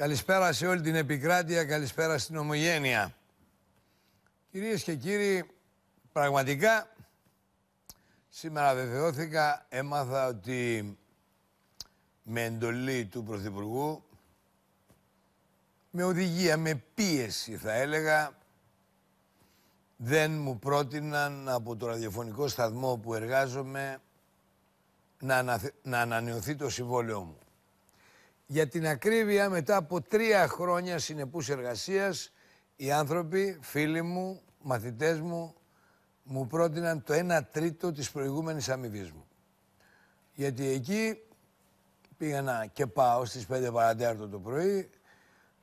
Καλησπέρα σε όλη την επικράτεια, καλησπέρα στην ομογένεια. Κυρίες και κύριοι, πραγματικά σήμερα βεβαιώθηκα, έμαθα ότι με εντολή του Πρωθυπουργού, με οδηγία, με πίεση θα έλεγα, δεν μου πρότειναν από το ραδιοφωνικό σταθμό που εργάζομαι να, να ανανεωθεί το συμβόλαιό μου. Για την ακρίβεια, μετά από τρία χρόνια συνεπούς εργασίας, οι άνθρωποι, φίλοι μου, μαθητές μου, μου πρότειναν το 1 τρίτο της προηγούμενης αμοιβής μου. Γιατί εκεί πήγαινα και πάω στις 5 παρατέρτο το πρωί,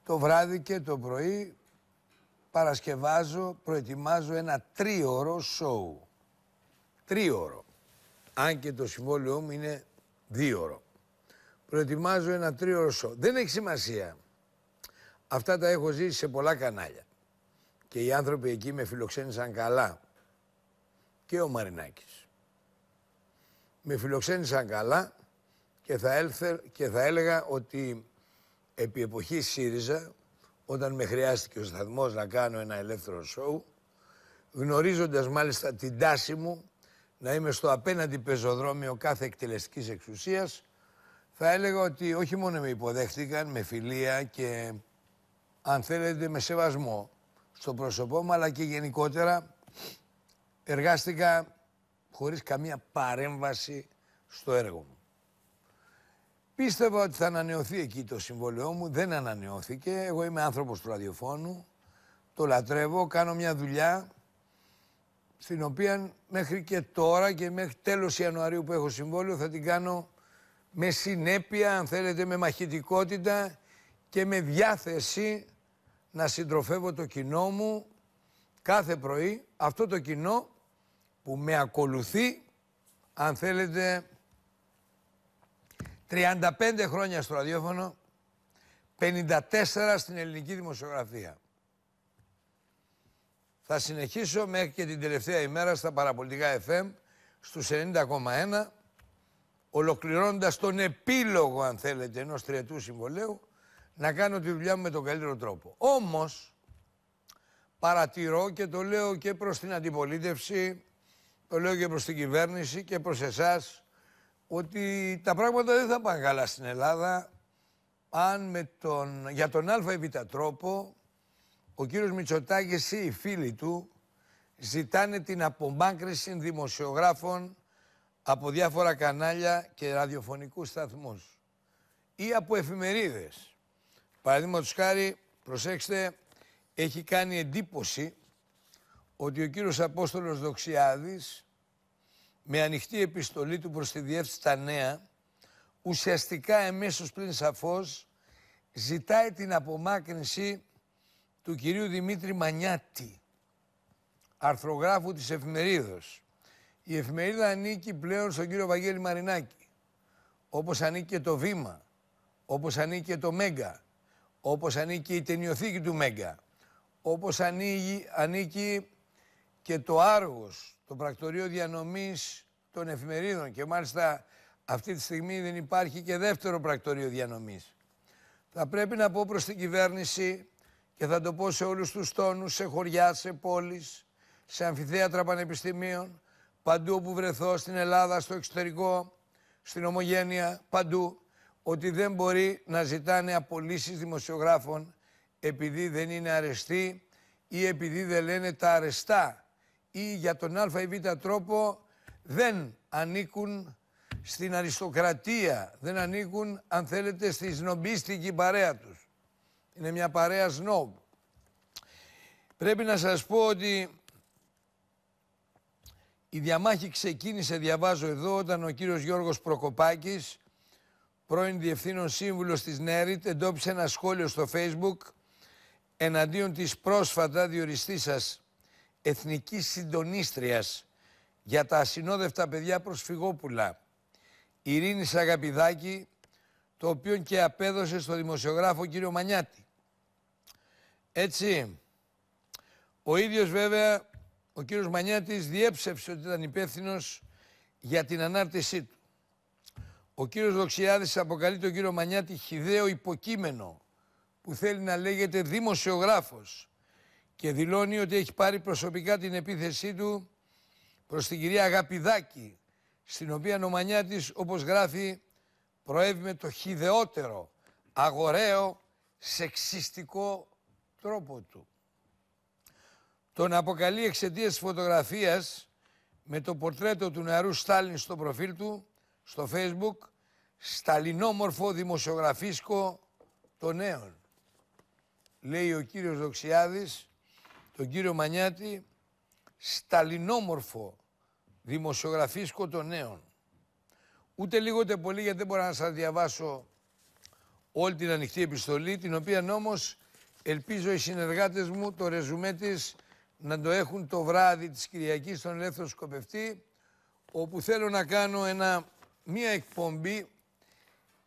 το βράδυ και το πρωί παρασκευάζω, προετοιμάζω ένα τρίωρο σοου. Τρίωρο. Αν και το συμβόλαιό μου είναι δίωρο προετοιμάζω ένα τρίωρο σο. Δεν έχει σημασία. Αυτά τα έχω ζήσει σε πολλά κανάλια. Και οι άνθρωποι εκεί με φιλοξένησαν καλά. Και ο Μαρινάκης. Με φιλοξένησαν καλά και θα, έλθε, και θα έλεγα ότι επί εποχής ΣΥΡΙΖΑ, όταν με χρειάστηκε ο σταθμός να κάνω ένα ελεύθερο σοου, γνωρίζοντας μάλιστα την τάση μου να είμαι στο απέναντι πεζοδρόμιο κάθε εκτελεστικής εξουσίας, θα έλεγα ότι όχι μόνο με υποδέχτηκαν, με φιλία και αν θέλετε με σεβασμό στο πρόσωπό μου, αλλά και γενικότερα εργάστηκα χωρίς καμία παρέμβαση στο έργο μου. Πίστευα ότι θα ανανεωθεί εκεί το συμβόλαιό μου, δεν ανανεώθηκε. Εγώ είμαι άνθρωπος του ραδιοφώνου, το λατρεύω, κάνω μια δουλειά στην οποία μέχρι και τώρα και μέχρι τέλος Ιανουαρίου που έχω συμβόλαιο θα την κάνω με συνέπεια, αν θέλετε, με μαχητικότητα και με διάθεση να συντροφεύω το κοινό μου κάθε πρωί, αυτό το κοινό που με ακολουθεί, αν θέλετε, 35 χρόνια στο ραδιόφωνο, 54 στην ελληνική δημοσιογραφία. Θα συνεχίσω μέχρι και την τελευταία ημέρα στα παραπολιτικά FM, στους 90,1 ολοκληρώνοντας τον επίλογο, αν θέλετε, ενός τριετού συμβολέου, να κάνω τη δουλειά μου με τον καλύτερο τρόπο. Όμως, παρατηρώ και το λέω και προς την αντιπολίτευση, το λέω και προς την κυβέρνηση και προς εσάς, ότι τα πράγματα δεν θα πάνε καλά στην Ελλάδα αν με τον, για τον α ή τρόπο ο κύριος Μητσοτάκης ή οι φίλοι του ζητάνε την απομάκρυση δημοσιογράφων από διάφορα κανάλια και ραδιοφωνικούς σταθμούς ή από εφημερίδες. Παραδείγματος χάρη, προσέξτε, έχει κάνει εντύπωση ότι ο κύριος Απόστολος Δοξιάδης με ανοιχτή επιστολή του προς τη Διεύθυνση τα Νέα ουσιαστικά εμέσως πλην σαφώς ζητάει την απομάκρυνση του κυρίου Δημήτρη Μανιάτη, αρθρογράφου της εφημερίδος. Η εφημερίδα ανήκει πλέον στον κύριο Βαγγέλη Μαρινάκη. Όπως ανήκει και το Βήμα, όπως ανήκει και το Μέγκα, όπως ανήκει η ταινιοθήκη του Μέγκα, όπως ανήκει, ανήκει και το Άργος, το πρακτορείο διανομής των εφημερίδων και μάλιστα αυτή τη στιγμή δεν υπάρχει και δεύτερο πρακτορείο διανομής. Θα πρέπει να πω προς την κυβέρνηση και θα το πω σε όλους τους τόνους, σε χωριά, σε πόλεις, σε αμφιθέατρα πανεπιστημίων, παντού όπου βρεθώ στην Ελλάδα, στο εξωτερικό, στην ομογένεια, παντού, ότι δεν μπορεί να ζητάνε απολύσεις δημοσιογράφων επειδή δεν είναι αρεστοί ή επειδή δεν λένε τα αρεστά ή για τον α ή β τρόπο δεν ανήκουν στην αριστοκρατία, δεν ανήκουν αν θέλετε στη σνομπίστικη παρέα τους. Είναι μια παρέα σνόμπ. Πρέπει να σας πω ότι η διαμάχη ξεκίνησε, διαβάζω εδώ, όταν ο κύριος Γιώργος Προκοπάκης, πρώην Διευθύνων Σύμβουλος της ΝΕΡΙΤ, εντόπισε ένα σχόλιο στο Facebook εναντίον της πρόσφατα διοριστής σας εθνικής συντονίστριας για τα ασυνόδευτα παιδιά προσφυγόπουλα, Ειρήνη Σαγαπηδάκη, το οποίο και απέδωσε στο δημοσιογράφο κύριο Μανιάτη. Έτσι, ο ίδιος βέβαια ο κύριος Μανιάτης διέψευσε ότι ήταν υπεύθυνο για την ανάρτησή του. Ο κύριος Δοξιάδης αποκαλεί τον κύριο Μανιάτη χιδαίο υποκείμενο που θέλει να λέγεται δημοσιογράφος και δηλώνει ότι έχει πάρει προσωπικά την επίθεσή του προς την κυρία Αγαπηδάκη, στην οποία ο Μανιάτης, όπως γράφει, προέβη με το χιδεότερο, αγοραίο, σεξιστικό τρόπο του. Τον αποκαλεί εξαιτίας της φωτογραφίας με το πορτρέτο του νεαρού Στάλιν στο προφίλ του, στο facebook, σταλινόμορφο δημοσιογραφίσκο των νέων. Λέει ο κύριος Δοξιάδης, τον κύριο Μανιάτη, σταλινόμορφο δημοσιογραφίσκο των νέων. Ούτε λίγο ούτε πολύ γιατί δεν μπορώ να σας διαβάσω όλη την ανοιχτή επιστολή, την οποία όμως ελπίζω οι συνεργάτες μου το ρεζουμέ της να το έχουν το βράδυ της Κυριακής στον Ελεύθερο Σκοπευτή, όπου θέλω να κάνω ένα, μία εκπομπή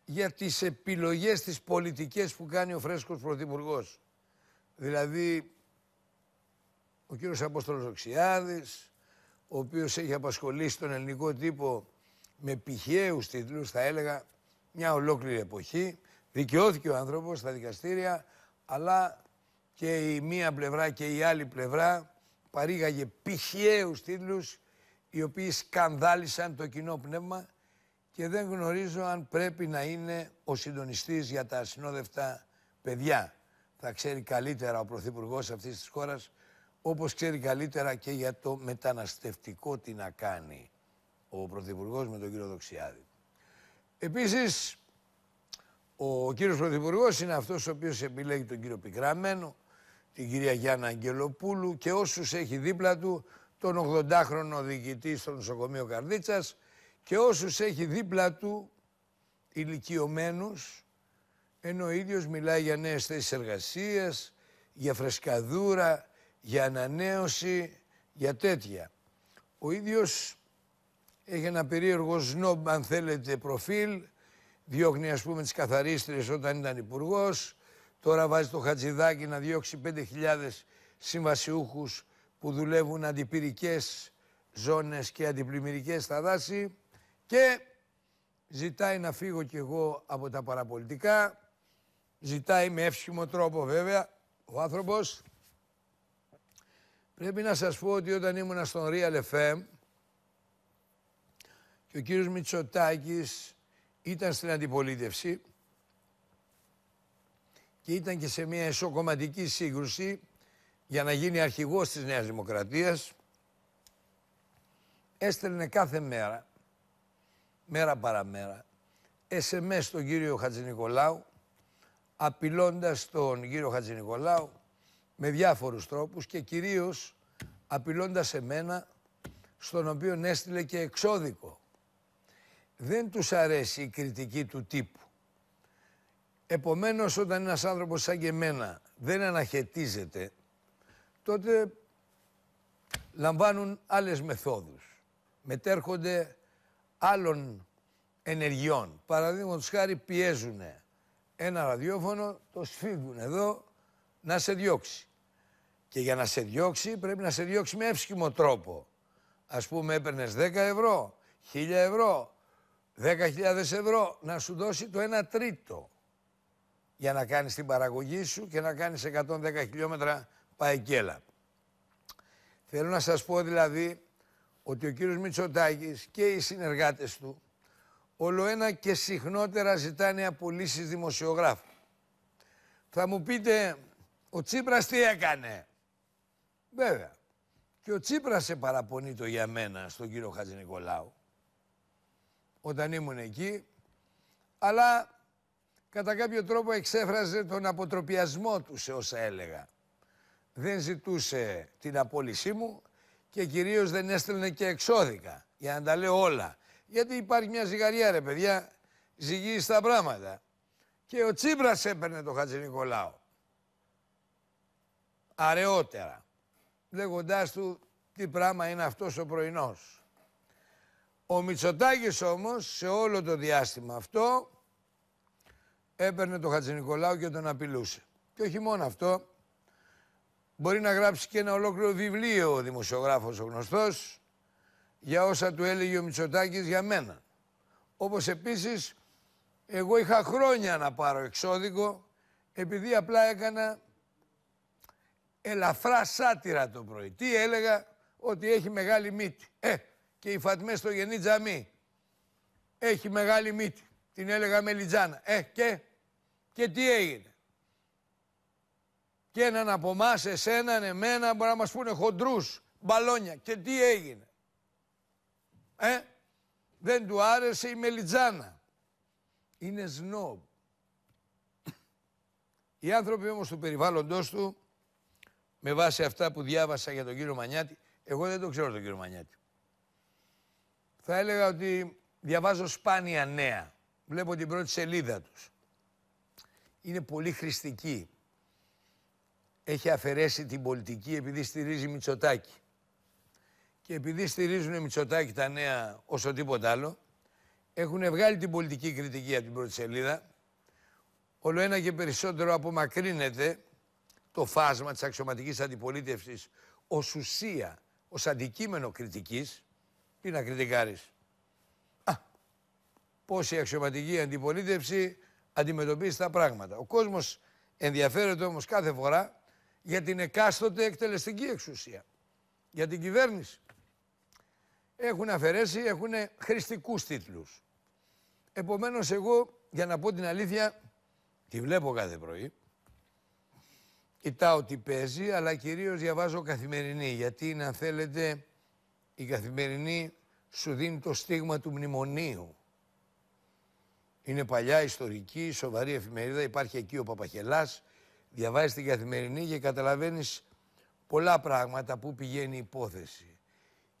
για τις επιλογές τις πολιτικές που κάνει ο φρέσκος Πρωθυπουργός. Δηλαδή, ο κύριος Απόστολος Οξιάδης, ο οποίος έχει απασχολήσει τον ελληνικό τύπο με πηχαίους τίτλους, θα έλεγα, μια ολόκληρη εποχή. Δικαιώθηκε ο άνθρωπος στα δικαστήρια, αλλά και η μία πλευρά και η άλλη πλευρά παρήγαγε πηχαίους τίτλους οι οποίοι σκανδάλισαν το κοινό πνεύμα και δεν γνωρίζω αν πρέπει να είναι ο συντονιστής για τα ασυνόδευτα παιδιά. Θα ξέρει καλύτερα ο Πρωθυπουργός αυτής της χώρας, όπως ξέρει καλύτερα και για το μεταναστευτικό τι να κάνει ο Πρωθυπουργός με τον κύριο Δοξιάδη. Επίσης, ο κύριος Πρωθυπουργός είναι αυτός ο οποίος επιλέγει τον κύριο Πικραμένο, την κυρία Γιάννα Αγγελοπούλου και όσους έχει δίπλα του τον 80χρονο διοικητή στο νοσοκομείο Καρδίτσας και όσους έχει δίπλα του ηλικιωμένους, ενώ ο ίδιος μιλάει για νέες θέσεις εργασίας, για φρεσκαδούρα, για ανανέωση, για τέτοια. Ο ίδιος έχει ένα περίεργο σνόμπ, αν θέλετε, προφίλ, διώχνει ας πούμε τις καθαρίστριες όταν ήταν υπουργός. Τώρα βάζει το χατζηδάκι να διώξει 5.000 συμβασιούχους που δουλεύουν αντιπυρικές ζώνες και αντιπλημμυρικές στα δάση και ζητάει να φύγω κι εγώ από τα παραπολιτικά, ζητάει με εύσχυμο τρόπο βέβαια ο άνθρωπος. Πρέπει να σας πω ότι όταν ήμουν στον Real FM και ο κύριος Μητσοτάκης ήταν στην αντιπολίτευση και ήταν και σε μια εσωκομματική σύγκρουση για να γίνει αρχηγός της Νέας Δημοκρατίας, έστελνε κάθε μέρα μέρα παραμέρα SMS στον κύριο Χατζηνικολάου απειλώντας τον κύριο Χατζηνικολάου με διάφορους τρόπους και κυρίως απειλώντας εμένα στον οποίο έστειλε και εξώδικο. Δεν τους αρέσει η κριτική του τύπου. Επομένως όταν ένας άνθρωπος σαν και εμένα δεν αναχαιτίζεται τότε λαμβάνουν άλλες μεθόδους. Μετέρχονται άλλων ενεργειών. Παραδείγματος χάρη πιέζουν ένα ραδιόφωνο, το σφίγγουν εδώ να σε διώξει. Και για να σε διώξει πρέπει να σε διώξει με εύσχυμο τρόπο. Ας πούμε έπαιρνες 10 ευρώ, 1000 ευρώ, 10.000 ευρώ, να σου δώσει το 1 τρίτο για να κάνεις την παραγωγή σου και να κάνεις 110 χιλιόμετρα παεκέλα. Θέλω να σας πω δηλαδή ότι ο κύριος Μητσοτάκης και οι συνεργάτες του όλο ένα και συχνότερα ζητάνε απολύσεις δημοσιογράφου. Θα μου πείτε, ο Τσίπρας τι έκανε; Βέβαια. Και ο Τσίπρας σε παραπονεί το για μένα στον κύριο Χατζη Νικολάου. Όταν ήμουν εκεί. Αλλά κατά κάποιο τρόπο εξέφραζε τον αποτροπιασμό του σε όσα έλεγα. Δεν ζητούσε την απόλυσή μου, και κυρίως δεν έστελνε και εξώδικα, για να τα λέω όλα. Γιατί υπάρχει μια ζυγαριά ρε παιδιά, ζυγίζει στα πράγματα. Και ο Τσίπρας έπαιρνε το Χατζη Νικολάου. Αραιότερα. Λέγοντάς του τι πράγμα είναι αυτός ο πρωινός. Ο Μητσοτάκης όμως σε όλο το διάστημα αυτό έπαιρνε το Χατζη Νικολάου και τον απειλούσε. Και όχι μόνο αυτό, Μπορεί να γράψει και ένα ολόκληρο βιβλίο ο δημοσιογράφος ο γνωστός για όσα του έλεγε ο Μητσοτάκης για μένα. Όπως επίσης εγώ είχα χρόνια να πάρω εξώδικο επειδή απλά έκανα ελαφρά σάτυρα το πρωί. Τι έλεγα, ότι έχει μεγάλη μύτη. Ε, και η Φατμέ στο Γενή Τζαμί έχει μεγάλη μύτη. Την έλεγα Μελιτζάνα. Ε, και, και τι έγινε; Και έναν από εμάς, εσέναν, εμένα, μπορεί να μας πούνε χοντρούς, μπαλόνια. Και τι έγινε; Ε, δεν του άρεσε η Μελιτζάνα. Είναι σνόμπ. Οι άνθρωποι όμως του περιβάλλοντος του, με βάση αυτά που διάβασα για τον κύριο Μανιάτη, εγώ δεν το ξέρω τον κύριο Μανιάτη. Θα έλεγα ότι διαβάζω σπάνια νέα. Βλέπω την πρώτη σελίδα τους. Είναι πολύ χρηστική. Έχει αφαιρέσει την πολιτική επειδή στηρίζει Μητσοτάκη. Και επειδή στηρίζουν Μητσοτάκη τα νέα όσο τίποτα άλλο, έχουν βγάλει την πολιτική κριτική από την πρώτη σελίδα. Όλο ένα και περισσότερο απομακρύνεται το φάσμα της αξιωματικής αντιπολίτευσης ως ουσία, ως αντικείμενο κριτικής. Τι να κριτικάρεις πώς η αξιωματική αντιπολίτευση αντιμετωπίζει τα πράγματα. Ο κόσμος ενδιαφέρεται όμως κάθε φορά για την εκάστοτε εκτελεστική εξουσία. Για την κυβέρνηση. Έχουν αφαιρέσει, έχουν χρηστικούς τίτλους. Επομένως εγώ, για να πω την αλήθεια, τη βλέπω κάθε πρωί. Κοιτάω τι παίζει, αλλά κυρίως διαβάζω καθημερινή. Γιατί είναι, αν θέλετε, η καθημερινή σου δίνει το στίγμα του μνημονίου. Είναι παλιά, ιστορική, σοβαρή εφημερίδα. Υπάρχει εκεί ο Παπαχελάς. Διαβάζεις την καθημερινή και καταλαβαίνεις πολλά πράγματα που πηγαίνει η υπόθεση.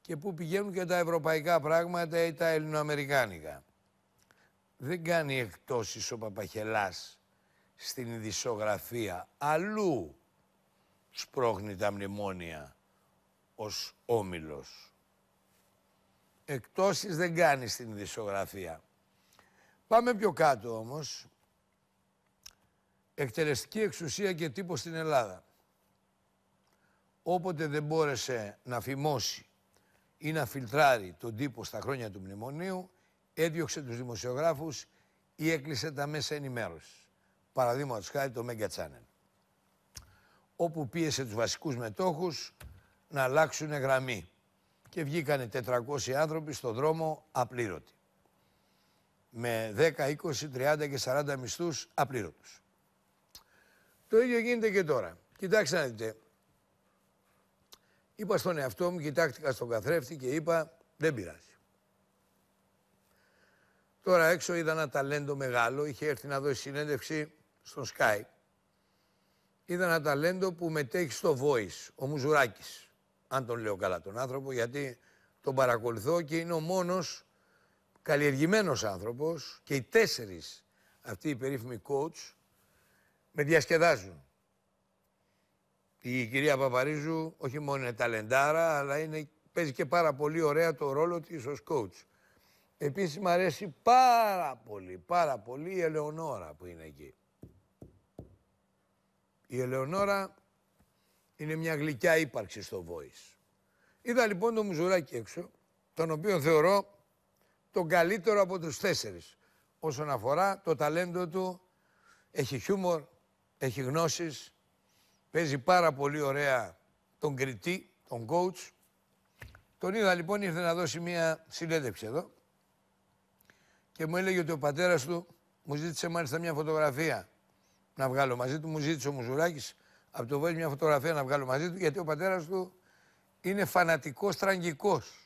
Και πού πηγαίνουν και τα ευρωπαϊκά πράγματα ή τα ελληνοαμερικάνικα. Δεν κάνει εκτόσεις ο Παπαχελάς στην ειδησογραφία. Αλλού σπρώχνει τα μνημόνια ως όμιλος. Εκτόσεις δεν κάνει στην ειδησογραφία. Πάμε πιο κάτω όμως. Εκτελεστική εξουσία και τύπο στην Ελλάδα. Όποτε δεν μπόρεσε να φημώσει ή να φιλτράρει τον τύπο στα χρόνια του μνημονίου, έδιωξε τους δημοσιογράφους ή έκλεισε τα μέσα ενημέρωσης. Παραδείγματος χάρη το Mega Channel. Όπου πίεσε τους βασικούς μετόχους να αλλάξουν γραμμή. Και βγήκανε 400 άνθρωποι στον δρόμο απλήρωτοι με 10, 20, 30 και 40 μισθούς απλήρωτους. Το ίδιο γίνεται και τώρα. Κοιτάξτε να δείτε. Είπα στον εαυτό μου, κοιτάχτηκα στον καθρέφτη και είπα δεν πειράζει. Τώρα έξω είδα ένα ταλέντο μεγάλο, είχε έρθει να δώσει συνέντευξη στον Sky. Είδα ένα ταλέντο που μετέχει στο Voice, ο Μουζουράκης. Αν τον λέω καλά τον άνθρωπο, γιατί τον παρακολουθώ και είναι ο μόνος καλλιεργημένος άνθρωπος και οι τέσσερις αυτοί οι περίφημοι coach με διασκεδάζουν. Η κυρία Παπαρίζου όχι μόνο είναι ταλεντάρα, αλλά είναι, παίζει και πάρα πολύ ωραία το ρόλο της ως coach. Επίσης μου αρέσει πάρα πολύ, πάρα πολύ η Ελεονόρα που είναι εκεί. Η Ελεονόρα είναι μια γλυκιά ύπαρξη στο Voice. Είδα λοιπόν το Μουζουράκι έξω, τον οποίο θεωρώ τον καλύτερο από τους τέσσερις. Όσον αφορά το ταλέντο του, έχει χιούμορ, έχει γνώσεις, παίζει πάρα πολύ ωραία τον κριτή, τον coach. Τον είδα λοιπόν, ήρθε να δώσει μία συνέντευξη εδώ και μου έλεγε ότι ο πατέρας του μου ζήτησε μάλιστα μια φωτογραφία να βγάλω μαζί του. Μου ζήτησε ο Μουζουράκης από το Βέλγιο μια φωτογραφία να βγάλω μαζί του γιατί ο πατέρας του είναι φανατικός τραγικός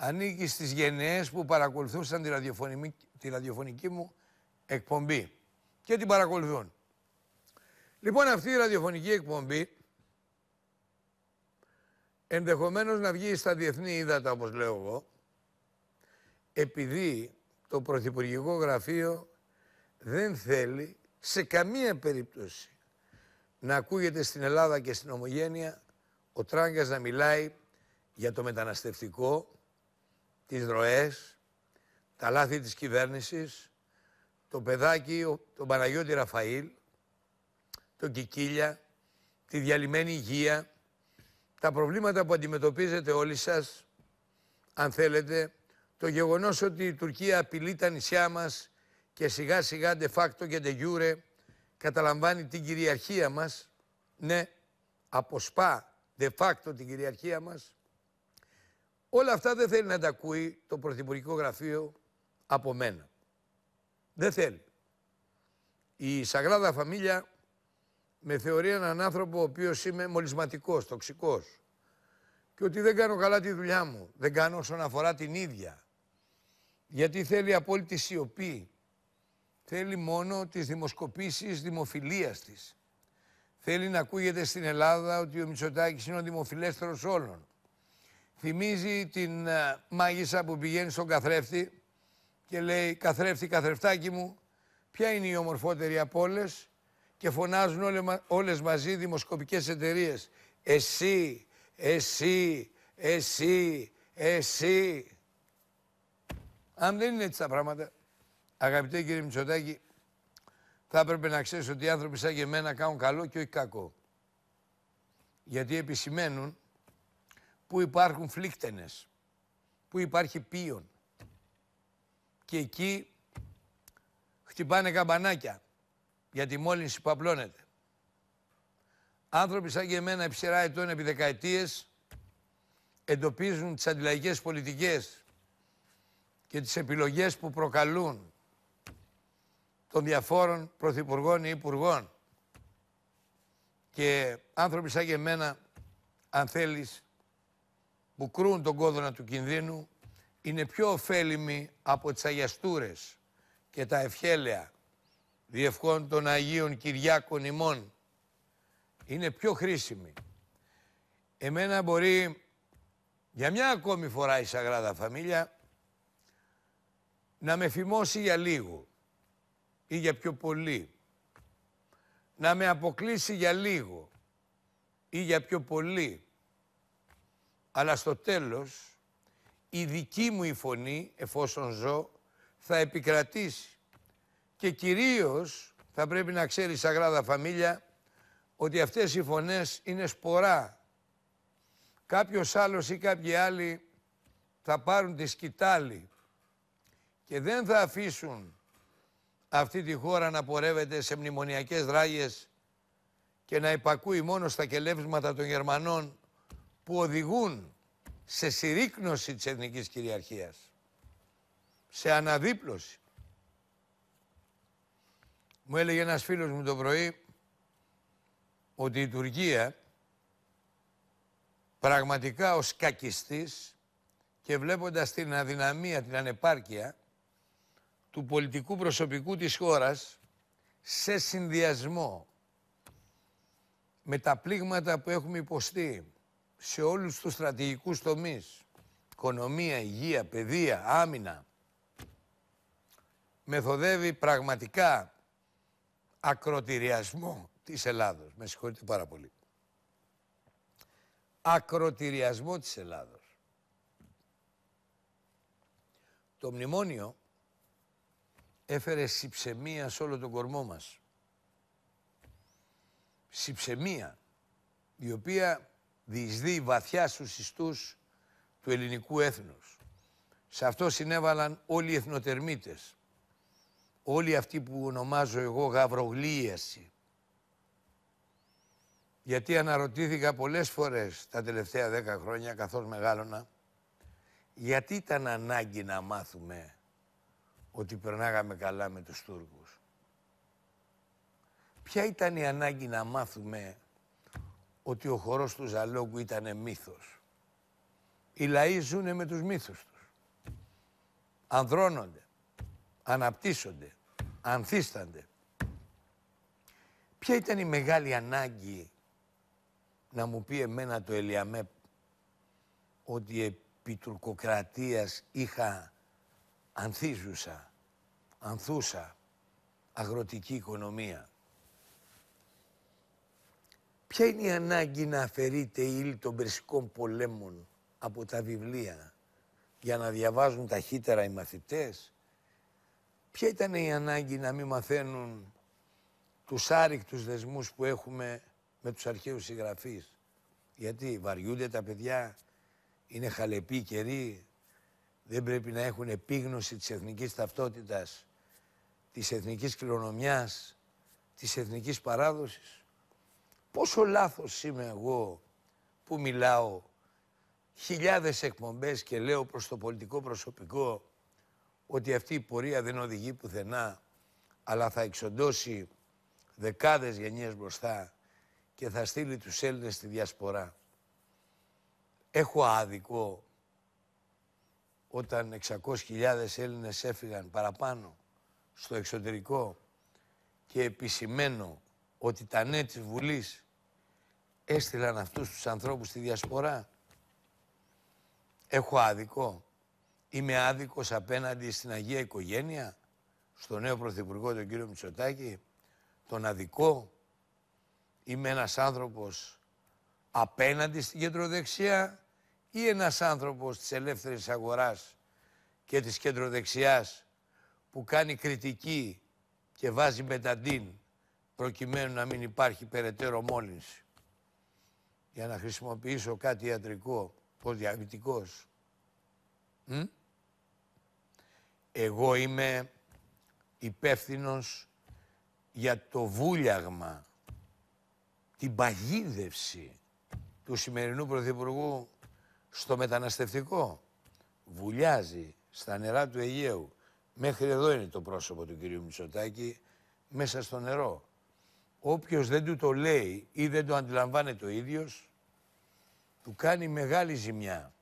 ανήκει στις γενναίες που παρακολουθούσαν τη ραδιοφωνική, τη ραδιοφωνική μου εκπομπή και την παρακολουθούν. Λοιπόν αυτή η ραδιοφωνική εκπομπή ενδεχομένως να βγει στα διεθνή ύδατα όπως λέω εγώ επειδή το Πρωθυπουργικό Γραφείο δεν θέλει σε καμία περίπτωση να ακούγεται στην Ελλάδα και στην Ομογένεια ο Τράγκας να μιλάει για το μεταναστευτικό, τις ροές, τα λάθη της κυβέρνησης, το παιδάκι, τον Παναγιώτη Ραφαήλ, τον Κικίλια, τη διαλυμένη υγεία, τα προβλήματα που αντιμετωπίζετε όλοι σας, αν θέλετε, το γεγονός ότι η Τουρκία απειλεί τα νησιά μας και σιγά σιγά de facto και de jure καταλαμβάνει την κυριαρχία μας, ναι, αποσπά de facto την κυριαρχία μας, όλα αυτά δεν θέλει να τα ακούει το Πρωθυπουργικό Γραφείο από μένα. Δεν θέλει. Η Σαγράδα Φαμίλια με θεωρεί έναν άνθρωπο ο οποίος είμαι μολυσματικός, τοξικός και ότι δεν κάνω καλά τη δουλειά μου. Δεν κάνω όσον αφορά την ίδια. Γιατί θέλει απόλυτη σιωπή. Θέλει μόνο τις δημοσκοπήσεις δημοφιλίας της. Θέλει να ακούγεται στην Ελλάδα ότι ο Μητσοτάκης είναι ο δημοφιλέστερος όλων. Θυμίζει την uh, μάγισσα που πηγαίνει στον καθρέφτη και λέει «Καθρέφτη, καθρεφτάκι μου, ποια είναι η ομορφότερη από όλες» και φωνάζουν όλε, όλες μαζί δημοσκοπικές εταιρείες. Εσύ, εσύ, εσύ, εσύ. Αν δεν είναι έτσι τα πράγματα, αγαπητέ κύριε Μητσοτάκη, θα έπρεπε να ξέρεις ότι οι άνθρωποι σαν και εμένα κάνουν καλό και όχι κακό. Γιατί επισημαίνουν που υπάρχουν φλίκτενες, που υπάρχει πίον. Και εκεί χτυπάνε καμπανάκια για τη μόλυνση που απλώνεται. Άνθρωποι σαν και εμένα επί σειρά ετών επί δεκαετίες εντοπίζουν τις αντιλαϊκές πολιτικές και τις επιλογές που προκαλούν των διαφόρων πρωθυπουργών ή υπουργών. Και άνθρωποι σαν και εμένα, αν θέλεις, που κρούν τον κόδωνα του κινδύνου, είναι πιο ωφέλιμοι από τις αγιαστούρες και τα ευχέλαια διευχών των Αγίων Κυριάκων ημών είναι πιο χρήσιμη. Εμένα μπορεί για μια ακόμη φορά η Σαγράδα Φαμίλια να με φημώσει για λίγο ή για πιο πολύ. Να με αποκλείσει για λίγο ή για πιο πολύ. Αλλά στο τέλος η δική μου η φωνή, εφόσον ζω, θα επικρατήσει. Και κυρίως θα πρέπει να ξέρεις η Σαγράδα Φαμίλια ότι αυτές οι φωνές είναι σπορά. Κάποιος άλλος ή κάποιοι άλλοι θα πάρουν τη σκητάλη και δεν θα αφήσουν αυτή τη χώρα να πορεύεται σε μνημονιακές δράγες και να υπακούει μόνο στα κελεύσματα των Γερμανών που οδηγούν σε συρρήκνωση της εθνικής κυριαρχίας, σε αναδίπλωση. Μου έλεγε ένας φίλος μου το πρωί ότι η Τουρκία πραγματικά ως κακιστής και βλέποντας την αδυναμία, την ανεπάρκεια του πολιτικού προσωπικού της χώρας σε συνδυασμό με τα πλήγματα που έχουμε υποστεί σε όλους τους στρατηγικούς τομείς, οικονομία, υγεία, παιδεία, άμυνα, μεθοδεύει πραγματικά ακροτηριασμό της Ελλάδος. Με συγχωρείτε πάρα πολύ. Ακροτηριασμό της Ελλάδος. Το μνημόνιο έφερε συψεμία σε όλο τον κορμό μας. Συψεμία, η οποία διεισδύει βαθιά στους ιστούς του ελληνικού έθνους. Σε αυτό συνέβαλαν όλοι οι εθνοτερμίτες. Όλοι αυτοί που ονομάζω εγώ γαυρογλίαση. Γιατί αναρωτήθηκα πολλές φορές τα τελευταία δέκα χρόνια καθώς μεγάλωνα γιατί ήταν ανάγκη να μάθουμε ότι περνάγαμε καλά με τους Τούρκους. Ποια ήταν η ανάγκη να μάθουμε ότι ο χορός του Ζαλόγκου ήταν μύθος. Οι λαοί ζουνε με τους μύθους τους. Ανδρώνονται, αναπτύσσονται, ανθίστανται. Ποια ήταν η μεγάλη ανάγκη να μου πει εμένα το Ελιαμέπ ότι επί τουρκοκρατίας είχα ανθίζουσα, ανθούσα αγροτική οικονομία; Ποια είναι η ανάγκη να αφαιρείται η ύλη των περσικών πολέμων από τα βιβλία για να διαβάζουν ταχύτερα οι μαθητές; Ποια ήταν η ανάγκη να μην μαθαίνουν τους άρρηκτους δεσμούς που έχουμε με τους αρχαίους συγγραφείς; Γιατί βαριούνται τα παιδιά, είναι χαλεποί καιροί, δεν πρέπει να έχουν επίγνωση της εθνικής ταυτότητας, της εθνικής κληρονομιάς, της εθνικής παράδοσης; Πόσο λάθος είμαι εγώ που μιλάω χιλιάδες εκπομπές και λέω προς το πολιτικό προσωπικό ότι αυτή η πορεία δεν οδηγεί πουθενά αλλά θα εξοντώσει δεκάδες γενιές μπροστά και θα στείλει τους Έλληνες στη διασπορά. Έχω άδικο όταν 600.000 Έλληνες έφυγαν παραπάνω στο εξωτερικό και επισημένω ότι τα ναι της Βουλής έστειλαν αυτούς τους ανθρώπους στη διασπορά; Έχω άδικο; Είμαι άδικος απέναντι στην Αγία Οικογένεια, στο νέο Πρωθυπουργό τον κύριο Μητσοτάκη, τον αδικό; Είμαι ένας άνθρωπος απέναντι στην κεντροδεξιά ή ένας άνθρωπος της ελεύθερης αγοράς και της κεντροδεξιάς που κάνει κριτική και βάζει μεταντίν προκειμένου να μην υπάρχει περαιτέρω μόλυνση. Για να χρησιμοποιήσω κάτι ιατρικό, ως διαβητικός. Εγώ είμαι υπεύθυνος για το βούλιαγμα, την παγίδευση του σημερινού Πρωθυπουργού στο μεταναστευτικό. Βουλιάζει στα νερά του Αιγαίου. Μέχρι εδώ είναι το πρόσωπο του κυρίου Μητσοτάκη, μέσα στο νερό. Όποιος δεν του το λέει ή δεν το αντιλαμβάνεται ο ίδιος, του κάνει μεγάλη ζημιά.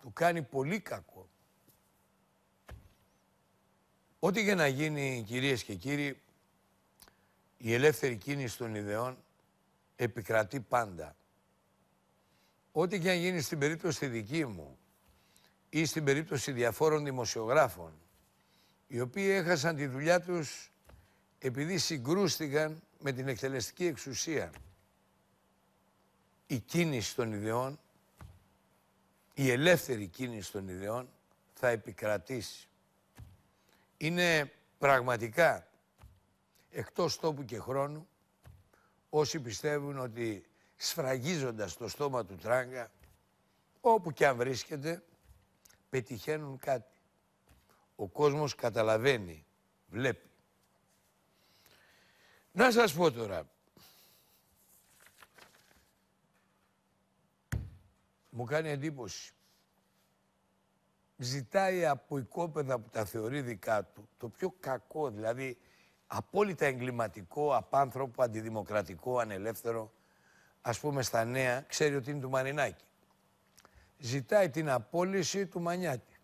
Του κάνει πολύ κακό. Ό,τι και να γίνει, κυρίες και κύριοι, η ελεύθερη κίνηση των ιδεών επικρατεί πάντα. Ό,τι και αν γίνει στην περίπτωση δική μου ή στην περίπτωση διαφόρων δημοσιογράφων, οι οποίοι έχασαν τη δουλειά τους επειδή συγκρούστηκαν με την εκτελεστική εξουσία. Η κίνηση των ιδεών, η ελεύθερη κίνηση των ιδεών θα επικρατήσει. Είναι πραγματικά εκτός τόπου και χρόνου όσοι πιστεύουν ότι σφραγίζοντας το στόμα του τράγκα, όπου και αν βρίσκεται, πετυχαίνουν κάτι. Ο κόσμος καταλαβαίνει, βλέπει. Να σας πω τώρα. Μου κάνει εντύπωση. Ζητάει από οικόπεδα που τα θεωρεί δικά του, το πιο κακό, δηλαδή απόλυτα εγκληματικό, απάνθρωπο, αντιδημοκρατικό, ανελεύθερο, ας πούμε στα νέα, ξέρει ότι είναι του Μαρινάκη. Ζητάει την απόλυση του Μανιάτη.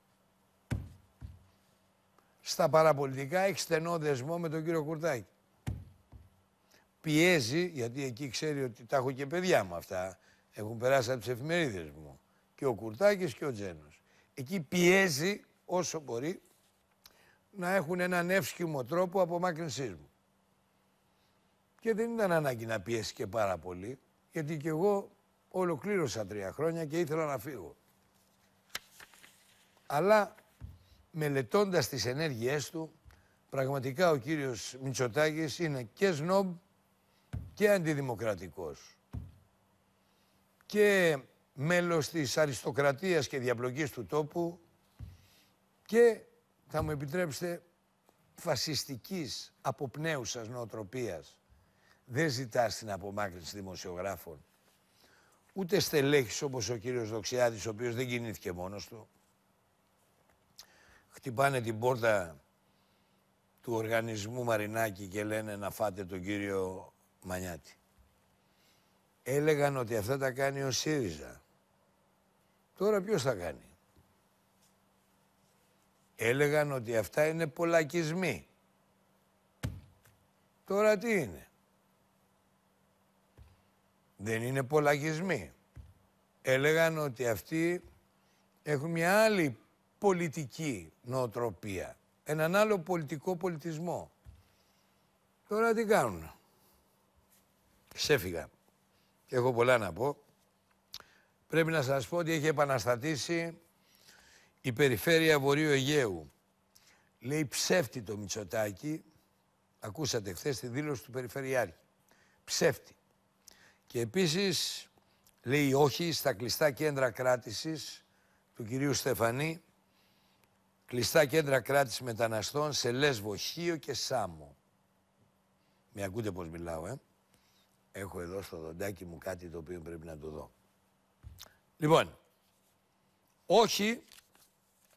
Στα παραπολιτικά έχει στενό δεσμό με τον κύριο Κουρτάκη πιέζει, γιατί εκεί ξέρει ότι τα έχω και παιδιά μου αυτά, έχουν περάσει από τις εφημερίδες μου, και ο Κουρτάκης και ο Τζένος. Εκεί πιέζει όσο μπορεί να έχουν έναν εύσχυμο τρόπο απομάκρυνσής μου. Και δεν ήταν ανάγκη να πιέσει και πάρα πολύ, γιατί και εγώ ολοκλήρωσα τρία χρόνια και ήθελα να φύγω. Αλλά μελετώντας τις ενέργειές του, πραγματικά ο κύριος Μητσοτάκης είναι και σνόμπ και αντιδημοκρατικός και μέλος της αριστοκρατίας και διαπλοκής του τόπου και θα μου επιτρέψετε φασιστικής αποπνέουσας νοοτροπίας. Δεν ζητάς την απομάκρυνση δημοσιογράφων. Ούτε στελέχης όπως ο κύριος Δοξιάδης, ο οποίος δεν κινήθηκε μόνος του. Χτυπάνε την πόρτα του οργανισμού Μαρινάκη και λένε να φάτε τον κύριο Μανιάτη. Έλεγαν ότι αυτά τα κάνει ο ΣΥΡΙΖΑ. Τώρα ποιος θα κάνει; Έλεγαν ότι αυτά είναι πολλακισμοί. Τώρα τι είναι; Δεν είναι πολλακισμοί. Έλεγαν ότι αυτοί έχουν μια άλλη πολιτική νοοτροπία. Έναν άλλο πολιτικό πολιτισμό. Τώρα τι κάνουν. Ξέφυγα. Και έχω πολλά να πω. Πρέπει να σας πω ότι έχει επαναστατήσει η περιφέρεια Βορείου Αιγαίου. Λέει ψεύτη το Μητσοτάκι. Ακούσατε χθες τη δήλωση του Περιφερειάρχη. Ψεύτη. Και επίσης λέει όχι στα κλειστά κέντρα κράτησης του κυρίου Στεφανή. Κλειστά κέντρα κράτησης μεταναστών σε Λέσβο, Χίο και Σάμο Με ακούτε πώς μιλάω, ε; Έχω εδώ στο δοντάκι μου κάτι το οποίο πρέπει να το δω. Λοιπόν, όχι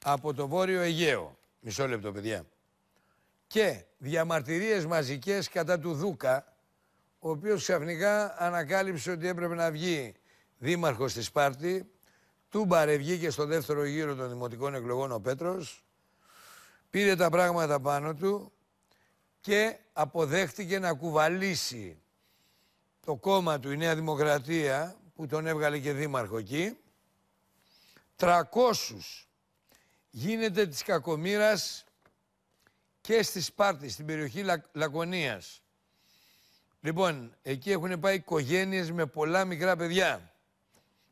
από το Βόρειο Αιγαίο. Μισό λεπτό, παιδιά. Και διαμαρτυρίες μαζικές κατά του Δούκα, ο οποίος ξαφνικά ανακάλυψε ότι έπρεπε να βγει δήμαρχος της Σπάρτη, του βγήκε στο δεύτερο γύρο των δημοτικών εκλογών ο Πέτρος, πήρε τα πράγματα πάνω του και αποδέχτηκε να κουβαλήσει το κόμμα του, η Νέα Δημοκρατία, που τον έβγαλε και δήμαρχο εκεί, 300 γίνεται της κακομήρας και στη Σπάρτης, στην περιοχή Λα... Λακωνίας. Λοιπόν, εκεί έχουν πάει οικογένειες με πολλά μικρά παιδιά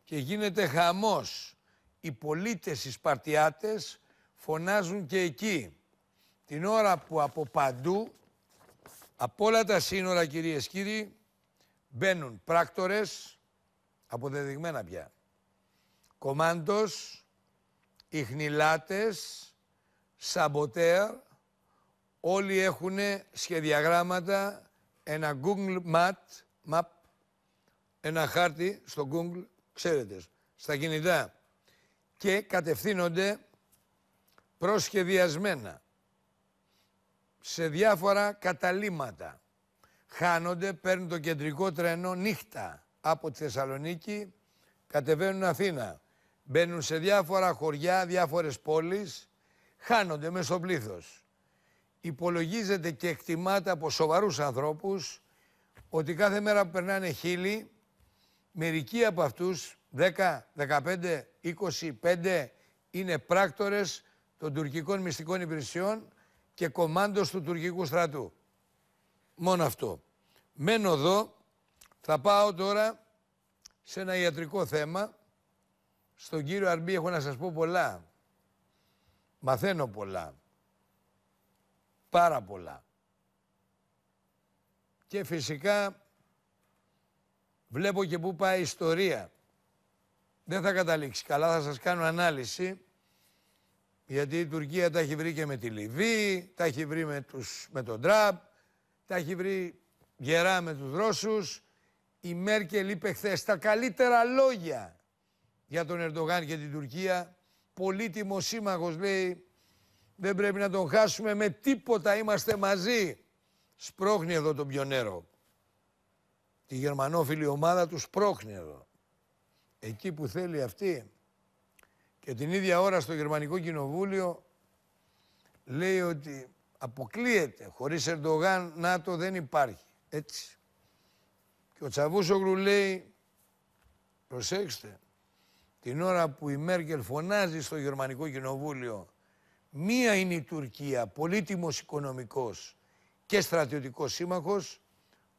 και γίνεται χαμός. Οι πολίτες, οι Σπαρτιάτες φωνάζουν και εκεί. Την ώρα που από παντού, από όλα τα σύνορα κυρίες κύριοι, μπαίνουν πράκτορες, αποδεδειγμένα πια, κομάντος, ιχνηλάτες, σαμποτέρ, όλοι έχουν σχεδιαγράμματα, ένα Google Map, map, ένα χάρτη στο Google, ξέρετε, στα κινητά και κατευθύνονται προσχεδιασμένα σε διάφορα καταλήματα. Χάνονται, παίρνουν το κεντρικό τρένο νύχτα από τη Θεσσαλονίκη, κατεβαίνουν Αθήνα. Μπαίνουν σε διάφορα χωριά, διάφορες πόλεις, χάνονται μέσα στο πλήθος. Υπολογίζεται και εκτιμάται από σοβαρούς ανθρώπους ότι κάθε μέρα που περνάνε χίλιοι, μερικοί από αυτούς, 10, 15, 25, είναι πράκτορες των τουρκικών μυστικών υπηρεσιών και κομμάντος του τουρκικού στρατού. Μόνο αυτό. Μένω εδώ, θα πάω τώρα σε ένα ιατρικό θέμα. Στον κύριο Αρμπή έχω να σας πω πολλά. Μαθαίνω πολλά. Πάρα πολλά. Και φυσικά βλέπω και πού πάει η ιστορία. Δεν θα καταλήξει καλά, θα σας κάνω ανάλυση γιατί η Τουρκία τα έχει βρει και με τη Λιβύη, τα έχει βρει με, τους, με τον Τραμπ, τα έχει βρει γερά με τους Ρώσους. Η Μέρκελ είπε χθες τα καλύτερα λόγια για τον Ερντογάν και την Τουρκία. Πολύτιμος σύμμαχος λέει, δεν πρέπει να τον χάσουμε με τίποτα, είμαστε μαζί. Σπρώχνει εδώ τον πιονέρο. Τη γερμανόφιλη ομάδα του σπρώχνει εδώ. Εκεί που θέλει αυτή και την ίδια ώρα στο Γερμανικό Κοινοβούλιο λέει ότι αποκλείεται. Χωρίς Ερντογάν ΝΑΤΟ δεν υπάρχει. Έτσι. Και ο Τσαβούσογλου λέει, προσέξτε, την ώρα που η Μέρκελ φωνάζει στο Γερμανικό Κοινοβούλιο μία είναι η Τουρκία, πολύτιμος οικονομικός και στρατιωτικός σύμμαχος,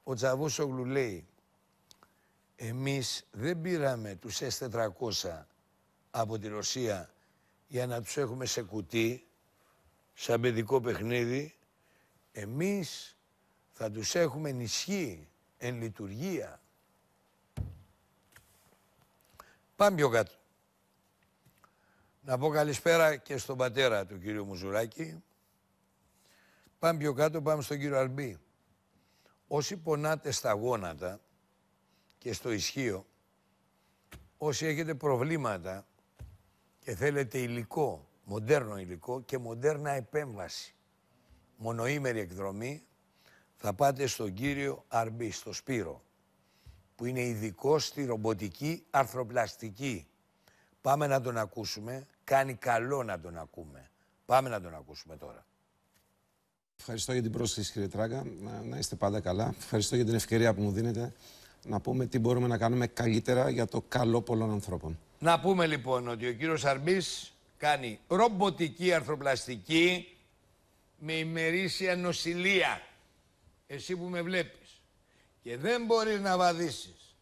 ο Τσαβούσογλου λέει εμείς δεν πήραμε τους S400 από τη Ρωσία για να τους έχουμε σε κουτί, σαν παιδικό παιχνίδι, εμείς θα τους έχουμε ενισχύει εν λειτουργία. Πάμε πιο κάτω. Να πω καλησπέρα και στον πατέρα του κύριου Μουζουράκη. Πάμε πιο κάτω, πάμε στον κύριο Αρμπή. Όσοι πονάτε στα γόνατα και στο ισχύο, όσοι έχετε προβλήματα και θέλετε υλικό, μοντέρνο υλικό και μοντέρνα επέμβαση, μονοήμερη εκδρομή, θα πάτε στον κύριο Αρμπή, στο Σπύρο, που είναι ειδικό στη ρομποτική αρθροπλαστική. Πάμε να τον ακούσουμε. Κάνει καλό να τον ακούμε. Πάμε να τον ακούσουμε τώρα. Ευχαριστώ για την πρόσκληση, κύριε Τράγκα. Να, να είστε πάντα καλά. Ευχαριστώ για την ευκαιρία που μου δίνετε να πούμε τι μπορούμε να κάνουμε καλύτερα για το καλό πολλών ανθρώπων. Να πούμε λοιπόν ότι ο κύριος Αρμπής κάνει ρομποτική αρθροπλαστική με ημερήσια νοσηλεία. Εσύ που με βλέπεις. Και δεν μπορείς να βαδίσεις.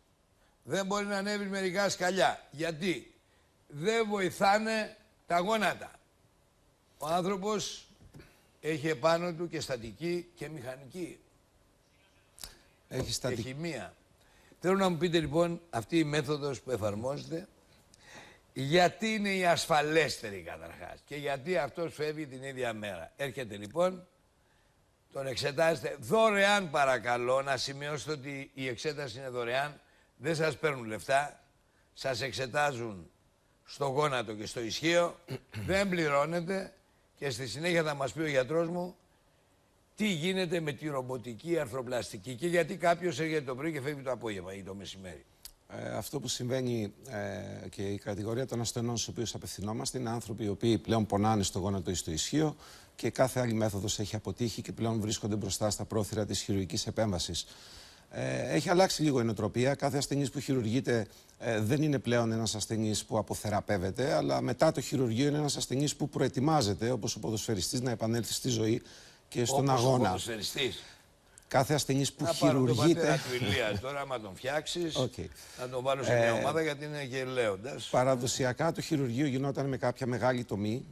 Δεν μπορείς να ανέβεις μερικά σκαλιά. Γιατί; Δεν βοηθάνε τα γόνατα. Ο άνθρωπος έχει επάνω του και στατική και μηχανική. Έχει στατική. Και χημεία. Θέλω να μου πείτε λοιπόν αυτή η μέθοδος που εφαρμόζεται γιατί είναι η ασφαλέστερη καταρχάς και γιατί αυτός φεύγει την ίδια μέρα. Έρχεται λοιπόν τον εξετάζετε. Δωρεάν παρακαλώ, να σημειώσετε ότι η εξέταση είναι δωρεάν, δεν σας παίρνουν λεφτά, σας εξετάζουν στο γόνατο και στο ισχύο, δεν πληρώνετε. Και στη συνέχεια θα μας πει ο γιατρός μου τι γίνεται με τη ρομποτική αρθροπλαστική και γιατί κάποιος έρχεται το πρωί και φεύγει το απόγευμα ή το μεσημέρι. Ε, αυτό που συμβαίνει ε, και η κατηγορία των ασθενών στους οποίους απευθυνόμαστε είναι άνθρωποι οι οποίοι πλέον πονάνε στο γόνατο ή στο ισχύο και κάθε άλλη μέθοδος έχει αποτύχει και πλέον βρίσκονται μπροστά στα πρόθυρα της χειρουργικής επέμβασης. Ε, έχει αλλάξει λίγο η νοοτροπία. Κάθε ασθενής που χειρουργείται ε, δεν είναι πλέον ένας ασθενής που αποθεραπεύεται, αλλά μετά το χειρουργείο είναι ένας ασθενής που προετοιμάζεται, όπως ο ποδοσφαιριστής, να επανέλθει στη ζωή και στον Όπως αγώνα. Ο ποδοσφαιριστής. Κάθε ασθενής που Να πάρω τον χειρουργείται. πατέρα του Ηλίας τώρα, άμα τον φτιάξεις, Οκ. να τον βάλω σε μια ομάδα γιατί είναι και λέοντα. Παραδοσιακά το χειρουργείο γινόταν με κάποια μεγάλη τομή,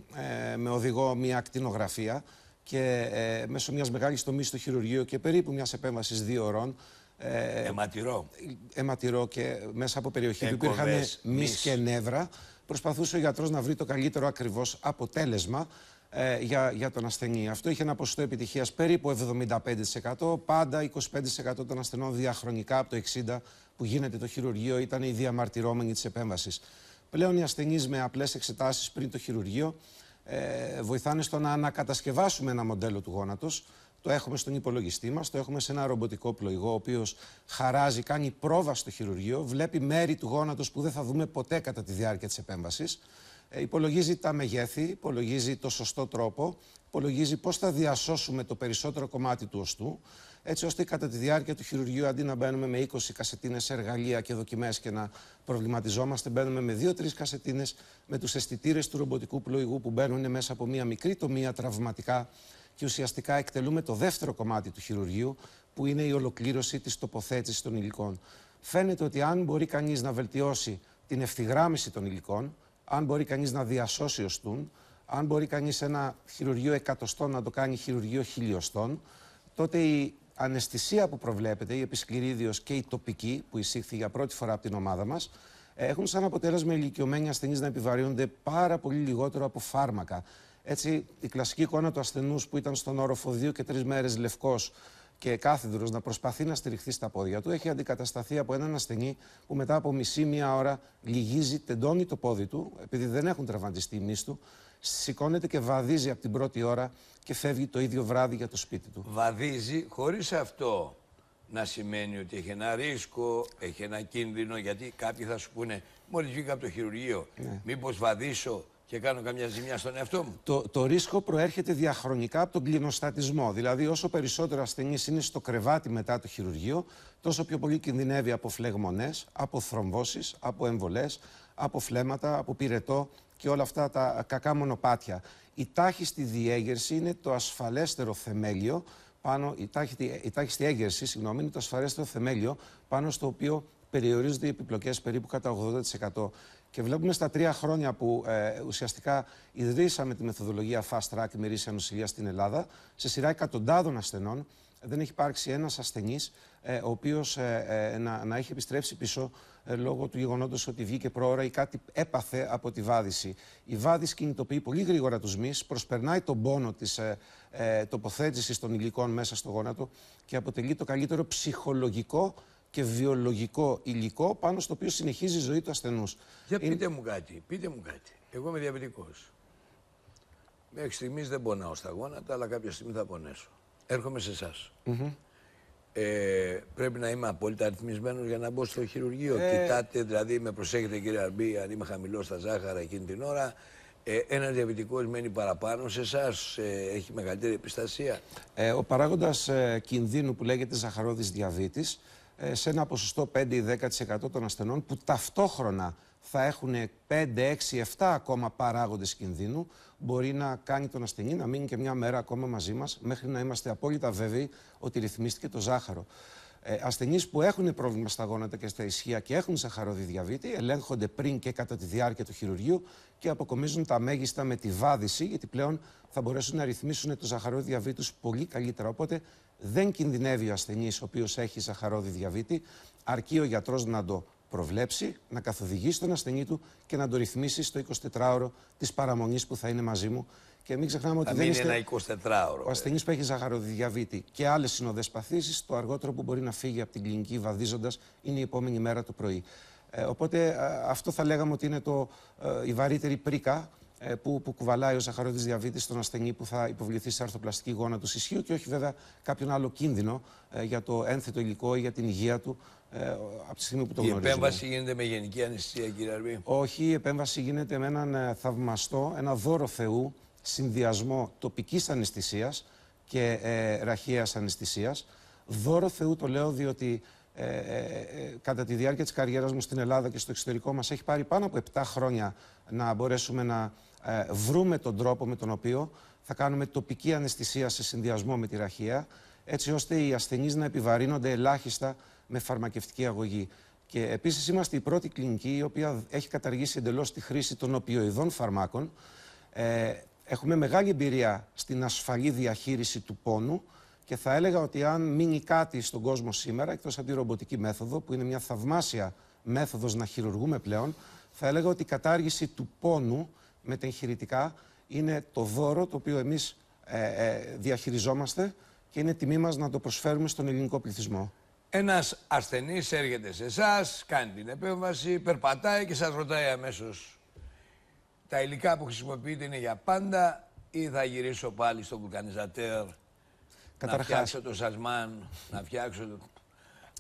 ε, με οδηγό μια ακτινογραφία και ε, μέσω μιας μεγάλης τομής στο χειρουργείο και περίπου μιας επέμβασης δύο ώρων ε, Αιματηρό. αιματηρό και μέσα από περιοχή που υπήρχαν Εκκοβές, μυς μυς. και νεύρα, προσπαθούσε ο γιατρός να βρει το καλύτερο ακριβώς αποτέλεσμα ε, για, για τον ασθενή. Αυτό είχε ένα ποσοστό επιτυχίας περίπου 75%. Πάντα 25% των ασθενών διαχρονικά από το 60% που γίνεται το χειρουργείο ήταν οι διαμαρτυρόμενοι της επέμβασης. Πλέον οι ασθενείς με απλές εξετάσεις πριν το χειρουργείο ε, βοηθάνε στο να ανακατασκευάσουμε ένα μοντέλο του γόνατος. Το έχουμε στον υπολογιστή μας, το έχουμε σε ένα ρομποτικό πλοηγό, ο οποίος χαράζει, κάνει πρόβα στο χειρουργείο, βλέπει μέρη του γόνατος που δεν θα δούμε ποτέ κατά τη διάρκεια της επέμβασης. Ε, υπολογίζει τα μεγέθη, υπολογίζει το σωστό τρόπο, υπολογίζει πώς θα διασώσουμε το περισσότερο κομμάτι του οστού, έτσι ώστε κατά τη διάρκεια του χειρουργείου αντί να μπαίνουμε με 20 κασετίνες εργαλεία και δοκιμές και να προβληματιζόμαστε, μπαίνουμε με 2-3 κασετίνες με τους αισθητήρες του ρομποτικού πλοηγού που μπαίνουν μέσα από μια μικρή τομία τραυματικά και ουσιαστικά εκτελούμε το δεύτερο κομμάτι του χειρουργείου που είναι η ολοκλήρωση της τοποθέτησης των υλικών. Φαίνεται ότι αν μπορεί κανείς να βελτιώσει την ευθυγράμμιση των υλικών, αν μπορεί κανείς να διασώσει οστούν, αν μπορεί κανείς ένα χειρουργείο εκατοστών να το κάνει χειρουργείο χιλιοστών, τότε η αναισθησία που προβλέπεται, η επισκληρίδιος και η τοπική που εισήχθη για πρώτη φορά από την ομάδα μας, έχουν σαν αποτέλεσμα οι ηλικιωμένοι ασθενείς να επιβαρύνονται πάρα πολύ λιγότερο από φάρμακα. Έτσι, η κλασική εικόνα του ασθενούς που ήταν στον όροφο δύο και τρεις μέρες λευκός και κάθιδρος να προσπαθεί να στηριχθεί στα πόδια του, έχει αντικατασταθεί από έναν ασθενή που μετά από μισή μία ώρα λυγίζει, τεντώνει το πόδι του, επειδή δεν έχουν τραυματιστεί οι μυς του, σηκώνεται και βαδίζει από την πρώτη ώρα και φεύγει το ίδιο βράδυ για το σπίτι του. Βαδίζει χωρίς αυτό να σημαίνει ότι έχει ένα ρίσκο, έχει ένα κίνδυνο, γιατί κάποιοι θα σου πούνε μόλις βγήκα από το χειρουργείο, Ναι. μήπως βαδίσω και κάνω καμιά ζημιά στον εαυτό μου. Το, το ρίσκο προέρχεται διαχρονικά από τον κλινοστατισμό. Δηλαδή, όσο περισσότερο ασθενής είναι στο κρεβάτι μετά το χειρουργείο, τόσο πιο πολύ κινδυνεύει από φλεγμονές, από θρομβώσεις, από εμβολές, από φλέμματα, από πυρετό και όλα αυτά τα κακά μονοπάτια. Η τάχιστη διέγερση είναι το ασφαλέστερο θεμέλιο πάνω, η, τάχιστη, η τάχιστη έγερση, συγγνώμη, είναι το ασφαλέστερο θεμέλιο πάνω στο οποίο περιορίζονται οι επιπλοκές περίπου κατά 80%. Και βλέπουμε στα τρία χρόνια που ε, ουσιαστικά ιδρύσαμε τη μεθοδολογία Fast Track ημερήσια νοσηλεία στην Ελλάδα, σε σειρά εκατοντάδων ασθενών, δεν έχει υπάρξει ένας ασθενής ε, ο οποίος ε, ε, να, να έχει επιστρέψει πίσω ε, λόγω του γεγονότος ότι βγήκε πρόωρα ή κάτι έπαθε από τη βάδιση. Η βάδιση κινητοποιεί πολύ γρήγορα τους μυς, προσπερνάει τον πόνο της ε, ε, τοποθέτησης των υλικών μέσα στο γόνατο και αποτελεί το καλύτερο ψυχολογικό και βιολογικό υλικό πάνω στο οποίο συνεχίζει η ζωή του ασθενούς. Για πείτε μου κάτι, πείτε μου κάτι. Εγώ είμαι διαβητικός. Μέχρι στιγμής δεν πονάω στα γόνατα, αλλά κάποια στιγμή θα πονέσω. Έρχομαι σε εσάς. Ε, πρέπει να είμαι απόλυτα αριθμισμένος για να μπω στο χειρουργείο. Ε, Κοιτάτε, δηλαδή με προσέχετε κύριε Αρμπή, αν είμαι χαμηλός στα ζάχαρα εκείνη την ώρα. Ε, ένας διαβητικό μένει παραπάνω σε εσάς, έχει μεγαλύτερη επιστασία. Ε, ο παράγοντας ε, κινδύνου που λέγεται ζαχαρόδης διαβήτης ε, σε ένα ποσοστό 5 ή 10% των ασθενών που ταυτόχρονα θα έχουν 5, 6, 7 ακόμα παράγοντες κινδύνου μπορεί να κάνει τον ασθενή να μείνει και μια μέρα ακόμα μαζί μας μέχρι να είμαστε απόλυτα βέβαιοι ότι ρυθμίστηκε το ζάχαρο. Ε, ασθενείς που έχουν πρόβλημα στα γόνατα και στα ισχύα και έχουν ζαχαρόδι διαβήτη ελέγχονται πριν και κατά τη διάρκεια του χειρουργείου και αποκομίζουν τα μέγιστα με τη βάδιση γιατί πλέον θα μπορέσουν να ρυθμίσουν το ζαχαρόδι διαβήτη τους πολύ καλύτερα. Οπότε δεν κινδυνεύει ο ασθενής ο οποίος έχει ζαχαρόδι διαβήτη αρκεί ο γιατρός να το προβλέψει, να καθοδηγήσει τον ασθενή του και να το ρυθμίσει στο 24ωρο της παραμονής που θα είναι μαζί μου Και μην ξεχνάμε ότι Θα δεν μείνει είστε... ένα 24ωρο. Ο ασθενής που έχει ζαχαροδιαβήτη και άλλες συνοδές παθήσεις, το αργότερο που μπορεί να φύγει από την κλινική βαδίζοντας είναι η επόμενη μέρα το πρωί. Ε, οπότε ε, αυτό θα λέγαμε ότι είναι το, ε, η βαρύτερη πρίκα ε, που, που κουβαλάει ο ζαχαρόδης διαβήτης στον ασθενή που θα υποβληθεί σε αρθροπλαστική γόνα του ισχύου και όχι βέβαια κάποιον άλλο κίνδυνο ε, για το ένθετο υλικό ή για την υγεία του ε, από τη στιγμή που το Η γνωρίζουμε. επέμβαση γίνεται με γενική αναισθησία, κύριε Αρβή; Όχι, η επέμβαση γίνεται με έναν ε, θαυμαστό, ένα δώρο Θεού, συνδυασμό τοπικής αναισθησίας και ε, ραχαίας αναισθησίας. Δώρο Θεού το λέω διότι ε, ε, ε, κατά τη διάρκεια της καριέρας μου στην Ελλάδα και στο εξωτερικό μας έχει πάρει πάνω από 7 χρόνια να μπορέσουμε να ε, βρούμε τον τρόπο με τον οποίο θα κάνουμε τοπική αναισθησία σε συνδυασμό με τη ραχαία, έτσι ώστε οι ασθενείς να επιβαρύνονται ελάχιστα με φαρμακευτική αγωγή. Και επίσης είμαστε η πρώτη κλινική η οποία έχει καταργήσει εντελώς τη χρήση των οπιοειδών φαρμάκων. Ε, έχουμε μεγάλη εμπειρία στην ασφαλή διαχείριση του πόνου και θα έλεγα ότι αν μείνει κάτι στον κόσμο σήμερα, εκτός από τη ρομποτική μέθοδο, που είναι μια θαυμάσια μέθοδος να χειρουργούμε πλέον, θα έλεγα ότι η κατάργηση του πόνου με τα εγχειρητικά είναι το δώρο το οποίο εμείς ε, ε, διαχειριζόμαστε και είναι τιμή μας να το προσφέρουμε στον ελληνικό πληθυσμό. Ένας ασθενής έρχεται σε εσάς, κάνει την επέμβαση, περπατάει και σας ρωτάει αμέσως τα υλικά που χρησιμοποιείτε είναι για πάντα ή θα γυρίσω πάλι στο βουλκανιζατέρ να Καταρχάς- φτιάξω το σασμάν, να φτιάξω το...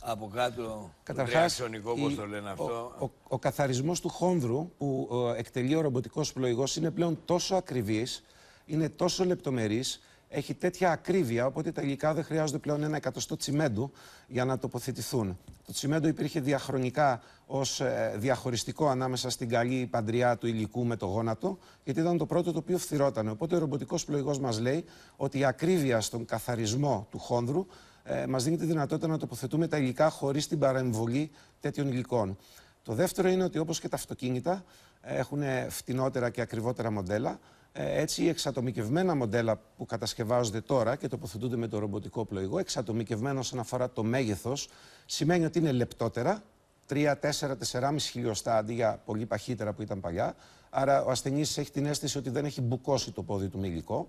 από κάτω Καταρχάς, το ρεαξονικό, πώς η- το λένε ο- αυτό. Ο, ο, καθαρισμός του χόνδρου που ε, εκτελεί ο ρομποτικός πλοηγός είναι πλέον τόσο ακριβής, είναι τόσο λεπτομερής, έχει τέτοια ακρίβεια, οπότε τα υλικά δεν χρειάζονται πλέον ένα εκατοστό τσιμέντου για να τοποθετηθούν. Το τσιμέντο υπήρχε διαχρονικά ως ε, διαχωριστικό ανάμεσα στην καλή παντριά του υλικού με το γόνατο, γιατί ήταν το πρώτο το οποίο φθυρόταν. Οπότε ο ρομποτικός πλοηγός μας λέει ότι η ακρίβεια στον καθαρισμό του χόνδρου ε, μας δίνει τη δυνατότητα να τοποθετούμε τα υλικά χωρίς την παρεμβολή τέτοιων υλικών. Το δεύτερο είναι ότι όπως και τα αυτοκίνητα ε, έχουν φτηνότερα και ακριβότερα μοντέλα, ε, έτσι οι εξατομικευμένα μοντέλα που κατασκευάζονται τώρα και τοποθετούνται με το ρομποτικό πλοηγό, εξατομικευμένα όσον αφορά το μέγεθος, σημαίνει ότι είναι λεπτότερα, 3, 4, 4,5 χιλιοστά αντί για πολύ παχύτερα που ήταν παλιά. Άρα ο ασθενής έχει την αίσθηση ότι δεν έχει μπουκώσει το πόδι του με υλικό.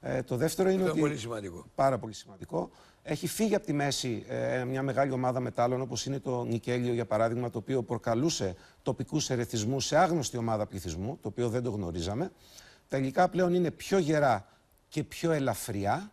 Ε, το δεύτερο είναι Αυτό ότι είναι πολύ σημαντικό. πάρα πολύ σημαντικό. Έχει φύγει από τη μέση ε, μια μεγάλη ομάδα μετάλλων, όπως είναι το νικέλιο, για παράδειγμα, το οποίο προκαλούσε τοπικούς ερεθισμούς σε άγνωστη ομάδα πληθυσμού, το οποίο δεν το γνωρίζαμε. Τα υλικά πλέον είναι πιο γερά και πιο ελαφριά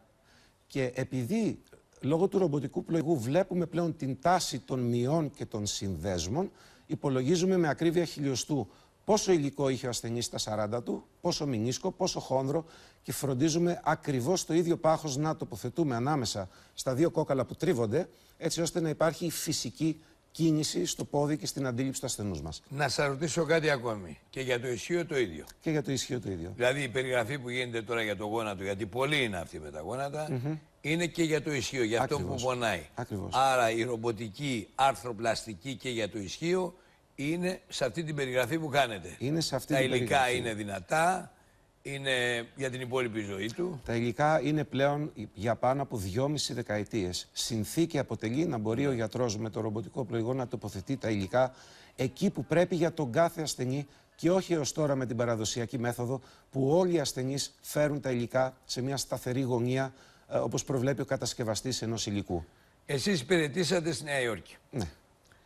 και επειδή λόγω του ρομποτικού πλοηγού βλέπουμε πλέον την τάση των μειών και των συνδέσμων, υπολογίζουμε με ακρίβεια χιλιοστού πόσο υλικό είχε ο ασθενής στα 40 του, πόσο μηνίσκο, πόσο χόνδρο και φροντίζουμε ακριβώς το ίδιο πάχος να τοποθετούμε ανάμεσα στα δύο κόκαλα που τρίβονται, έτσι ώστε να υπάρχει η φυσική κίνηση στο πόδι και στην αντίληψη του ασθενούς μας. Να σας ρωτήσω κάτι ακόμη και για το ισχύο το ίδιο. Και για το ισχύο το ίδιο. Δηλαδή η περιγραφή που γίνεται τώρα για το γόνατο, γιατί πολλοί είναι αυτοί με τα γόνατα, είναι και για το ισχύο, για αυτό που Ακριβώς. πονάει. Ακριβώς. Άρα η ρομποτική άρθροπλαστική και για το ισχύο είναι σε αυτή την περιγραφή που κάνετε. Είναι σε αυτή τα την υλικά περιγραφή. είναι δυνατά, είναι για την υπόλοιπη ζωή του. Τα υλικά είναι πλέον για πάνω από δυόμιση δεκαετίες. Συνθήκη αποτελεί να μπορεί ο γιατρός με το ρομποτικό πλοηγό να τοποθετεί τα υλικά εκεί που πρέπει για τον κάθε ασθενή και όχι έως τώρα με την παραδοσιακή μέθοδο που όλοι οι ασθενείς φέρουν τα υλικά σε μια σταθερή γωνία ε, όπως προβλέπει ο κατασκευαστής ενός υλικού. Εσείς υπηρετήσατε στη Νέα Υόρκη, Ναι,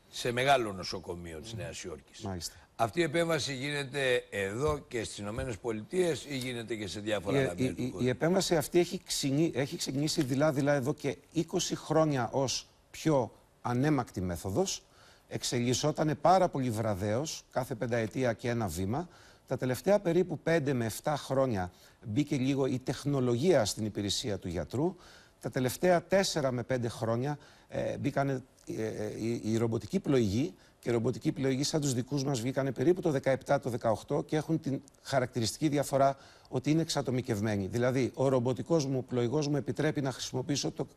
σε μεγάλο νοσοκομείο της Νέας Υόρκης. μάλιστα. Αυτή η επέμβαση γίνεται εδώ και στις Ηνωμένες Πολιτείες ή γίνεται και σε διάφορα Η, άλλα η, μέρη του η, κόσμου; η επέμβαση αυτή έχει, ξυνή- έχει ξεκινήσει δειλά-δειλά εδώ και 20 χρόνια ως πιο ανέμακτη μέθοδος. Εξελισσόταν πάρα πολύ βραδέως, κάθε πενταετία και ένα βήμα. Τα τελευταία περίπου 5 με 7 χρόνια μπήκε λίγο η τεχνολογία στην υπηρεσία του γιατρού. Τα τελευταία 4 με 5 χρόνια ε, μπήκαν ε, ε, η, η ρομποτική πλοηγή και οι ρομποτικοί πλοηγοί σαν τους δικούς μας βγήκαν περίπου το 17, το 18 και έχουν την χαρακτηριστική διαφορά ότι είναι εξατομικευμένοι. Δηλαδή, ο ρομποτικός μου πλοηγός μου επιτρέπει να χρησιμοποιήσω το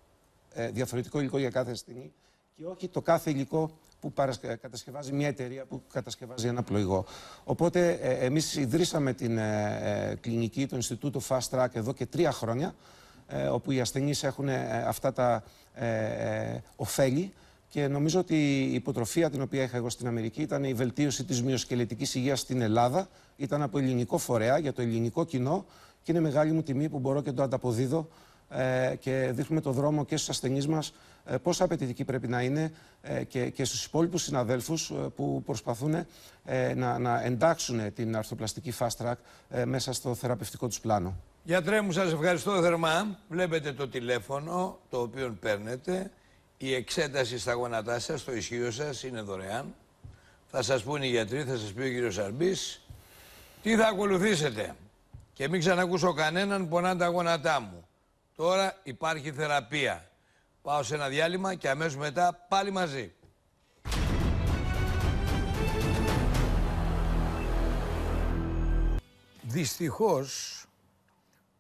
ε, διαφορετικό υλικό για κάθε ασθενή και όχι το κάθε υλικό που παρασ- ε, κατασκευάζει μια εταιρεία που κατασκευάζει ένα πλοηγό. Οπότε ε, εμείς ιδρύσαμε την ε, ε, κλινική, το Ινστιτούτο Fast Track εδώ και τρία χρόνια ε, όπου οι ασθενείς έχουν ε, αυτά τα ε, ε, ωφέλη και νομίζω ότι η υποτροφία την οποία είχα εγώ στην Αμερική ήταν η βελτίωση της μυοσκελετικής υγείας στην Ελλάδα. Ήταν από ελληνικό φορέα για το ελληνικό κοινό και είναι μεγάλη μου τιμή που μπορώ και το ανταποδίδω ε, και δείχνουμε το δρόμο και στους ασθενείς μας ε, πόσο απαιτητική πρέπει να είναι ε, και, και στους υπόλοιπους συναδέλφους ε, που προσπαθούν ε, να, να εντάξουν την αρθροπλαστική fast track μέσα στο θεραπευτικό τους πλάνο. Γιατρέ μου, σας ευχαριστώ θερμά. Βλέπετε το τηλέφωνο το οποίο παίρνετε. Η εξέταση στα γόνατά σας, το ισχύο σας, είναι δωρεάν. Θα σας πούνε οι γιατροί, θα σας πει ο κύριος Αρμπής. Τι θα ακολουθήσετε. Και μην ξανακούσω κανέναν πονάνε τα γόνατά μου. Τώρα υπάρχει θεραπεία. Πάω σε ένα διάλειμμα και αμέσως μετά πάλι μαζί. Δυστυχώς,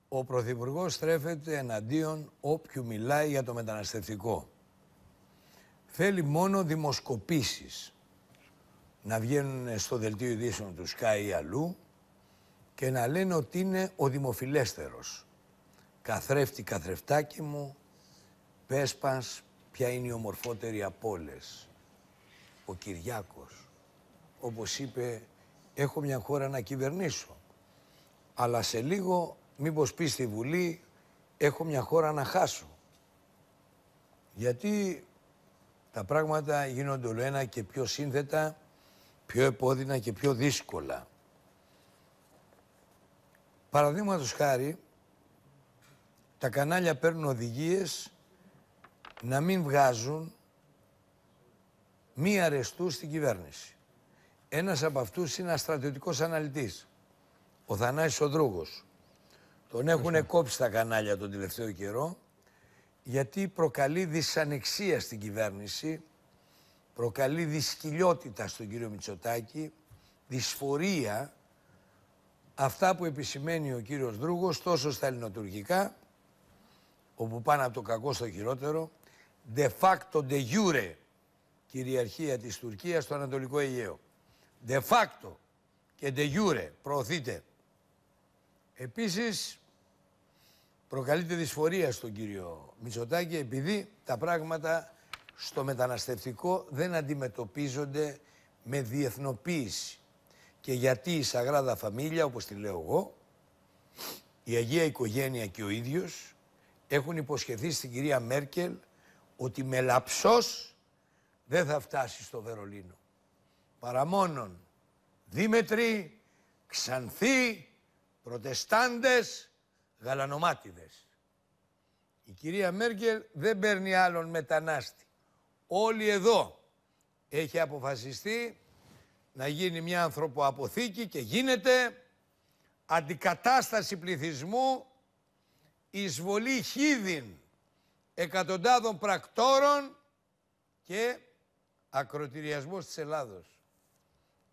ο Πρωθυπουργός στρέφεται εναντίον όποιου μιλάει για το μεταναστευτικό. Θέλει μόνο δημοσκοπήσεις να βγαίνουν στο δελτίο ειδήσεων του Sky ή αλλού και να λένε ότι είναι ο δημοφιλέστερος. Καθρέφτη, καθρεφτάκι μου, πες ποια είναι η ομορφότερη από όλες. Ο Κυριάκος, όπως είπε, έχω μια χώρα να κυβερνήσω. Αλλά σε λίγο, μήπως πεις στη Βουλή, έχω μια χώρα να χάσω. Γιατί τα πράγματα γίνονται όλο ένα και πιο σύνθετα, πιο επώδυνα και πιο δύσκολα. Παραδείγματος χάρη, τα κανάλια παίρνουν οδηγίες να μην βγάζουν μη αρεστούς στην κυβέρνηση. Ένας από αυτούς είναι στρατιωτικός αναλυτής, ο Θανάσης Οδρούγος. Τον έχουν κόψει τα κανάλια τον τελευταίο καιρό, γιατί προκαλεί δυσανεξία στην κυβέρνηση, προκαλεί δυσκυλιότητα στον κύριο Μητσοτάκη, δυσφορία, αυτά που επισημαίνει ο κύριος Δρούγος τόσο στα ελληνοτουρκικά, όπου πάνε από το κακό στο χειρότερο, de facto de jure κυριαρχία της Τουρκίας στο Ανατολικό Αιγαίο. De facto και de jure προωθείται. Επίσης, προκαλείται δυσφορία στον κύριο Μητσοτάκη επειδή τα πράγματα στο μεταναστευτικό δεν αντιμετωπίζονται με διεθνοποίηση. Και γιατί η Σαγράδα Φαμίλια, όπως τη λέω εγώ, η Αγία Οικογένεια και ο ίδιος έχουν υποσχεθεί στην κυρία Μέρκελ ότι με λαψός δεν θα φτάσει στο Βερολίνο. Παρά μόνον Δήμετροι, Ξανθοί, Προτεστάντες, Γαλανομάτιδες. Η κυρία Μέρκελ δεν παίρνει άλλον μετανάστη. Όλοι εδώ έχει αποφασιστεί να γίνει μια ανθρωποαποθήκη και γίνεται αντικατάσταση πληθυσμού εισβολή χίδιν εκατοντάδων πρακτόρων και ακροτηριασμός της Ελλάδος.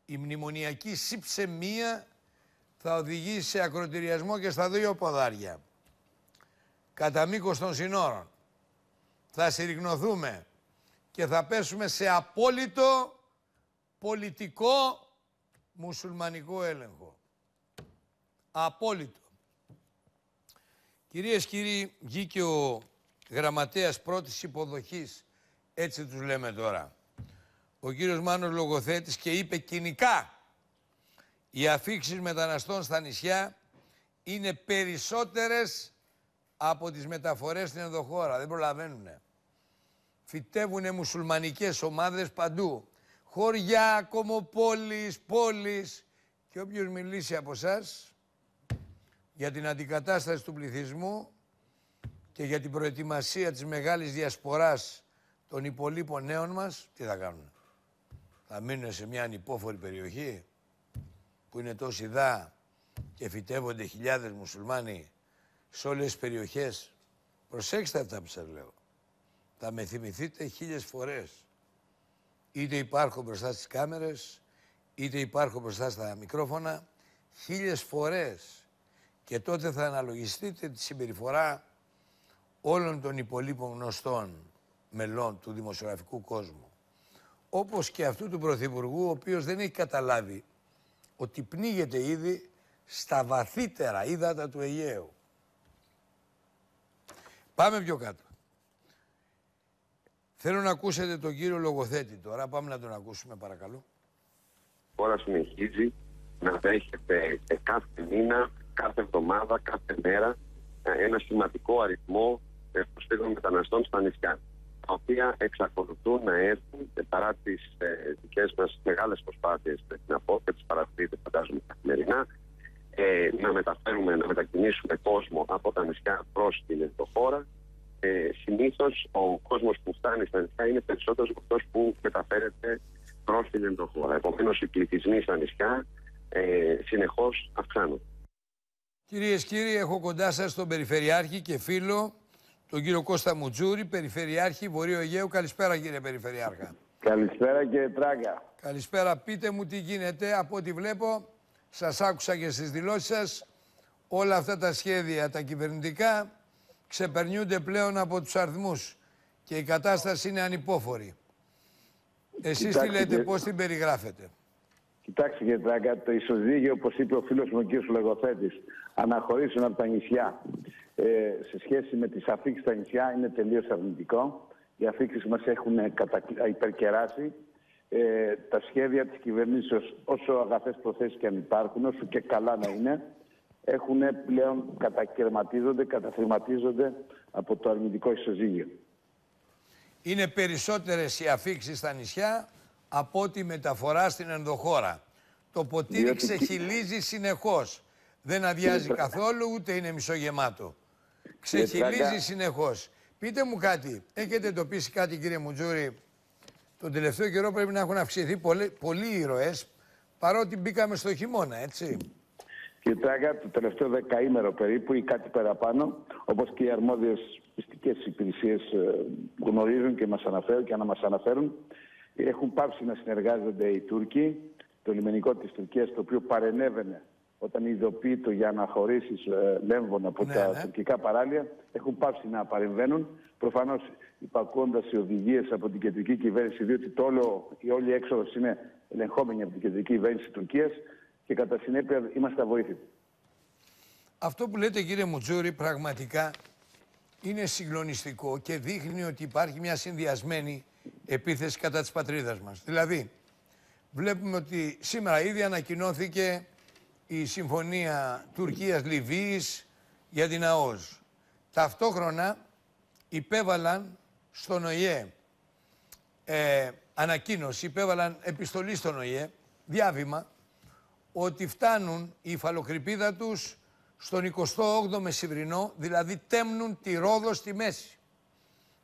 Η μνημονιακή σύψεμία θα οδηγήσει σε ακροτηριασμό και στα δύο ποδάρια. Κατά μήκος των συνόρων. Θα συρρυγνωθούμε και θα πέσουμε σε απόλυτο πολιτικό μουσουλμανικό έλεγχο. Απόλυτο. Κυρίες κύριοι, βγήκε ο γραμματέας πρώτης υποδοχής, έτσι τους λέμε τώρα. Ο κύριος Μάνος Λογοθέτης και είπε κοινικά οι αφήξεις μεταναστών στα νησιά είναι περισσότερες από τις μεταφορές στην ενδοχώρα. Δεν προλαβαίνουνε. Φυτεύουνε μουσουλμανικές ομάδες παντού. Χωριά, κομοπόλεις, πόλεις. Και όποιος μιλήσει από εσάς για την αντικατάσταση του πληθυσμού και για την προετοιμασία της μεγάλης διασποράς των υπολείπων νέων μας, τι θα κάνουν. Θα μείνουν σε μια ανυπόφορη περιοχή; Που είναι τόση δά και φυτεύονται χιλιάδες μουσουλμάνοι σε όλες τις περιοχές. Προσέξτε αυτά που σας λέω. Θα με θυμηθείτε χίλιες φορές. Είτε υπάρχω μπροστά στις κάμερες, είτε υπάρχω μπροστά στα μικρόφωνα, χίλιες φορές. Και τότε θα αναλογιστείτε τη συμπεριφορά όλων των υπολείπων γνωστών μελών του δημοσιογραφικού κόσμου. Όπως και αυτού του Πρωθυπουργού, ο οποίος δεν έχει καταλάβει ότι πνίγεται ήδη στα βαθύτερα ύδατα του Αιγαίου. Πάμε πιο κάτω. Θέλω να ακούσετε τον κύριο Λογοθέτη τώρα. Πάμε να τον ακούσουμε παρακαλώ. Η χώρα συνεχίζει να δέχεται κάθε μήνα κάθε εβδομάδα, κάθε μέρα ένα σημαντικό αριθμό προσφύγων μεταναστών στα νησιά τα οποία εξακολουθούν να έρθουν και παρά τις ε, δικές μας μεγάλες προσπάθειες, πρέπει να πω, και τις παρατηρείτε φαντάζομαι καθημερινά, ε, να μεταφέρουμε, να μετακινήσουμε κόσμο από τα νησιά προς την ενδοχώρα. Ε, Συνήθως ο κόσμος που φτάνει στα νησιά είναι περισσότερος από αυτός που μεταφέρεται προς την ενδοχώρα. Επομένως, οι πληθυσμοί στα νησιά ε, συνεχώς αυξάνονται. Κυρίες και κύριοι, έχω κοντά σας τον Περιφερειάρχη και φίλο, τον κύριο Κώστα Μουτζούρη, Περιφερειάρχη Βορείου Αιγαίου. Καλησπέρα, κύριε Περιφερειάρχα. Καλησπέρα, κύριε Τράγκα. Καλησπέρα. Πείτε μου τι γίνεται. Από ό,τι βλέπω, σας άκουσα και στις δηλώσεις σας, όλα αυτά τα σχέδια, τα κυβερνητικά, ξεπερνιούνται πλέον από τους αριθμούς και η κατάσταση είναι ανυπόφορη. Εσείς τι λέτε, πώς την περιγράφετε; Κοιτάξτε κύριε Τράγκα, το ισοζύγιο, όπως είπε ο φίλος μου ο κ. Λογοθέτης, αναχωρήσουν από τα νησιά ε, σε σχέση με τι αφήξει στα νησιά είναι τελείως αρνητικό. Οι αφήξεις μας έχουν κατα... υπερκεράσει ε, τα σχέδια της κυβερνήσεως, όσο αγαθές προθέσεις και αν υπάρχουν, όσο και καλά να είναι, έχουν πλέον κατακαιρματίζονται, καταθρηματίζονται από το αρνητικό ισοζύγιο. Είναι περισσότερες οι αφήξεις στα νησιά από τη μεταφορά στην ενδοχώρα. Το ποτήρι Διότι... ξεχυλίζει συνεχώς. Δεν αδειάζει καθόλου, ούτε είναι μισογεμάτο. Ξεχυλίζει συνεχώς. Πείτε μου κάτι, έχετε εντοπίσει κάτι κύριε Μουτζούρη, τον τελευταίο καιρό πρέπει να έχουν αυξηθεί πολύ, πολλοί ήρωε, παρότι μπήκαμε στο χειμώνα, έτσι. Κύριε Τράγκα, το τελευταίο δεκαήμερο περίπου ή κάτι παραπάνω, όπως και οι αρμόδιες πιστικές υπηρεσίες ε, γνωρίζουν και μας αναφέρουν και να μας αναφέρουν, έχουν πάψει να συνεργάζονται οι Τούρκοι, το λιμενικό της Τουρκίας, το οποίο παρενέβαινε όταν ειδοποιείται για αναχωρήσει ε, λέμβων από ναι, τα ναι. τουρκικά παράλια, έχουν πάψει να παρεμβαίνουν. Προφανώς υπακούοντας οι οδηγίες από την κεντρική κυβέρνηση, διότι το όλο, η όλη έξοδος είναι ελεγχόμενη από την κεντρική κυβέρνηση της Τουρκίας και κατά συνέπεια είμαστε αβοήθητοι. Αυτό που λέτε κύριε Μουτζούρη πραγματικά είναι συγκλονιστικό και δείχνει ότι υπάρχει μια συνδυασμένη επίθεση κατά της πατρίδας μας. Δηλαδή, βλέπουμε ότι σήμερα ήδη ανακοινώθηκε η συμφωνία Τουρκίας-Λιβύης για την ΑΟΣ. Ταυτόχρονα υπέβαλαν στον ΟΗΕ ε, ανακοίνωση, υπέβαλαν επιστολή στον ΟΗΕ, διάβημα, ότι φτάνουν η υφαλοκρηπίδα τους στον 28ο Μεσημβρινό, δηλαδή τέμνουν τη Ρόδο στη μέση.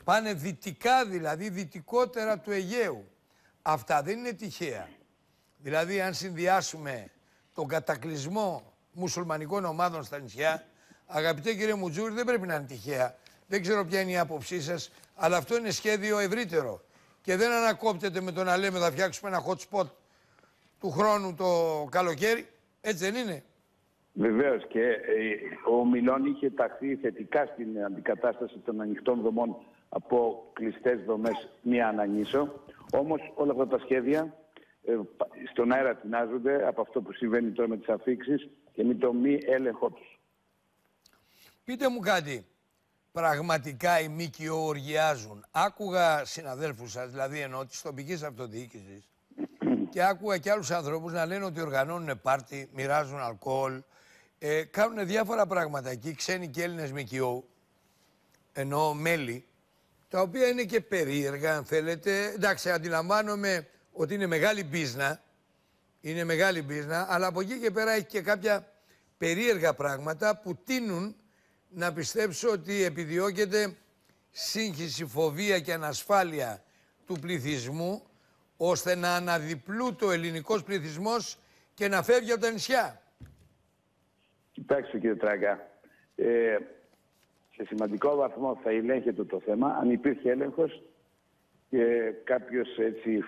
Πάνε δυτικά δηλαδή, δυτικότερα του Αιγαίου. Αυτά δεν είναι τυχαία. Δηλαδή αν συνδυάσουμε τον κατακλυσμό μουσουλμανικών ομάδων στα νησιά, αγαπητέ κύριε Μουτζούρη, δεν πρέπει να είναι τυχαία. Δεν ξέρω ποια είναι η άποψή σας, αλλά αυτό είναι σχέδιο ευρύτερο. Και δεν ανακόπτεται με το να λέμε θα φτιάξουμε ένα hot spot του χρόνου το καλοκαίρι. Έτσι δεν είναι. Βεβαίως και ε, ο Μιλών είχε ταχθεί θετικά στην αντικατάσταση των ανοιχτών δομών από κλειστές δομές μία ανανήσω. Όμως όλα αυτά τα σχέδια ε, στον αέρα τεινάζονται από αυτό που συμβαίνει τώρα με τις αφήξεις και με το μη έλεγχό τους. Πείτε μου κάτι πραγματικά οι ΜΚΟ οργιάζουν. Άκουγα συναδέλφους σας, δηλαδή ενώ τη τοπική αυτοδιοίκηση, και άκουγα και άλλους ανθρώπους να λένε ότι οργανώνουν πάρτι, μοιράζουν αλκοόλ, ε, κάνουν διάφορα πράγματα εκεί, ξένοι και Έλληνες ΜΚΟ, ενώ μέλη, τα οποία είναι και περίεργα, αν θέλετε. Εντάξει, αντιλαμβάνομαι ότι είναι μεγάλη μπίζνα, είναι μεγάλη μπίζνα, αλλά από εκεί και πέρα έχει και κάποια περίεργα πράγματα που τίνουν να πιστέψω ότι επιδιώκεται σύγχυση, φοβία και ανασφάλεια του πληθυσμού ώστε να αναδιπλούτει ο ελληνικός πληθυσμός και να φεύγει από τα νησιά. Κοιτάξτε κύριε Τράγκα, ε, σε σημαντικό βαθμό θα ελέγχεται το θέμα αν υπήρχε έλεγχος και κάποιος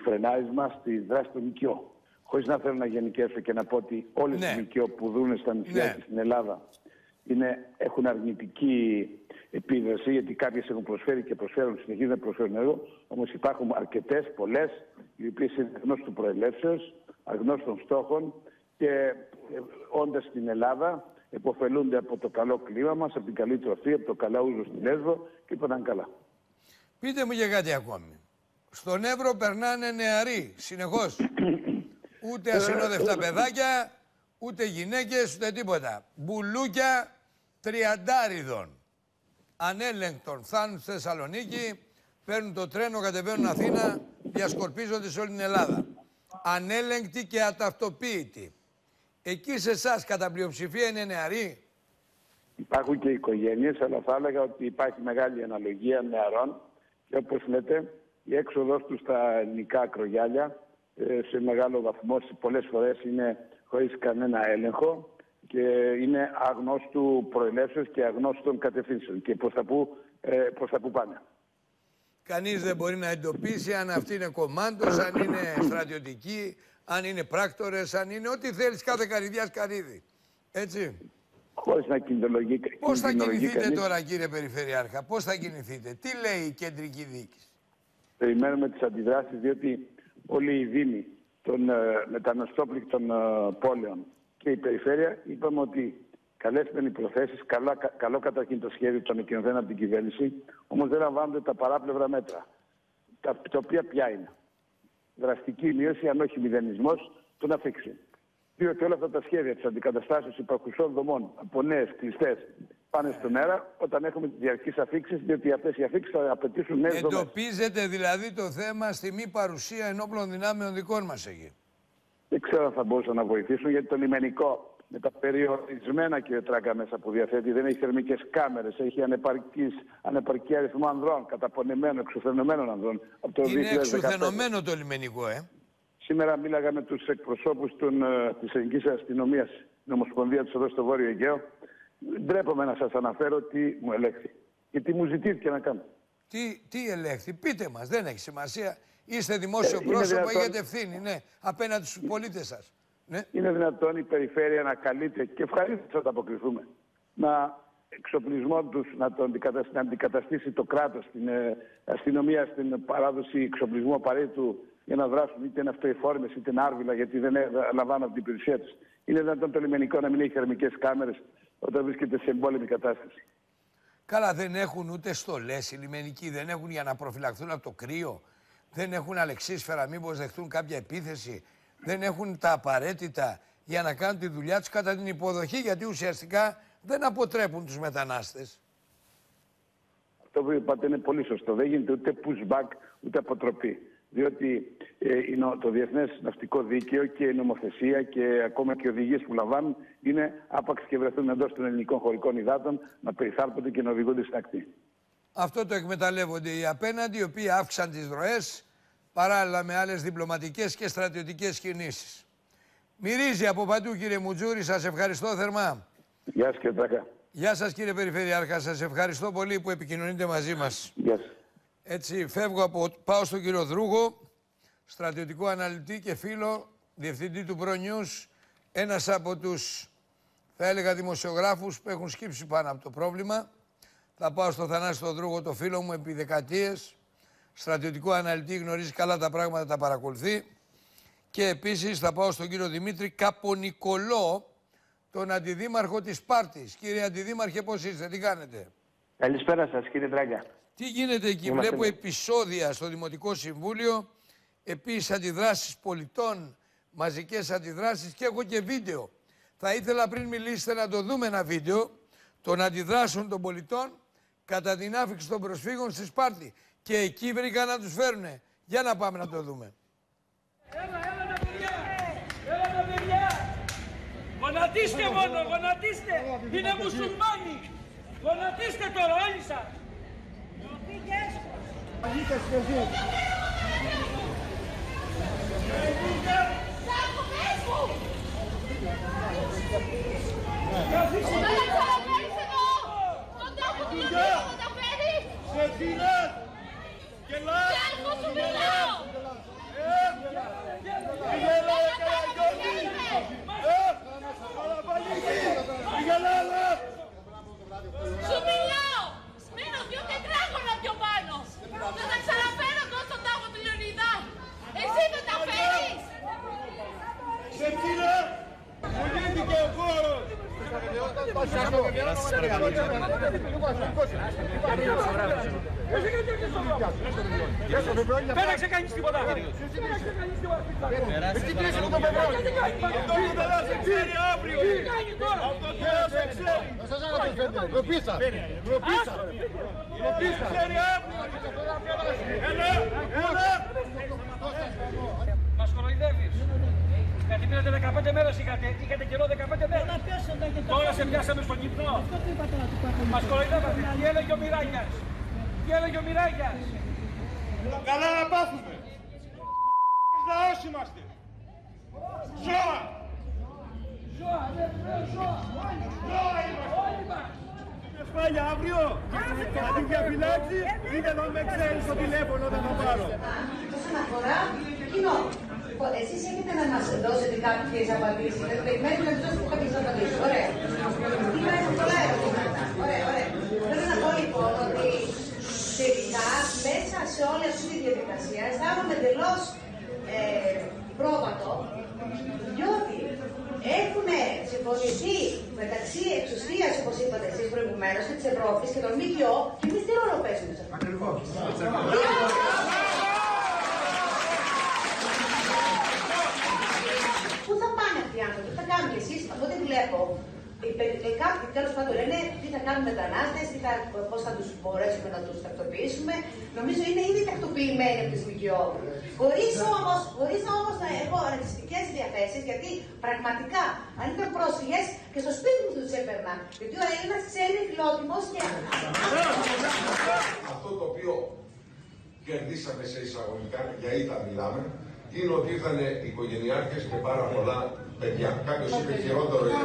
φρενάρισμα στη δράση των ΜΚΟ. Χωρίς να θέλω να γενικεύσω και να πω ότι όλες ναι. οι ΜΚΟ που δουν στα νησιά ναι. στην Ελλάδα είναι, έχουν αρνητική επίδραση, γιατί κάποιες έχουν προσφέρει και προσφέρουν, συνεχίζουν να προσφέρουν έργο. Όμως υπάρχουν αρκετές, πολλές, οι οποίες είναι γνώστου προελεύσεως, αγνώστων στόχων και ε, όντας στην Ελλάδα εποφελούνται από το καλό κλίμα μας, από την καλή τροφή, από το καλό ούζο στην Έσβο και είπαν καλά. Πείτε μου για κάτι ακόμη. Στον Εύρο περνάνε νεαροί συνεχώς. Ούτε ασυνόδευτα παιδάκια, ούτε γυναίκες, ούτε τίποτα. Μπουλούκια τριαντάριδων. Ανέλεγκτων. Φτάνουν στη Θεσσαλονίκη, παίρνουν το τρένο, κατεβαίνουν Αθήνα, διασκορπίζονται σε όλη την Ελλάδα. Ανέλεγκτοι και αταυτοποίητοι. Εκεί σε εσάς κατά πλειοψηφία είναι νεαροί; Υπάρχουν και οικογένειες, αλλά θα έλεγα ότι υπάρχει μεγάλη αναλογία νεαρών και όπως λέτε η έξοδος τους στα ελληνικά ακρογιάλια ε, σε μεγάλο βαθμό πολλές φορές είναι χωρίς κανένα έλεγχο και είναι αγνώστου προελεύσεως και αγνώστων κατευθύνσεων και προς τα που, ε, προς τα που πάνε. Κανείς δεν μπορεί να εντοπίσει αν αυτή είναι κομμάντος, αν είναι στρατιωτική, αν είναι πράκτορες, αν είναι ό,τι θέλεις κάθε καρυδιάς καρύδι. Έτσι. Χωρίς να κινδυνολογεί Πώς θα κινδυνολογεί κινηθείτε κανείς. τώρα κύριε Περιφερειάρχα, πώς θα κινηθείτε, τι λέει η κεντρική διοίκηση; Περιμένουμε τις αντιδράσεις διότι όλοι οι δήμοι των ε, μεταναστόπληκτων ε, πόλεων και η περιφέρεια είπαμε ότι καλές μεν οι προθέσεις, καλά, κα- καλό καταρχήν το σχέδιο των εκκοινωθέν από την κυβέρνηση, όμως δεν λαμβάνονται τα παράπλευρα μέτρα. Τα, τα οποία ποια είναι. Δραστική μείωση, αν όχι μηδενισμός, των αφήξεων. Διότι όλα αυτά τα σχέδια της αντικαταστάσεως υπαρχουσών δομών από νέες κλειστές πάνε στον αέρα όταν έχουμε τις διαρκείς αφήξεις, διότι αυτές οι αφήξεις θα απαιτήσουν νέες δομές. Εντοπίζετε δηλαδή το θέμα στη μη παρουσία ενόπλων δυνάμεων δικών μας εκεί. Δεν ξέρω αν θα μπορούσαν να βοηθήσουν γιατί το λιμενικό με τα περιορισμένα και τράγκα μέσα που διαθέτει δεν έχει θερμικές κάμερες, έχει ανεπαρκής, ανεπαρκή αριθμό ανδρών, καταπονεμένων, εξουθενωμένων ανδρών. Από το Είναι 2015. εξουθενωμένο το λιμενικό, ε. Σήμερα μίλαγα με τους εκπροσώπους των, ε, της ελληνικής αστυνομίας, την Ομοσπονδία της εδώ στο Βόρειο Αιγαίο. Ντρέπομαι να σας αναφέρω τι μου ελέγχθη και τι μου ζητήθηκε να κάνω. Τι, τι ελέγχθη, πείτε μας, δεν έχει σημασία. Είστε δημόσιο Ε, είναι πρόσωπο, δυνατόν- έχετε ευθύνη, ναι, απέναντι στους πολίτες σας. Ναι. Είναι δυνατόν η περιφέρεια να καλείται και ευχαρίστως θα ανταποκριθούμε να εξοπλισμό τους να, το αντικαταστήσει, να αντικαταστήσει το κράτος την ε, αστυνομία στην παράδοση εξοπλισμού απαραίτητου για να δράσουν είτε είναι αυτοεφόρμες είτε είναι άρβιλα γιατί δεν ε, λαμβάνουν από την υπηρεσία τους. Είναι δυνατόν το λιμενικό να μην έχει θερμικές κάμερες όταν βρίσκεται σε εμπόλεμη κατάσταση. Καλά, δεν έχουν ούτε στολές οι λιμενικοί, δεν έχουν για να προφυλαχθούν από το κρύο. Δεν έχουν αλεξίσφαιρα, μήπως δεχτούν κάποια επίθεση. Δεν έχουν τα απαραίτητα για να κάνουν τη δουλειά τους κατά την υποδοχή, γιατί ουσιαστικά δεν αποτρέπουν τους μετανάστες. Αυτό που είπατε είναι πολύ σωστό. Δεν γίνεται ούτε pushback ούτε αποτροπή. Διότι ε, η νο- το Διεθνές Ναυτικό Δίκαιο και η νομοθεσία και ακόμα και οι οδηγίες που λαμβάνουν είναι άπαξ και βρεθούν εντός των ελληνικών χωρικών υδάτων να περιθάλπονται και να οδηγούνται στην ακτή. Αυτό το εκμεταλλεύονται οι απέναντι, οι οποίοι αύξαν τις ροές παράλληλα με άλλες διπλωματικές και στρατιωτικές κινήσεις. Μυρίζει από παντού κύριε Μουτζούρη, σας ευχαριστώ θερμά. Γεια σας, κύριε Τράκα. Γεια σας κύριε Περιφερειάρχα, σας ευχαριστώ πολύ που επικοινωνείτε μαζί μας. Γεια σας. Έτσι φεύγω από, πάω στον κύριο Δρούγο, στρατιωτικό αναλυτή και φίλο, διευθυντή του Pro News, ένας από τους, θα έλεγα, δημοσιογράφους που έχουν σκύψει πάνω από το πρόβλημα. Θα πάω στο Θανάση τον Δρούγο, το φίλο μου, επί δεκαετίες, στρατιωτικό αναλυτή, γνωρίζει καλά τα πράγματα, τα παρακολουθεί. Και επίσης θα πάω στον κύριο Δημήτρη Καπονικολό, τον αντιδήμαρχο της Σπάρτης. Κύριε Αντιδήμαρχε, πώς είστε, τι κάνετε; Καλησπέρα σας κύριε Τράγκα. Τι γίνεται εκεί, Είμαστε βλέπω εδώ. επεισόδια στο Δημοτικό Συμβούλιο, επίσης αντιδράσεις πολιτών, μαζικές αντιδράσεις και έχω και βίντεο. Θα ήθελα πριν μιλήσετε να το δούμε ένα βίντεο των αντιδράσεων των πολιτών κατά την άφηξη των προσφύγων στη Σπάρτη. Και εκεί βρήκα να τους φέρουνε. Για να πάμε να το δούμε. Έλα, έλα τα παιδιά! Έλα τα παιδιά! Γονατίστε μόνο, γονατίστε! Είναι μουσουλμάνοι! Γονατίστε τώρα όλοι σας! Σου μιλάω! Σμήνω δύο τετράγωνα πιο πάνω! Θα τα ξαναφέρω εδώ στον τάφο του Λεωνιδά! Εσύ δεν τα φέρεις! Εσύ γιατί έρχεσαι στον δρόμο. Δεν έξε κανείς τίποτα. Δεν έξε κανείς τίποτα. Εκεί κλείσε το πεπρό. Γιατί κάνει πάντα. Τι κάνει τώρα. Ροπίσα. Ροπίσα. Ροπίσα. Μας κοροϊδεύεις. Γιατί πήρατε 15 μέρες είχατε, είχατε καιρό 15 μέρες. Τώρα σε πιάσαμε στον κυπνό. Μας κοροϊδεύατε. Τι έλεγε ο Μιράγιας; Τι έλεγε ο Μιράγιας; Καλά να πάθουμε. Λαός είμαστε. Ζώα. Ζώα, ναι, ναι, ζώα. Ζώα είμαστε. Όλοι μας. Σπάλια αύριο. Θα την διαφυλάξει ή δεν θα με ξέρεις στο τηλέφωνο όταν θα πάρω. Όσον αφορά κοινό. Λοιπόν, εσείς έχετε να μας δώσετε κάποιες απαντήσεις. Δεν περιμένετε να μας δώσετε κάποιες απαντήσεις. Ωραία. Είναι πολλά ερωτήματα. Ωραία, ωραία. Θέλω να πω λοιπόν ότι τελικά μέσα σε όλη αυτή τη διαδικασία αισθάνομαι εντελώς ε, πρόβατο διότι έχουν συμφωνηθεί μεταξύ εξουσίας, όπως είπατε εσείς προηγουμένως, και της Ευρώπης και των ΜΚΟ και εμείς τι ρόλο παίζουμε σε αυτό. Τι ρόλο Πού θα πάνε αυτοί οι άνθρωποι, τι θα κάνουν κι εσείς, από ό,τι βλέπω. οι πε- ε, Κάποιοι τέλος πάντων λένε τι θα κάνουν μετανάστες, πώς θα τους μπορέσουμε να τους τακτοποιήσουμε. Νομίζω είναι ήδη τακτοποιημένοι από τις ΜΚΟ. Χωρίς όμως χωρίς όμως να έχω ρατσιστικέ διαθέσεις, γιατί πραγματικά αν ήταν πρόσφυγες και στο σπίτι μου τους έπαιρνα. Γιατί ο Έλληνας ξέρει φιλότιμος και. Αυτό το οποίο κερδίσαμε σε εισαγωγικά, για ήττα μιλάμε, είναι ότι ήρθαν οικογενειάρχες με πάρα πολλά παιδιά. Κάποιος είπε χειρότερο για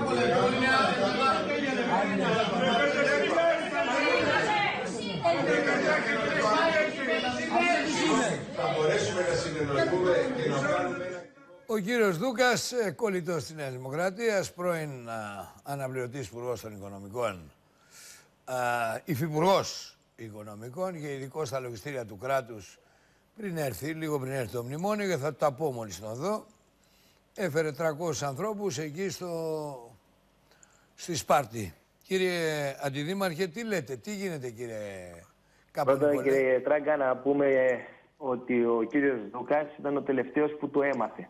Θα μπορέσουμε να συνεννοηθούμε και να κάνουμε ένα... Ο κύριος Δούκας, ε, κολλητός της Νέας Δημοκρατίας, πρώην α, αναπληρωτής υπουργό των Οικονομικών, α, υφυπουργός Οικονομικών και ειδικό στα λογιστήρια του κράτους πριν έρθει, λίγο πριν έρθει το μνημόνιο και θα τα πω μόλις τον δω, έφερε 300 ανθρώπους εκεί στο, στη Σπάρτη. Κύριε Αντιδήμαρχε, τι λέτε, τι γίνεται κύριε Πρώτα, Καπανικολέ. κύριε Τράγκα, να πούμε ότι ο κύριος Δούκας ήταν ο τελευταίος που το έμαθε.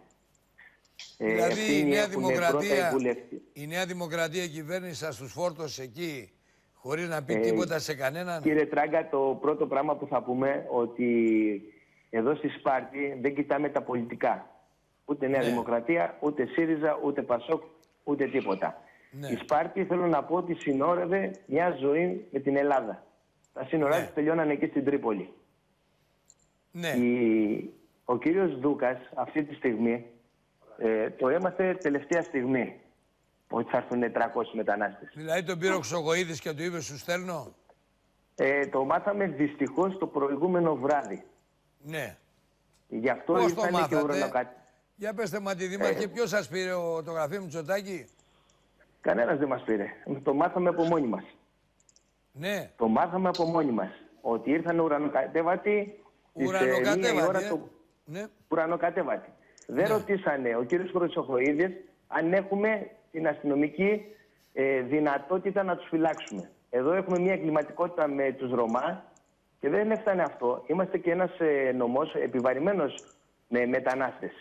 Ε, Δηλαδή η ευθύνη Νέα, έχουνε πρώτα οι Δημοκρατία, βουλευτές. η Νέα Δημοκρατία κυβέρνηση σας τους φόρτωσε εκεί χωρίς να πει Ε, τίποτα σε κανέναν; Κύριε Τράγκα, το πρώτο πράγμα που θα πούμε ότι εδώ στη Σπάρτη δεν κοιτάμε τα πολιτικά. Ούτε Νέα Ναι. Δημοκρατία, ούτε ΣΥΡΙΖΑ, ούτε ΠΑΣΟΚ, ούτε τίποτα. Ναι. Η Σπάρτη θέλω να πω ότι συνόρευε μια ζωή με την Ελλάδα. Τα σύνορά Ναι. της τελειώναν εκεί στην Τρίπολη. Ναι, Η- Ο κύριος Δούκας αυτή τη στιγμή ε, το έμαθε τελευταία στιγμή ότι θα έρθουν 300 μετανάστες. δηλαδή τον πήρε ο Ξογοίδης και του είπε σου στέλνω. Ε, το μάθαμε δυστυχώς το προηγούμενο βράδυ. Ναι. Γι' αυτό Πώς το ήρθαν και μάθατε; Ουρανοκάτι. Για πέστε μου Αντιδήμαρχε, Ε. ποιος σας πήρε ο, το γραφείο Μητσοτάκη; Κανένας δεν μας πήρε. Το μάθαμε από μόνοι μας. Ναι, Το μάθαμε από μόνοι μας. Ότι ήρθαν ουρανοκατέβατοι στις, ε, μία η ουρανοκατέβατη. ώρα ε. το- Ναι. ουρανοκατέβατη. Δεν Ναι. ρωτήσανε ο κύριος Χρυσοχοίδης αν έχουμε την αστυνομική ε, δυνατότητα να τους φυλάξουμε. Εδώ έχουμε μια εγκληματικότητα με τους Ρωμά και δεν έφτανε αυτό. Είμαστε και ένας ε, νομός επιβαρημένος με μετανάστες.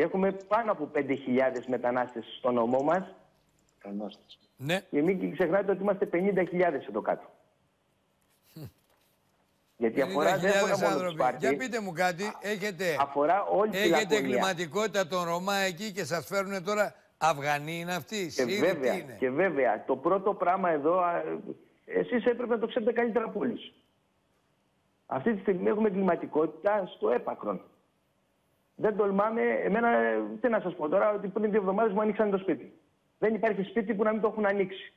Και έχουμε πάνω από 5.000 μετανάστες στο νομό μας Ναι. και μην ξεχνάτε ότι είμαστε 50.000 εδώ κάτω. Γιατί αφορά δεν 50.000 αφορά μόνο τους άνθρωποι. Σπάρτη, Για πείτε μου κάτι, έχετε, αφορά όλη τη έχετε Λακωνία. εγκληματικότητα των Ρωμά εκεί και σας φέρουν τώρα Αφγανοί είναι αυτοί, Και Σύριοι, βέβαια, τι είναι; και βέβαια, το πρώτο πράγμα εδώ, α, εσείς έπρεπε να το ξέρετε καλύτερα από όλους. Αυτή τη στιγμή έχουμε εγκληματικότητα στο έπακρον. Δεν τολμάμε, εμένα, ε, τι να σας πω τώρα, ότι πριν δύο εβδομάδες μου ανοίξαν το σπίτι. Δεν υπάρχει σπίτι που να μην το έχουν ανοίξει.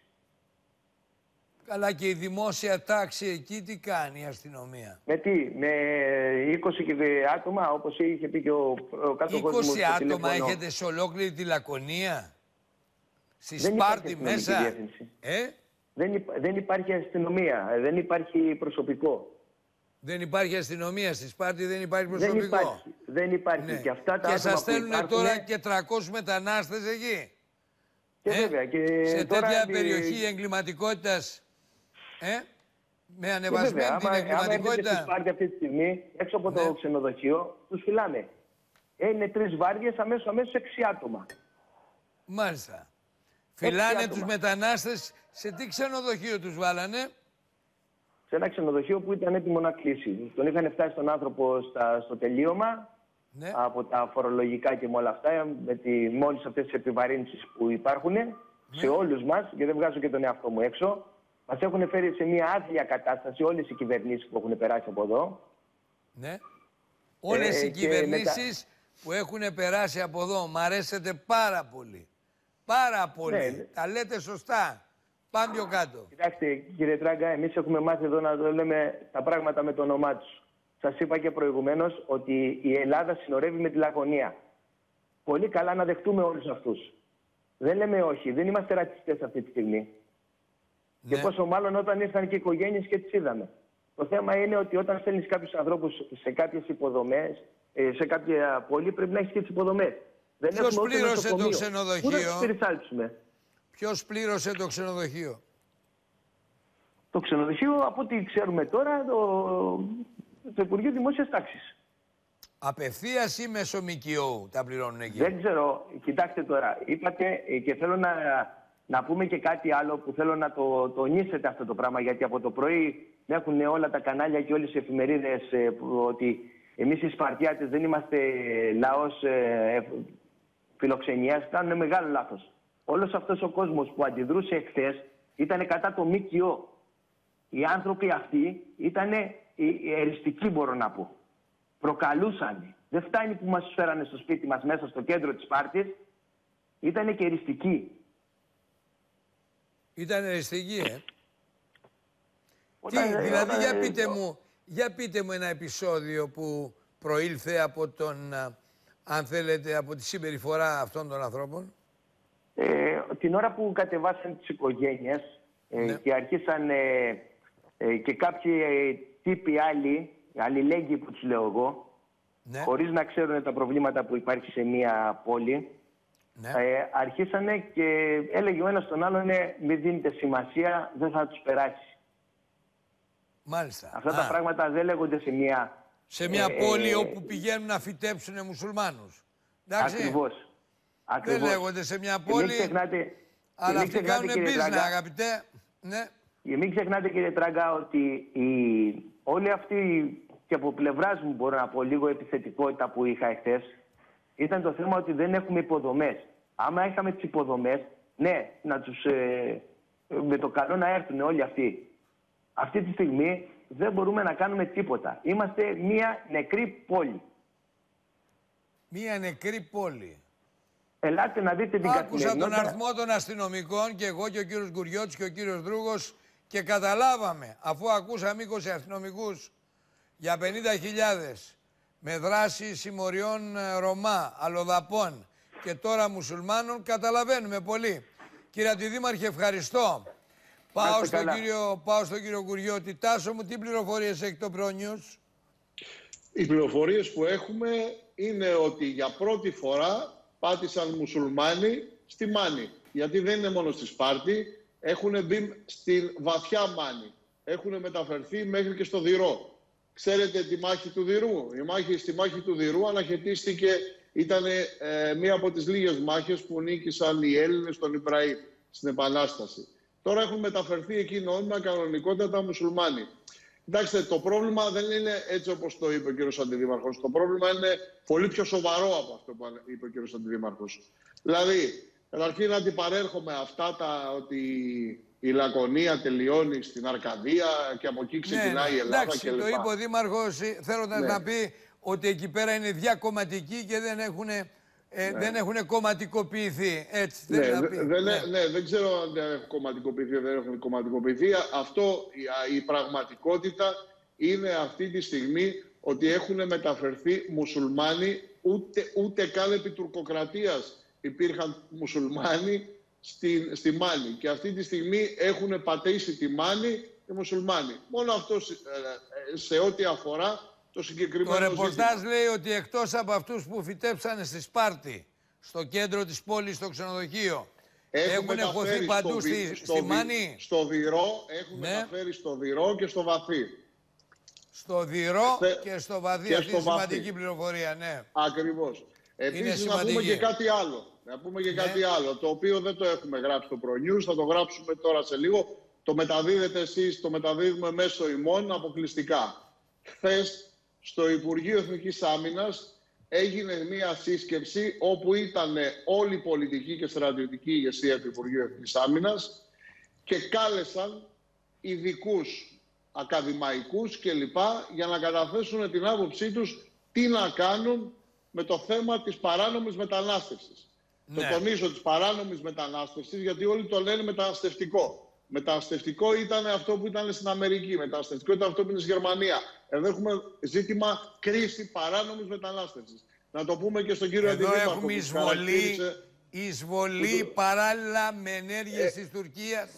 Καλά και η δημόσια τάξη εκεί τι κάνει η αστυνομία; Με τι, με 20 και δε- άτομα, όπως είχε πει και ο, ο κάτοχος μου 20 στο άτομα τηλέφωνο. έχετε σε ολόκληρη τη Λακωνία; Στη Δεν υπάρχει Σπάρτη αστυνομική μέσα; διεύθυνση. Ε, Δεν, υπά- δεν υπάρχει αστυνομία, ε, δεν υπάρχει προσωπικό. Δεν υπάρχει αστυνομία. Στη Σπάρτη δεν υπάρχει Δεν προσωπικό. υπάρχει. Δεν υπάρχει. Ναι. Και αυτά τα και άτομα σας που στέλνουν υπάρχουνε- τώρα και 300 μετανάστες εκεί. Και Ε, βέβαια. Και σε τώρα τέτοια τη- περιοχή εγκληματικότητας. Ε, Με Και ανεβασμένη βέβαια, την άμα, άμα έρχεται στη εγκληματικότητα. Σπάρτη αυτή τη στιγμή, έξω από το Ναι. ξενοδοχείο, τους φυλάνε. Ε, Είναι τρεις βάρδιες, αμέσως αμέσως έξι άτομα. Μάλιστα. Φυλάνε άτομα. τους μετανάστες. Σε τι ξενοδοχείο τους βάλανε; Σε ένα ξενοδοχείο που ήταν έτοιμο να κλείσει. Τον είχαν φτάσει τον άνθρωπο στα, στο τελείωμα Ναι. από τα φορολογικά και με όλα αυτά, με τη, με όλες αυτές τις επιβαρύνσεις που υπάρχουν σε όλους μας, και δεν βγάζω και τον εαυτό μου έξω, μας έχουν φέρει σε μια άδεια κατάσταση όλες οι κυβερνήσεις που έχουν περάσει από εδώ. Ναι. Όλες Ε, οι και κυβερνήσεις που έχουν περάσει από εδώ. Μ' αρέσετε πάρα πολύ. Πάρα πολύ. Ναι, ναι. Τα λέτε σωστά. Πάμε πιο κάτω. Κοιτάξτε, κύριε Τράγκα, εμείς έχουμε μάθει εδώ να το λέμε τα πράγματα με το όνομά τους. Σας είπα και προηγουμένως ότι η Ελλάδα συνορεύει με τη Λαγωνία. Πολύ καλά να δεχτούμε όλους αυτούς. Δεν λέμε όχι, δεν είμαστε ρατσιστές αυτή τη στιγμή. Και Ναι. πόσο μάλλον όταν ήρθαν και οι οικογένειες και τις είδαμε. Το θέμα είναι ότι όταν στέλνεις κάποιους ανθρώπους σε κάποιες υποδομές, σε κάποια πόλη, πρέπει να έχεις και τις υποδομές. Δεν Ποιος έχουμε ούτε πλήρωσε το νοσοκομείο. ξενοδοχείο; Πού να τους περιθάλψουμε. Ποιος πλήρωσε το ξενοδοχείο; Το ξενοδοχείο, από ό,τι ξέρουμε τώρα, το, το Υπουργείο Δημόσιας Τάξης. Απευθείας ή μέσω ΜΚΟ τα πληρώνουν εκεί; Δεν ξέρω, κοιτάξτε τώρα, είπατε ε, και θέλω να, να πούμε και κάτι άλλο που θέλω να το τονίσετε αυτό το πράγμα, γιατί από το πρωί με έχουν όλα τα κανάλια και όλες οι εφημερίδες ε, που, ότι εμείς οι Σπαρτιάτες δεν είμαστε λαός ε, ε, φιλοξενίας, κάνουν μεγάλο λάθος. Όλος αυτός ο κόσμος που αντιδρούσε εχθές ήταν κατά το ΜΚΟ. Οι άνθρωποι αυτοί ήταν εριστικοί μπορώ να πω. Προκαλούσαν. Δεν φτάνει που μας φέρανε στο σπίτι μας μέσα στο κέντρο της Σπάρτης. Ήταν και εριστικοί. Ήταν εριστική, ε. Τι, Όταν- δηλαδή, όταν- για πείτε, μου, για πείτε μου ένα επεισόδιο που προήλθε από τον, α, αν θέλετε, από τη συμπεριφορά αυτών των ανθρώπων. Ε, την ώρα που κατεβάσαν τις οικογένειες ε, Ναι. και αρχίσαν ε, ε, και κάποιοι ε, τύποι άλλοι, αλληλέγγυοι που τους λέω εγώ, Ναι, χωρίς να ξέρουν τα προβλήματα που υπάρχει σε μια πόλη, ναι. ε, αρχίσανε και έλεγε ο ένας τον άλλον «Ε, μην δίνετε σημασία, δεν θα τους περάσει. Μάλιστα. Αυτά Α, τα πράγματα δεν λέγονται σε μια... Σε μια ε, πόλη ε, όπου πηγαίνουν να φυτέψουν μουσουλμάνους. Εντάξει. Ακριβώς. Δεν Ακριβώς. λέγονται σε μια Και μην πόλη, ξεχνάτε, και αλλά μην αυτοί ξεχνάτε, κάνουν κύριε business, Τράγκα, αγαπητέ. Ναι. Και μην ξεχνάτε κύριε Τράγκα ότι η... όλοι αυτοί και από πλευράς μου μπορώ να πω λίγο επιθετικότητα που είχα εχθές ήταν το θέμα ότι δεν έχουμε υποδομές. Άμα είχαμε τις υποδομές, ναι, να τους, ε, με το καλό να έρθουν όλοι αυτοί. Αυτή τη στιγμή δεν μπορούμε να κάνουμε τίποτα. Είμαστε μία νεκρή πόλη. Μια νεκρή πόλη. Ελάτε να δείτε την Άκουσα τον καθημερινότητα. αριθμό των αστυνομικών και εγώ και ο κύριος Γκουριώτης και ο κύριος Δρούγος και καταλάβαμε, αφού ακούσαμε 20 αστυνομικούς για 50.000 με δράση συμμοριών ε, Ρωμά, αλλοδαπών και τώρα μουσουλμάνων, καταλαβαίνουμε πολύ. Κύριε Αντιδήμαρχε, ευχαριστώ. Πάω είστε στον, καλά. κύριο, πάω στον κύριο Γκουριώτη. Τάσο μου, τι πληροφορίες έχει το Pro News? Οι πληροφορίες που έχουμε είναι ότι για πρώτη φορά πάτησαν μουσουλμάνοι στη Μάνη. Γιατί δεν είναι μόνο στη Σπάρτη, έχουν μπει στην βαθιά Μάνη. Έχουν μεταφερθεί μέχρι και στο Δυρό. Ξέρετε τη μάχη του Δυρού; Η μάχη, στη μάχη του Δυρού αναχαιτίστηκε, ήταν ε, μία από τις λίγες μάχες που νίκησαν οι Έλληνες στον Ιμπραήμ στην Επανάσταση. Τώρα έχουν μεταφερθεί εκεί νόμιμα κανονικότατα μουσουλμάνοι. Κοιτάξτε, το πρόβλημα δεν είναι έτσι όπως το είπε ο κ. Αντιδήμαρχος. Το πρόβλημα είναι πολύ πιο σοβαρό από αυτό που είπε ο κ. Αντιδήμαρχος. Δηλαδή, καταρχήν να αντιπαρέρχομαι αυτά τα ότι η Λακωνία τελειώνει στην Αρκαδία και από εκεί ξεκινάει η Ελλάδα Ναι, Εντάξει, κλπ. το είπε ο Δήμαρχος, ε, θέλοντας Ναι. να πει ότι εκεί πέρα είναι διακομματικοί και δεν έχουν, ε, δεν έχουν κομματικοποιηθεί. Έτσι, Ναι, θέλει να δε- πει. δεν, Ναι. ναι, δεν ξέρω αν έχουν κομματικοποιηθεί ή δεν έχουν κομματικοποιηθεί. Αυτό, η, η πραγματικότητα είναι αυτή τη στιγμή ότι έχουν μεταφερθεί μουσουλμάνοι, ούτε, ούτε καν επί τουρκοκρατίας υπήρχαν μουσουλμάνοι στη, στη Μάνη. Και αυτή τη στιγμή έχουν πατήσει τη Μάνη οι μουσουλμάνοι. Μόνο αυτό σε, ε, ε, σε ό,τι αφορά το συγκεκριμένο Το ρεπορτάζ ζήτημα. λέει ότι εκτός από αυτούς που φυτέψανε στη Σπάρτη, στο κέντρο της πόλης, στο ξενοδοχείο, Έχουν μεταφέρει χωθεί στο παντού Βι- στη- στο στη Βι- Μάνη; Στο Βυρό, έχουν Ναι. μεταφέρει στο Βυρό και στο Βαθύ. Στο Δυρό Θε- και στο Βαδί. και Αυτή στο είναι σημαντική Βαθύ. πληροφορία, ναι. Ακριβώς. Επίσης να σημαντική. πούμε και κάτι άλλο. Να πούμε και Ναι. κάτι άλλο, το οποίο δεν το έχουμε γράψει στο ProNews, θα το γράψουμε τώρα σε λίγο. Το μεταδίδετε εσείς, το μεταδίδουμε μέσω ημών αποκλειστικά. Χθες στο Υπουργείο Εθνικής Άμυνας έγινε μια σύσκεψη όπου ήταν όλη η πολιτική και στρατιωτική ηγεσία του Υπουργείου Εθνικής Άμυνας και κάλεσαν ειδικούς ακαδημαϊκούς κλπ. για να καταθέσουν την άποψή τους τι να κάνουν με το θέμα της παράνομης μετανάστευσης. Ναι. Το τονίζω της παράνομης μετανάστευσης γιατί όλοι το λένε μεταναστευτικό. Μεταναστευτικό ήταν αυτό που ήταν στην Αμερική, μεταναστευτικό ήταν αυτό που είναι στη Γερμανία. Εδώ έχουμε ζήτημα κρίση παράνομης μετανάστευσης. Να το πούμε και στον κύριο Εδώ Αντιδήμαρχο έχουμε που εισβολή, χαρακτήρισε- εισβολή παράλληλα με ενέργειες της Τουρκίας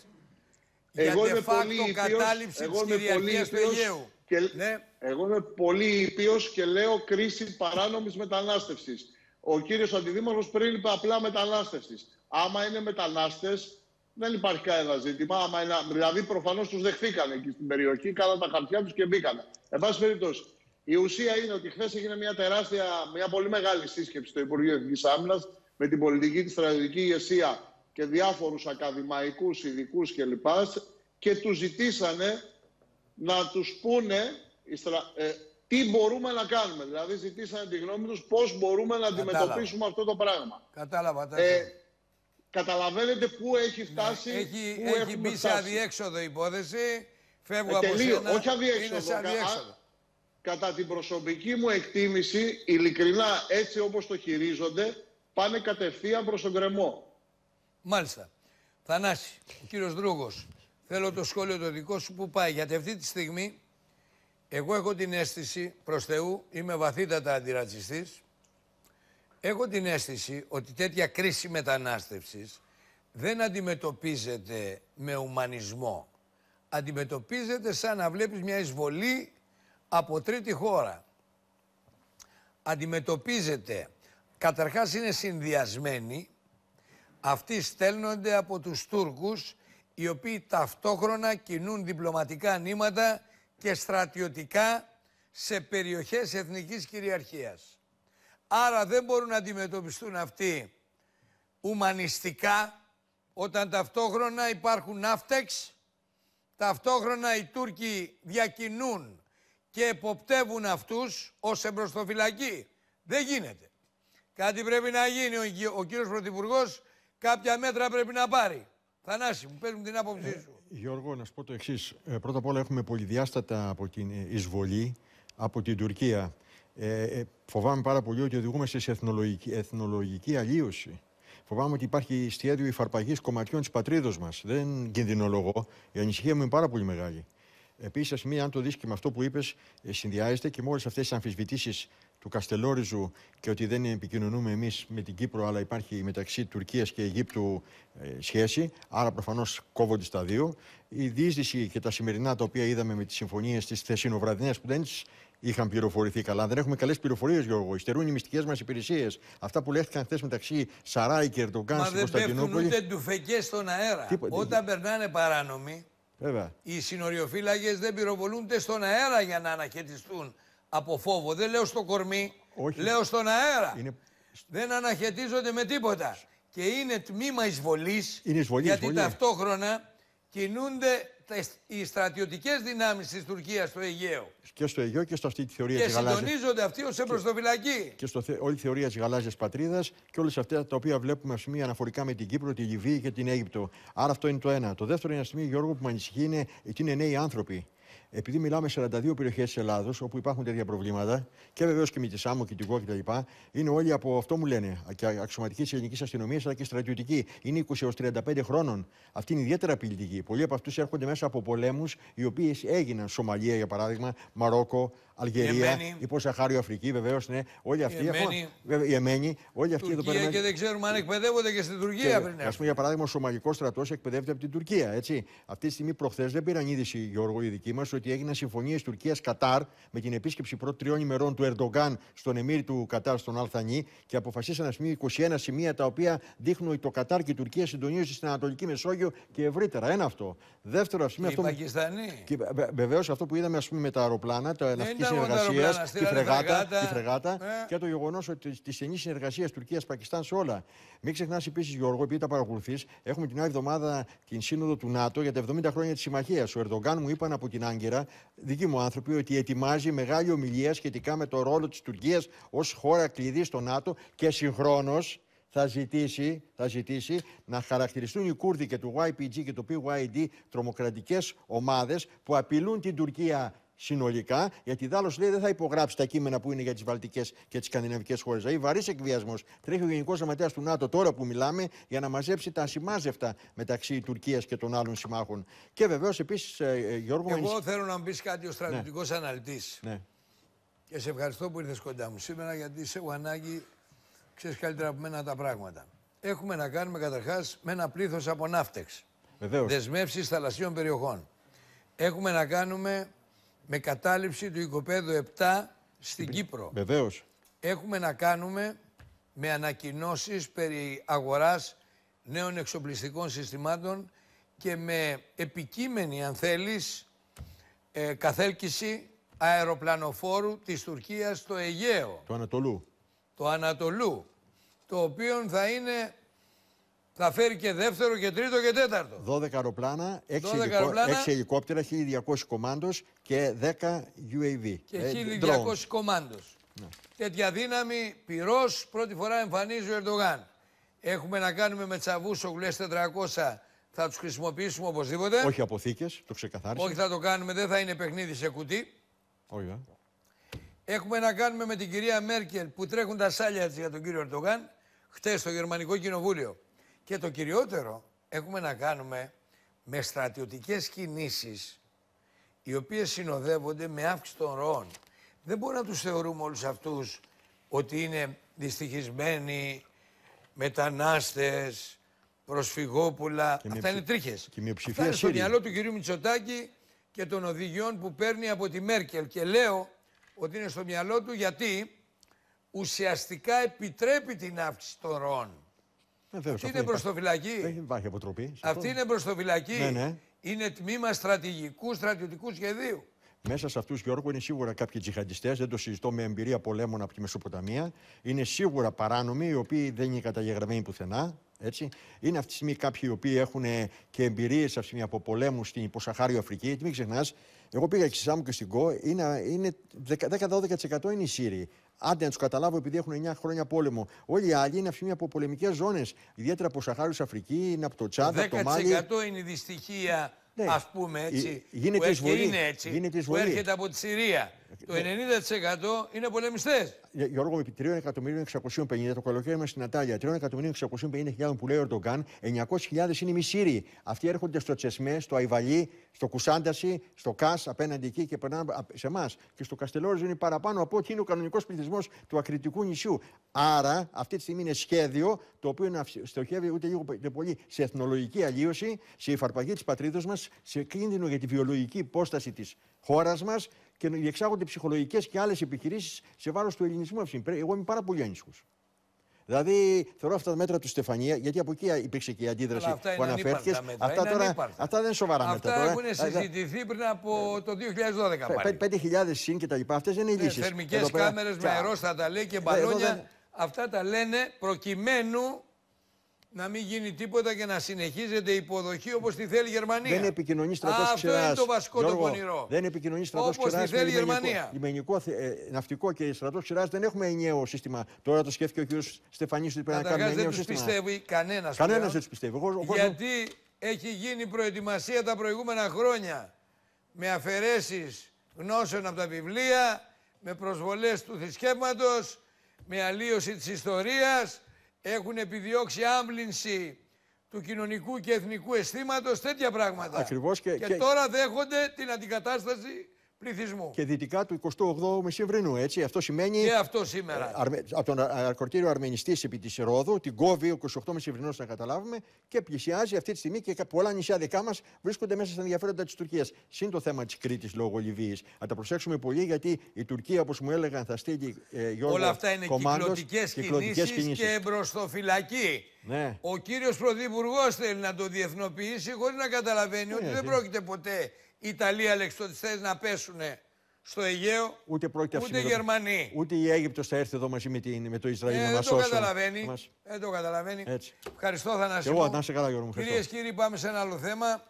για Ε, Εγώ de είμαι facto πολύ ήπιος, κατάληψη εγώ της είμαι πολύ κυριαρχίας του ήπιος Αιγαίου. Και, Ναι. Εγώ είμαι πολύ ήπιος και λέω κρίση παράνομης μετανάστευσης. Ο κύριος Αντιδήμαρχος πριν είπε απλά μετανάστευσης. Άμα είναι μετανάστες, δεν υπάρχει κανένα ζήτημα. Άμα είναι, δηλαδή προφανώς τους δεχθήκανε εκεί στην περιοχή, κάναν τα χαρτιά τους και μπήκανε. Εν πάση περιπτώσει, η ουσία είναι ότι χθες έγινε μια τεράστια, μια πολύ μεγάλη σύσκεψη στο Υπουργείο Εθνικής Άμυνας με την πολιτική τη στρατιωτική ηγεσία και διάφορους ακαδημαϊκούς, ειδικούς κλπ. Και τους ζητήσανε να τους πούνε οι στρα- ε, τι μπορούμε να κάνουμε. Δηλαδή ζητήσανε τη γνώμη τους πώς μπορούμε να Κατάλαβα. αντιμετωπίσουμε αυτό το πράγμα. Κατάλαβα. τα Ε, καταλαβαίνετε πού έχει φτάσει, Ναι, Έχει, πού έχει έχουμε μπει σε φτάσει. αδιέξοδο υπόθεση. Φεύγω Ε, από τελείω, σένα. όχι αδιέξοδο. Είναι σε Κα- αδιέξοδο. α- Κατά την προσωπική μου εκτίμηση, ειλικρινά έτσι όπως το χειρίζονται, πάνε κατευθείαν προς τον κρεμό. Μάλιστα. Θανάση, ο κύριος Δρούγος, θέλω το σχόλιο το δικό σου που πάει. Γιατί αυτή τη στιγμή εγώ έχω την αίσθηση, προς Θεού, είμαι βαθύτατα αντιρατσιστής, έχω την αίσθηση ότι τέτοια κρίση μετανάστευσης δεν αντιμετωπίζεται με ουμανισμό. Αντιμετωπίζεται σαν να βλέπεις μια εισβολή από τρίτη χώρα. Αντιμετωπίζεται, καταρχάς είναι συνδυασμένη αυτοί στέλνονται από τους Τούρκους οι οποίοι ταυτόχρονα κινούν διπλωματικά νήματα και στρατιωτικά σε περιοχές εθνικής κυριαρχίας. Άρα δεν μπορούν να αντιμετωπιστούν αυτοί ουμανιστικά όταν ταυτόχρονα υπάρχουν ναύτεξ, ταυτόχρονα οι Τούρκοι διακινούν και εποπτεύουν αυτούς ως εμπροστοφυλακή. Δεν γίνεται. Κάτι πρέπει να γίνει. Ο, γε- ο κύριος Πρωθυπουργός κάποια μέτρα πρέπει να πάρει. Θανάση, μου παίρνουν την άποψή σου. Γιώργο, να σου πω το εξής. πρώτα απ' όλα έχουμε πολυδιάστατα από την ε, εισβολή από την Τουρκία. Ε, ε, φοβάμαι πάρα πολύ ότι οδηγούμαστε σε εθνολογική, εθνολογική αλλίωση. Φοβάμαι ότι υπάρχει σχέδιο υφαρπαγής κομματιών της πατρίδος μας. Δεν κινδυνολογώ. Η ανησυχία μου είναι πάρα πολύ μεγάλη. Επίσης, ας μην, αν το δεις και με αυτό που είπες, συνδυάζεται και με όλες αυτές τις αμφισβητήσεις του Καστελόριζου και ότι δεν επικοινωνούμε εμείς με την Κύπρο, αλλά υπάρχει μεταξύ Τουρκίας και Αιγύπτου ε, σχέση. Άρα, προφανώς κόβονται στα δύο. Η διείσδυση και τα σημερινά τα οποία είδαμε με τις συμφωνίες της θεσινοβραδινές που δεν τις είχαν πληροφορηθεί καλά. Δεν έχουμε καλές πληροφορίες, Γιώργο. Υστερούν οι μυστικές μας υπηρεσίες. Αυτά που λέχθηκαν χθες μεταξύ Σαράι και Ερντογκάν Μα στην δεν πέφτουν Κωνσταντινούπολη. ούτε ντουφεκές στον αέρα. Τίποτα. Όταν περνάνε παράνομοι, Βέβαια. οι συνοριοφύλακες δεν πυροβολούνται στον αέρα για να αναχαιτιστούν από φόβο. Δεν λέω στο κορμί, Όχι. λέω στον αέρα. Είναι- Δεν αναχαιτίζονται με τίποτα. Και είναι τμήμα εισβολής, Είναι εισβολής, γιατί εισβολής. ταυτόχρονα κινούνται τα- οι στρατιωτικές δυνάμεις της Τουρκίας στο Αιγαίο. Και στο Αιγαίο και στο αυτή τη θεωρία Και της γαλάζιας. συντονίζονται αυτοί ως εμπροστοφυλακή. Και στο, θε- όλη η θεωρία της γαλάζιας πατρίδας και όλες αυτά τα οποία βλέπουμε ας πούμε, αναφορικά με την Κύπρο, τη Λιβύη και την Αίγυπτο. Άρα αυτό είναι το ένα. Το δεύτερο είναι ένα σημείο, Γιώργο, που με ανησυχεί είναι ότι είναι νέοι άνθρωποι. Επειδή μιλάμε 42 περιοχές της Ελλάδος όπου υπάρχουν τέτοια προβλήματα και βεβαίως και με τη Σάμο και την ΚΟ κτλ. Είναι όλοι από αυτό μου λένε, και αξιωματικοί της ελληνικής αστυνομίας αλλά και στρατιωτικοί. Είναι 20 έως 35 χρόνων. Αυτή είναι ιδιαίτερα απειλητική. Πολλοί από αυτούς έρχονται μέσα από πολέμους οι οποίοι έγιναν Σομαλία για παράδειγμα, Μαρόκο, Αλγερία, Εμένη. υποσαχάριο Αφρική βεβαίως. Ναι. Όλοι αυτοί. Εμένη. ακόμα- βέβαια, η Εμένη, όλοι αυτοί εδώ Τουρκία πέρα. και δεν ξέρουμε αν εκπαιδεύονται και στην Τουρκία πριν Α έρθουν. πούμε, για παράδειγμα, ο Σομαλικός στρατός εκπαιδεύεται από την Τουρκία. Έτσι. Αυτή τη στιγμή, προχθές, δεν πήραν είδηση, Γιώργο, οι δικοί μας, ότι ότι έγιναν συμφωνίες Τουρκία-Κατάρ με την επίσκεψη πρώτων τριών ημερών του Ερντογκάν στον Εμμύρη του Κατάρ, στον Αλθανή, και αποφασίσαν να σημείο 21 σημεία τα οποία δείχνουν ότι το Κατάρ και η Τουρκία συντονίζονται στην Ανατολική Μεσόγειο και ευρύτερα. Ένα αυτό. Δεύτερο, ας πούμε. Και οι αυτό... Πακιστανοί. Βεβαίως αυτό που είδαμε ας πούμε, με τα αεροπλάνα, τα ναυτική ήταν μόνο τα συνεργασίας, αεροπλάνα, τη στείλανε φρεγάτα, φρεγάτα. τη φρεγάτα Ε. και το γεγονός ότι τη στενή συνεργασίας Τουρκία-Πακιστάν σε όλα. Μην ξεχνάς επίσης, Γιώργο, επειδή τα παρακολουθείς, έχουμε την άλλη εβδομάδα την σύνοδο του ΝΑΤΟ για τα 70 χρόνια της συμμαχίας. Ο Ερντογκάν μου είπαν από την Άγκυρα, δικοί μου άνθρωποι, ότι ετοιμάζει μεγάλη ομιλία σχετικά με το ρόλο της Τουρκίας ως χώρα κλειδί στο ΝΑΤΟ και συγχρόνως θα ζητήσει, θα ζητήσει να χαρακτηριστούν οι Κούρδοι και του YPG και του PYD τρομοκρατικές ομάδες που απειλούν την Τουρκία συνολικά, γιατί δάλος λέει δεν θα υπογράψει τα κείμενα που είναι για τις Βαλτικές και τις Σκανδιναβικές χώρες. Δηλαδή, βαρύς εκβιασμός. Τρέχει ο Γενικός Γραμματέας του ΝΑΤΟ τώρα που μιλάμε για να μαζέψει τα ασημάζευτα μεταξύ Τουρκίας και των άλλων συμμάχων. Και βεβαίως επίσης, Γιώργο. Εγώ ενισ- θέλω να μου πεις κάτι ως στρατιωτικός αναλυτής. Ναι. Και σε ευχαριστώ που ήρθες κοντά μου σήμερα γιατί σε έχω ανάγκη, ξέρεις καλύτερα από μένα τα πράγματα. Έχουμε να κάνουμε καταρχάς με ένα πλήθος από ναύτεξ. Βεβαίως. Δεσμεύσεις θαλασσίων περιοχών. Έχουμε να κάνουμε με κατάληψη του οικοπαίδου 7 στην Κύπρο. Βεβαίως. Έχουμε να κάνουμε με ανακοινώσεις περί αγοράς νέων εξοπλιστικών συστημάτων και με επικείμενη, αν θέλεις, ε, καθέλκυση αεροπλανοφόρου της Τουρκίας στο Αιγαίο, Του Ανατολού. το Ανατολού, το οποίο θα είναι, θα φέρει και δεύτερο και τρίτο και τέταρτο. 12 αεροπλάνα, 6, 12 αεροπλάνα. ελικόπτερα, 1200 κομμάντος και 10 UAV. και ε, 1200 drones. κομμάντος. Τέτοια δύναμη πυρός πρώτη φορά εμφανίζει ο Ερντογάν. Έχουμε να κάνουμε με τσαβούς ογλές 400, θα τους χρησιμοποιήσουμε οπωσδήποτε. Όχι αποθήκες, το ξεκαθάρισα. Όχι θα το κάνουμε, δεν θα είναι παιχνίδι σε κουτί. Όχι, ε. Έχουμε να κάνουμε με την κυρία Μέρκελ που τρέχουν τα σάλια της για τον κύριο Ερντογάν χτες στο Γερμανικό Κοινοβούλιο. Και το κυριότερο, έχουμε να κάνουμε με στρατιωτικές κινήσεις οι οποίες συνοδεύονται με αύξηση των ροών. Δεν μπορούμε να τους θεωρούμε όλους αυτούς ότι είναι δυστυχισμένοι, μετανάστες, προσφυγόπουλα. Και μια Αυτά είναι ψη- τρίχες. και μια ψηφία Αυτά είναι στο Σύριοι. μυαλό του κυρίου Μητσοτάκη και των οδηγιών που παίρνει από τη Μέρκελ. Και λέω ότι είναι στο μυαλό του γιατί ουσιαστικά επιτρέπει την αύξηση των ροών. Βεβαίως, Αυτή αυτό είναι υπάρχει. μπροστοφυλακή. Δεν υπάρχει αποτροπή. σε αυτό. Αυτή είναι μπροστοφυλακή. Ναι, ναι. Είναι τμήμα στρατηγικού στρατιωτικού σχεδίου. Μέσα σε αυτούς, Γιώργο, είναι σίγουρα κάποιοι τζιχαντιστές, δεν το συζητώ με εμπειρία πολέμων από τη Μεσοποταμία. Είναι σίγουρα παράνομοι, οι οποίοι δεν είναι καταγεγραμμένοι πουθενά. Έτσι. Είναι αυτή τη στιγμή κάποιοι οι οποίοι έχουν ε, και εμπειρίες αυτή τη στιγμή από πολέμους στην υποσαχάριο Αφρική. Γιατί μην ξεχνάς, εγώ πήγα και στη Σάμου και στην Κο, είναι, είναι 10-12% είναι οι Σύριοι. Άντε να τους καταλάβω, επειδή έχουν 9 χρόνια πόλεμο. Όλοι οι άλλοι είναι αυτή τη στιγμή από πολεμικές ζώνες. Ιδιαίτερα από Σαχάριο Αφρική, είναι από το Τσάδ, από το Μάλι. 10% είναι η δυστυχία, Ναι. ας πούμε έτσι, Γι- γίνεται που, έχει- εισβολή. και είναι έτσι, Γίνεται που εισβολή. έρχεται από τη Συρία. Το 90% είναι πολεμιστές. Γε- Γιώργο, επί 3.650.000 το καλοκαίρι μας στην Ατάλια, 3.650.000 που λέει ο Ερντογκάν, 900.000 είναι οι Μισήριοι. Αυτοί έρχονται στο Τσεσμέ, στο Αϊβαλί, στο Κουσάνταση, στο Κας, απέναντι εκεί και περνάνε απ- σε εμάς. Και στο Καστελόριζο είναι παραπάνω από ό,τι είναι ο κανονικός πληθυσμός του ακριτικού νησιού. Άρα, αυτή τη στιγμή είναι σχέδιο το οποίο να αυση- στοχεύει ούτε λίγο ούτε πολύ σε εθνολογική αλλίωση, σε υφαρπαγή της πατρίδα μας, σε κίνδυνο για τη βιολογική υπόσταση της χώρας μας και να διεξάγονται ψυχολογικές και άλλες επιχειρήσεις σε βάρος του ελληνισμού. αυτή. Πρέ- Εγώ είμαι πάρα πολύ ανήσυχο. Δηλαδή, θεωρώ αυτά τα μέτρα του Στεφανία, γιατί από εκεί υπήρξε και η αντίδραση Αλλά αυτά που είναι αναφέρθηκες. ανύπαρκτα μέτρα. Αυτά είναι τώρα ανύπαρκτα. αυτά δεν είναι σοβαρά μέτρα. Αυτά τώρα. έχουν συζητηθεί πριν από το 2012 πάλι. 5.000 συν και τα λοιπά. Αυτές δεν είναι οι Ναι, λύσει. θερμικές κάμερες με αερόστατα λέει και Εδώ δεν- μπαλόνια. Αυτά τα λένε προκειμένου να μην γίνει τίποτα και να συνεχίζεται η υποδοχή όπως τη θέλει η Γερμανία. Δεν επικοινωνεί στρατός Αυτό ξηρά. είναι το βασικό το πονηρό. Δεν επικοινωνεί στρατός Όπως ξηρά. τη θέλει η Γερμανία. Λιμενικό, θε- ε, ναυτικό και στρατός ξηρά δεν έχουμε ενιαίο σύστημα. Τώρα το σκέφτηκε ο κ. Στεφανής ότι πρέπει να Καταρχάς κάνουμε δεν ενιαίο τους σύστημα. πιστεύει κανένας Κανένας πλέον. δεν τους πιστεύει. Εγώ, ο κόσμος- Γιατί έχει γίνει προετοιμασία τα προηγούμενα χρόνια με αφαιρέσεις γνώσεων από τα βιβλία, με προσβολές του θρησκεύματος, με αλλίωση της ιστορίας, έχουν επιδιώξει άμβλυνση του κοινωνικού και εθνικού αισθήματος, τέτοια πράγματα. Ακριβώς και- και- τώρα δέχονται την αντικατάσταση πληθυσμού. Και δυτικά του 28ου Μεσημβρινού, έτσι. Αυτό σημαίνει. Και αυτό σήμερα. Ε, αρμε- από τον α- ακροτήριο Αρμενιστής επί της Ρόδου, την κόβει ο 28 Μεσημβρινού, να καταλάβουμε, και πλησιάζει αυτή τη στιγμή και κα- πολλά νησιά δικά μας βρίσκονται μέσα στα ενδιαφέροντα της Τουρκίας. Συν το θέμα της Κρήτης λόγω Λιβύης. Θα τα προσέξουμε πολύ γιατί η Τουρκία, όπως μου έλεγαν, θα στείλει ε, Γιώργο, Όλα αυτά είναι κομμάντος, κυκλωτικές κυκλωτικές κινήσεις και μπροστοφυλακή. Ναι. Ο κύριος Πρωθυπουργός θέλει να το διεθνοποιήσει χωρίς να καταλαβαίνει ότι Ναι, δεν ναι. πρόκειται ποτέ Ιταλία αλεξιτοριστές να πέσουν στο Αιγαίο, Ούτε πρόκειται ούτε αυσιμετω- Γερμανοί. Ούτε η Αίγυπτος θα έρθει εδώ μαζί με, την, με το Ισραήλ Ε, να δεν μας το σώσουν. καταλαβαίνει. Μας- Δεν το καταλαβαίνει. Έτσι. Ευχαριστώ Θανάση. Και εγώ, να είσαι καλά, Γιώργο μου. Κυρίες Ευχαριστώ. και κύριοι, πάμε σε ένα άλλο θέμα.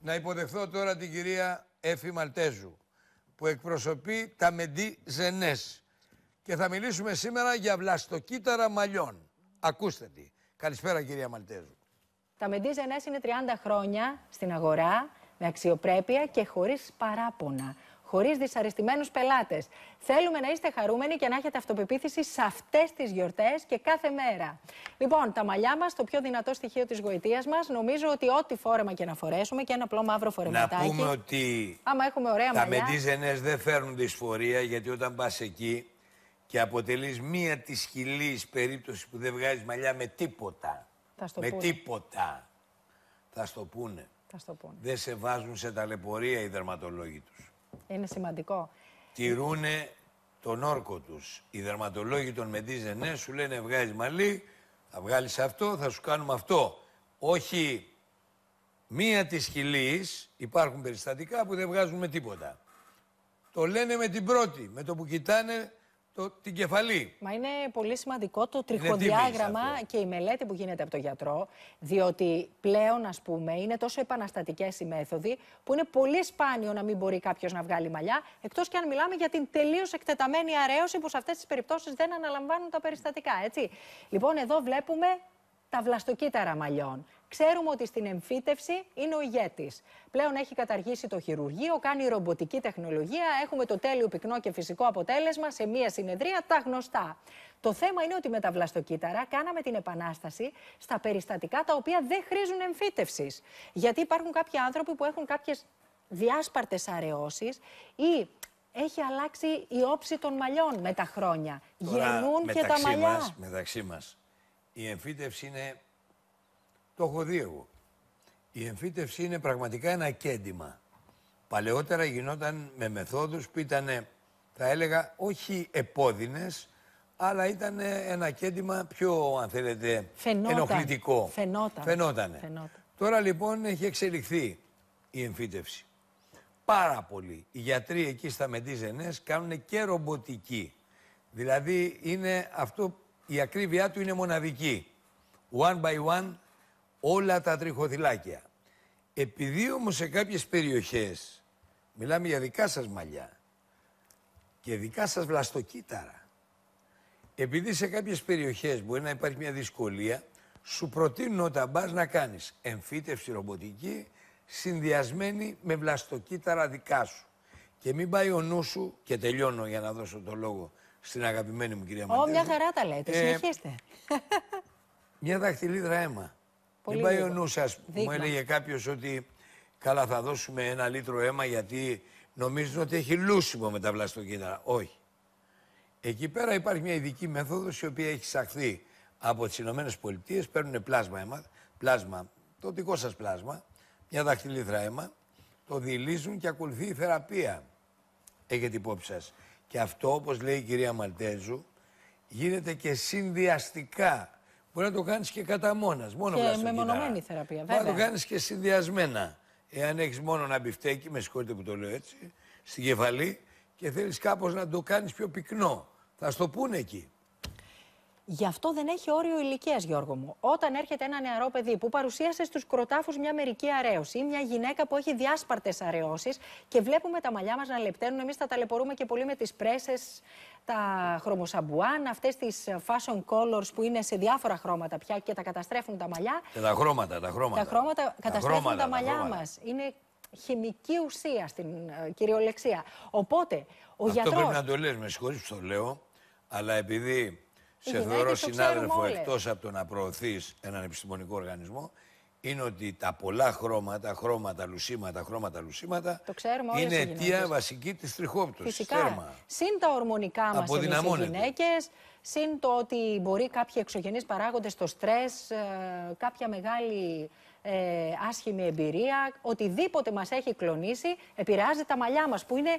Να υποδεχθώ τώρα την κυρία Έφη Μαλτέζου, που εκπροσωπεί τα Μεντί Ζενές. Και θα μιλήσουμε σήμερα για βλαστοκύτταρα μαλλιών. Ακούστε τι. Καλησπέρα κυρία Μαλτέζου. Τα Mendiz NS είναι 30 χρόνια στην αγορά, με αξιοπρέπεια και χωρίς παράπονα. Χωρίς δυσαρεστημένους πελάτες. Θέλουμε να είστε χαρούμενοι και να έχετε αυτοπεποίθηση σε αυτές τις γιορτές και κάθε μέρα. Λοιπόν, τα μαλλιά μας, το πιο δυνατό στοιχείο της γοητείας μας, νομίζω ότι ό,τι φόρεμα και να φορέσουμε και ένα απλό μαύρο Να φορεματάκι. πούμε ότι Άμα έχουμε ωραία τα μαλλιά. Μεντίζενες δεν φέρνουν δυσφορία γιατί όταν πας εκεί και αποτελείς μία της χιλής περίπτωσης που δεν βγάζεις μαλλιά με τίποτα. Θα στο με πούνε. τίποτα. Θα στο πούνε. Θα στο πούνε. Δεν σε βάζουν σε ταλαιπωρία οι δερματολόγοι τους. Είναι σημαντικό. Τηρούνε τον όρκο τους. Οι δερματολόγοι των Μεντίζενές σου λένε βγάζεις μαλλί, θα βγάλεις αυτό, θα σου κάνουμε αυτό. Όχι μία της χιλής, υπάρχουν περιστατικά που δεν βγάζουν με τίποτα. Το λένε με την πρώτη, με το που κοιτάνε το, την κεφαλή. Μα είναι πολύ σημαντικό το τίμης τριχοδιάγραμμα αυτό; και η μελέτη που γίνεται από τον γιατρό, διότι πλέον, ας πούμε, είναι τόσο επαναστατικές οι μέθοδοι, που είναι πολύ σπάνιο να μην μπορεί κάποιος να βγάλει μαλλιά, εκτός και αν μιλάμε για την τελείως εκτεταμένη αρέωση, που σε αυτές τις περιπτώσεις δεν αναλαμβάνουν τα περιστατικά, έτσι. Λοιπόν, εδώ βλέπουμε τα βλαστοκύτταρα μαλλιών. Ξέρουμε ότι στην εμφύτευση είναι ο ηγέτης. Πλέον έχει καταργήσει το χειρουργείο, κάνει ρομποτική τεχνολογία, έχουμε το τέλειο πυκνό και φυσικό αποτέλεσμα σε μία συνεδρία, τα γνωστά. Το θέμα είναι ότι με τα βλαστοκύτταρα κάναμε την επανάσταση στα περιστατικά τα οποία δεν χρήζουν εμφύτευσης. Γιατί υπάρχουν κάποιοι άνθρωποι που έχουν κάποιες διάσπαρτες αραιώσεις ή έχει αλλάξει η όψη των μαλλιών με τα χρόνια. Γεννούν και τα μεταξύ μαλλιά. Μας, μεταξύ μας, η εμφύτευση είναι, το έχω δει εγώ, η εμφύτευση είναι πραγματικά ένα κέντημα. Παλαιότερα γινόταν με μεθόδους που ήταν, θα έλεγα, όχι επώδυνες, αλλά ήταν ένα κέντημα πιο, αν θέλετε, Φαινόταν. ενοχλητικό. Φαινόταν. Φαινότανε. Φαινόταν. Τώρα λοιπόν έχει εξελιχθεί η εμφύτευση. Πάρα πολύ. Οι γιατροί εκεί στα Μεντίζενες κάνουν και ρομποτική. Δηλαδή είναι αυτό, η ακρίβειά του είναι μοναδική. One by one όλα τα τριχοθυλάκια. Επειδή όμως σε κάποιες περιοχές, μιλάμε για δικά σας μαλλιά και δικά σας βλαστοκύτταρα, επειδή σε κάποιες περιοχές μπορεί να υπάρχει μια δυσκολία, σου προτείνουν όταν πας να κάνεις εμφύτευση ρομποτική συνδυασμένη με βλαστοκύτταρα δικά σου. Και μην πάει ο νους σου, και τελειώνω για να δώσω το λόγο στην αγαπημένη μου κυρία Ω, Μαντέζου. μια χαρά τα λέτε. Ε, Συνεχίστε. Μια δαχτυλίδρα αίμα. Πολύ Μην πάει ο λίγο. νου σας. Μου Δείγμα. έλεγε κάποιος ότι καλά θα δώσουμε ένα λίτρο αίμα γιατί νομίζουν ότι έχει λούσιμο με τα βλαστοκύτταρα. Όχι. Εκεί πέρα υπάρχει μια ειδική μέθοδος η οποία έχει εισαχθεί από τις Ηνωμένες Πολιτείες. Παίρνουν πλάσμα αίμα, πλάσμα, το δικό σας πλάσμα, μια δαχτυλίδρα αίμα, το διηλίζουν και ακολουθεί η θεραπεία. Έχετε υπόψη σας. Και αυτό, όπως λέει η κυρία Μαλτέζου, γίνεται και συνδυαστικά. Μπορεί να το κάνεις και κατά μόνας, μόνο Και βλαστοκύτταρα. μεμονωμένη θεραπεία, Μπορεί να το βέβαια. κάνεις και συνδυασμένα. Εάν έχεις μόνο ένα μπιφτέκι, με συγχωρείτε που το λέω έτσι, στην κεφαλή και θέλεις κάπως να το κάνεις πιο πυκνό. Θα στο πούνε εκεί. Γι' αυτό δεν έχει όριο ηλικίας, Γιώργο μου. Όταν έρχεται ένα νεαρό παιδί που παρουσίασε στους κροτάφους μια μερική αρέωση ή μια γυναίκα που έχει διάσπαρτες αραιώσεις και βλέπουμε τα μαλλιά μας να λεπταίνουν, εμείς τα ταλαιπωρούμε και πολύ με τις πρέσες, τα χρωμοσαμπουάν, αυτές τις fashion colors που είναι σε διάφορα χρώματα πια και τα καταστρέφουν τα μαλλιά. Και τα χρώματα, τα χρώματα. Τα χρώματα καταστρέφουν χρώματα, τα τα μαλλιά χρώματα. μας. Είναι χημική ουσία στην ε, κυριολεξία. Οπότε, ο Αυτό γιατρός... πρέπει να το λες, με συγχωρείς που το λέω, αλλά επειδή σε γυναίκες θεωρώ το ξέρουμε συνάδελφο όλες. εκτός από το να προωθείς έναν επιστημονικό οργανισμό, είναι ότι τα πολλά χρώματα, χρώματα, λουσίματα, χρώματα, λουσίματα Το ξέρουμε όλες είναι οι αιτία γυναίκες. βασική της τριχόπτωσης. Φυσικά. Τέρμα. Συν τα ορμονικά μας εμείς οι Αποδυναμώνεται. γυναίκες, συν το ότι μπορεί κάποιοι εξωγενείς παράγοντες, το στρες, ε, κάποια μεγάλη ε, άσχημη εμπειρία, οτιδήποτε μας έχει κλονίσει, επηρεάζει τα μαλλιά μας, που είναι,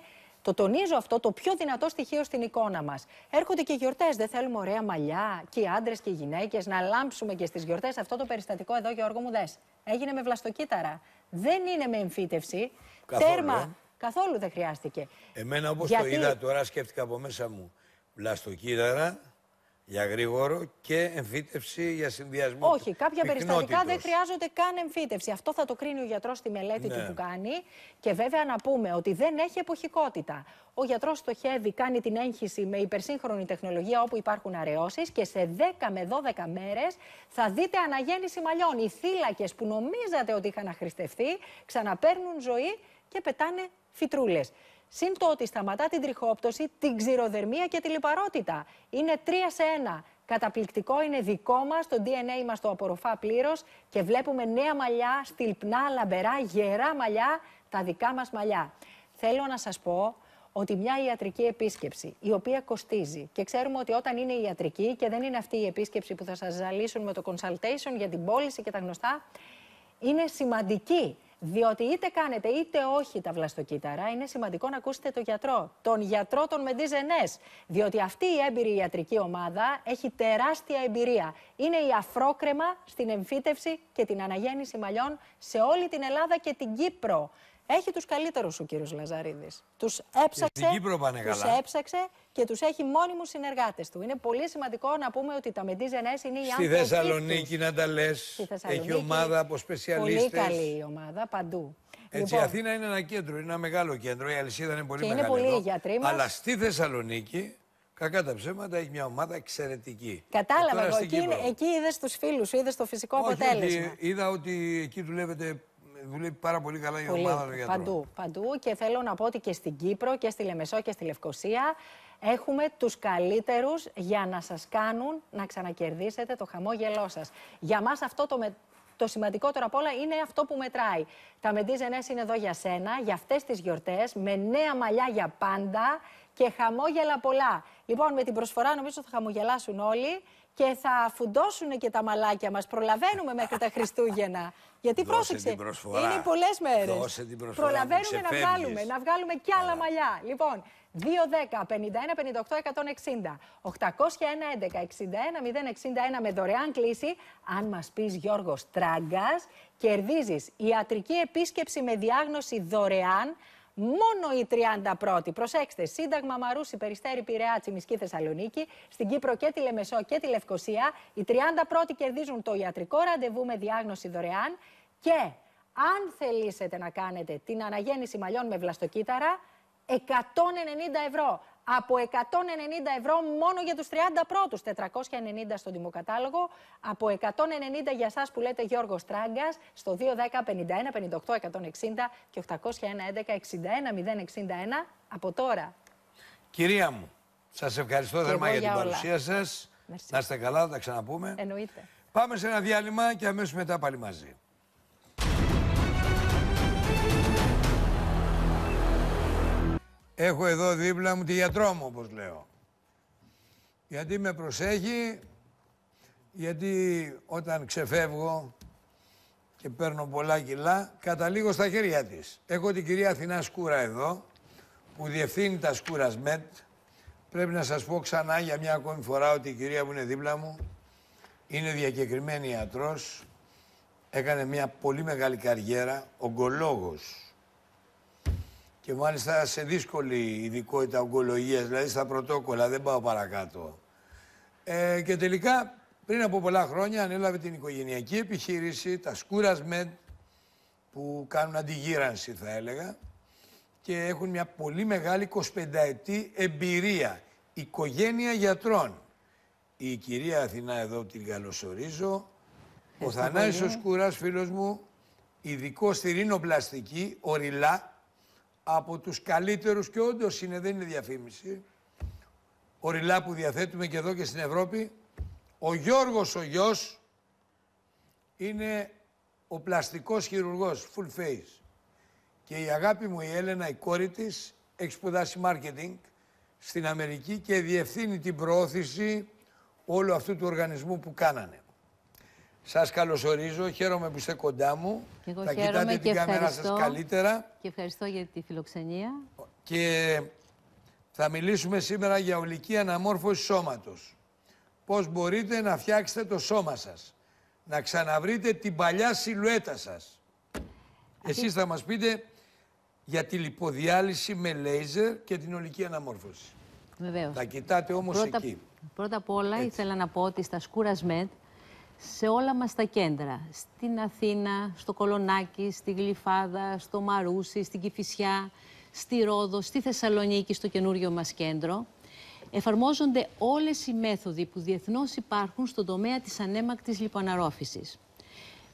το τονίζω αυτό, το πιο δυνατό στοιχείο στην εικόνα μας. Έρχονται και γιορτές, δεν θέλουμε ωραία μαλλιά, και οι άντρες και οι γυναίκες, να λάμψουμε και στις γιορτές. Αυτό το περιστατικό εδώ, Γιώργο μου, δες. Έγινε με βλαστοκύτταρα. Δεν είναι με εμφύτευση. Καθόλου, Τέρμα. ε. Καθόλου δεν χρειάστηκε. Εμένα όπως Γιατί- το είδα τώρα σκέφτηκα από μέσα μου βλαστοκύτταρα για γρήγορο και εμφύτευση για συνδυασμό Όχι, κάποια περιστατικά δεν πυκνότητος. χρειάζονται καν εμφύτευση. Αυτό θα το κρίνει ο γιατρός στη μελέτη Ναι. του που κάνει. Και βέβαια να πούμε ότι δεν έχει εποχικότητα. Ο γιατρός στοχεύει, κάνει την έγχυση με υπερσύγχρονη τεχνολογία όπου υπάρχουν αραιώσεις και σε 10 με 12 μέρες θα δείτε αναγέννηση μαλλιών. Οι θύλακες που νομίζατε ότι είχαν αχρηστευτεί ξαναπαίρνουν ζωή και πετάνε φυτρούλες. Συν το ότι σταματά την τριχόπτωση, την ξηροδερμία και τη λιπαρότητα. Είναι τρία σε ένα. Καταπληκτικό είναι δικό μας, το DNA μας το απορροφά πλήρως και βλέπουμε νέα μαλλιά, στυλπνά, λαμπερά, γερά μαλλιά, τα δικά μας μαλλιά. Θέλω να σας πω ότι μια ιατρική επίσκεψη, η οποία κοστίζει και ξέρουμε ότι όταν είναι ιατρική και δεν είναι αυτή η επίσκεψη που θα σας ζαλίσουν με το consultation για την πώληση και τα γνωστά, είναι σημαντική. Διότι είτε κάνετε είτε όχι τα βλαστοκύτταρα, είναι σημαντικό να ακούσετε τον γιατρό. Τον γιατρό των Μεντίζενές. Διότι αυτή η έμπειρη ιατρική ομάδα έχει τεράστια εμπειρία. Είναι η αφρόκρεμα στην εμφύτευση και την αναγέννηση μαλλιών σε όλη την Ελλάδα και την Κύπρο. Έχει τους καλύτερους ο κύριος Λαζαρίδης. Τους έψαξε, στην Κύπρο πάνε τους καλά. έψαξε και τους έχει μόνιμους συνεργάτες του. Είναι πολύ σημαντικό να πούμε ότι τα Μεντίζενές είναι οι Στη άνθρωποι Θεσσαλονίκη τους. να τα λες. Στη Θεσσαλονίκη Έχει ομάδα από Πολύ σπεσιαλίστες. καλή η ομάδα, παντού. Έτσι, η Αθήνα είναι ένα κέντρο, είναι ένα μεγάλο κέντρο. Η αλυσίδα είναι πολύ Και είναι μεγάλη. πολλοί εδώ. οι γιατροί μας. Αλλά στη Θεσσαλονίκη, κακά τα ψέματα, έχει μια ομάδα εξαιρετική. Κατάλαβα Τώρα εγώ. στην Εκεί, Κύπρο. εκεί είδες τους φίλους σου, είδες το φυσικό Όχι, αποτέλεσμα. ότι είδα ότι εκεί δουλεύετε, δουλεύει πάρα πολύ καλά η Πολύ. ομάδα των γιατρών. Παντού, παντού. Και θέλω να πω ότι και στην Κύπρο και στη Λεμεσό και στη Λευκοσία έχουμε τους καλύτερους για να σας κάνουν να ξανακερδίσετε το χαμόγελό σας. Για μας αυτό το, με... το σημαντικότερο απ' όλα είναι αυτό που μετράει. Τα Μεντίζενές είναι εδώ για σένα, για αυτές τις γιορτές, με νέα μαλλιά για πάντα και χαμόγελα πολλά. Λοιπόν, με την προσφορά νομίζω θα χαμογελάσουν όλοι και θα φουντώσουν και τα μαλάκια μας. Προλαβαίνουμε μέχρι τα Χριστούγεννα. Γιατί Δώσε πρόσεξε, την προσφορά. είναι πολλές μέρες. Δώσε την προσφορά, μου Προλαβαίνουμε να ξεφεύγεις. βγάλουμε, να βγάλουμε κι άλλα μαλλιά. Λοιπόν, 2, 10, 51, 58, 160, 801, 11, 61, 061 με δωρεάν κλίση. Αν μας πεις Γιώργος Τράγκας, κερδίζεις ιατρική επίσκεψη με διάγνωση δωρεάν Μόνο οι 31η. Προσέξτε, Σύνταγμα Μαρούση, Περιστέρη, Πειραιά, Τσιμισκή, Θεσσαλονίκη, στην Κύπρο και τη Λεμεσό και τη Λευκοσία. Οι 31η κερδίζουν το ιατρικό ραντεβού με διάγνωση δωρεάν και αν θελήσετε να κάνετε την αναγέννηση μαλλιών με βλαστοκύτταρα, 190 ευρώ. Από 190 ευρώ μόνο για τους 30 πρώτους, 490 στον τιμοκατάλογο, από 190 για σας που λέτε Γιώργος Τράγκας, στο 210 51 58 160 και 801 11 61 061 από τώρα. Κυρία μου, σας ευχαριστώ Και θερμά εγώ για την για όλα. παρουσία σας. Merci. Να είστε καλά, θα τα ξαναπούμε. Εννοείται. Πάμε σε ένα διάλειμμα και αμέσως μετά πάλι μαζί. Έχω εδώ δίπλα μου τη γιατρό μου, όπως λέω. Γιατί με προσέχει, γιατί όταν ξεφεύγω και παίρνω πολλά κιλά, καταλήγω στα χέρια της. Έχω την κυρία Αθηνά Σκούρα εδώ, που διευθύνει τα Σκούρας ΜΕΤ. Πρέπει να σας πω ξανά για μια ακόμη φορά ότι η κυρία που είναι δίπλα μου είναι διακεκριμένη ιατρός, έκανε μια πολύ μεγάλη καριέρα, ογκολόγος. Και μάλιστα σε δύσκολη ειδικότητα ογκολογίας, δηλαδή στα πρωτόκολλα, δεν πάω παρακάτω. Ε, και τελικά, πριν από πολλά χρόνια, ανέλαβε την οικογενειακή επιχείρηση, τα Σκούρας Med, που κάνουν αντιγύρανση θα έλεγα, και έχουν μια πολύ μεγάλη 25 ετή εμπειρία. Οικογένεια γιατρών. Η κυρία Αθηνά εδώ την καλωσορίζω. Ο Ευχαριστώ Θανάης ο πολύ. Σκούρας, φίλος μου, ειδικός στη ρινοπλαστική, οριλά, από τους καλύτερους και όντως είναι, δεν είναι διαφήμιση. Οριλά που διαθέτουμε και εδώ και στην Ευρώπη. Ο Γιώργος ο γιος είναι ο πλαστικός χειρουργός full face και η αγάπη μου η Έλενα, η κόρη της, έχει σπουδάσει marketing στην Αμερική και διευθύνει την προώθηση όλου αυτού του οργανισμού που κάνανε. Σας καλωσορίζω, χαίρομαι που είστε κοντά μου. Και εγώ Θα χαίρομαι κοιτάτε και την κάμερα σας ευχαριστώ. καλύτερα. Και ευχαριστώ για τη φιλοξενία. Και θα μιλήσουμε σήμερα για ολική αναμόρφωση σώματος. Πώς μπορείτε να φτιάξετε το σώμα σας. Να ξαναβρείτε την παλιά σιλουέτα σας. Εσείς θα μας πείτε για τη λιποδιάλυση με λέιζερ και την ολική αναμόρφωση. Βεβαίως. Θα κοιτάτε όμως πρώτα, εκεί. Πρώτα απ' όλα ήθελα να πω ότι στα Σκούρας Μετ, σε όλα μας τα κέντρα, στην Αθήνα, στο Κολονάκι, στη Γλυφάδα, στο Μαρούσι, στην Κηφισιά, στη Ρόδο, στη Θεσσαλονίκη, στο καινούριο μας κέντρο, εφαρμόζονται όλες οι μέθοδοι που διεθνώς υπάρχουν στον τομέα της ανέμακτης λιποαναρρόφησης.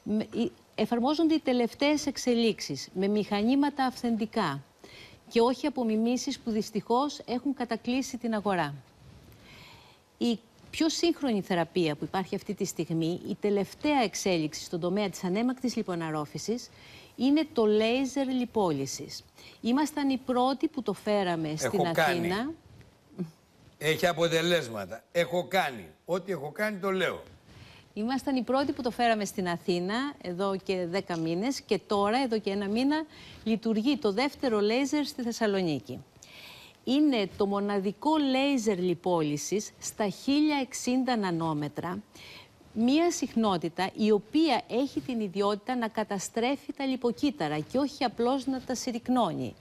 Με- οι- Εφαρμόζονται οι τελευταίες εξελίξεις με μηχανήματα αυθεντικά και όχι απομιμήσεις που δυστυχώς έχουν κατακλείσει την αγορά. Η πιο σύγχρονη θεραπεία που υπάρχει αυτή τη στιγμή, η τελευταία εξέλιξη στον τομέα της ανέμακτης λιποαναρρόφησης, είναι το λέιζερ λιπόλυσης. Ήμασταν οι πρώτοι που το φέραμε στην Έχω κάνει. Αθήνα. Έχει αποτελέσματα. Έχω κάνει. Ό,τι έχω κάνει το λέω. Ήμασταν οι πρώτοι που το φέραμε στην Αθήνα εδώ και 10 μήνες και τώρα, εδώ και ένα μήνα, λειτουργεί το δεύτερο λέιζερ στη Θεσσαλονίκη. Είναι το μοναδικό λέιζερ λιπόλυσης στα 1060 νανόμετρα, μία συχνότητα η οποία έχει την ιδιότητα να καταστρέφει τα λιποκύτταρα και όχι απλώς να τα συρρυκνώνει.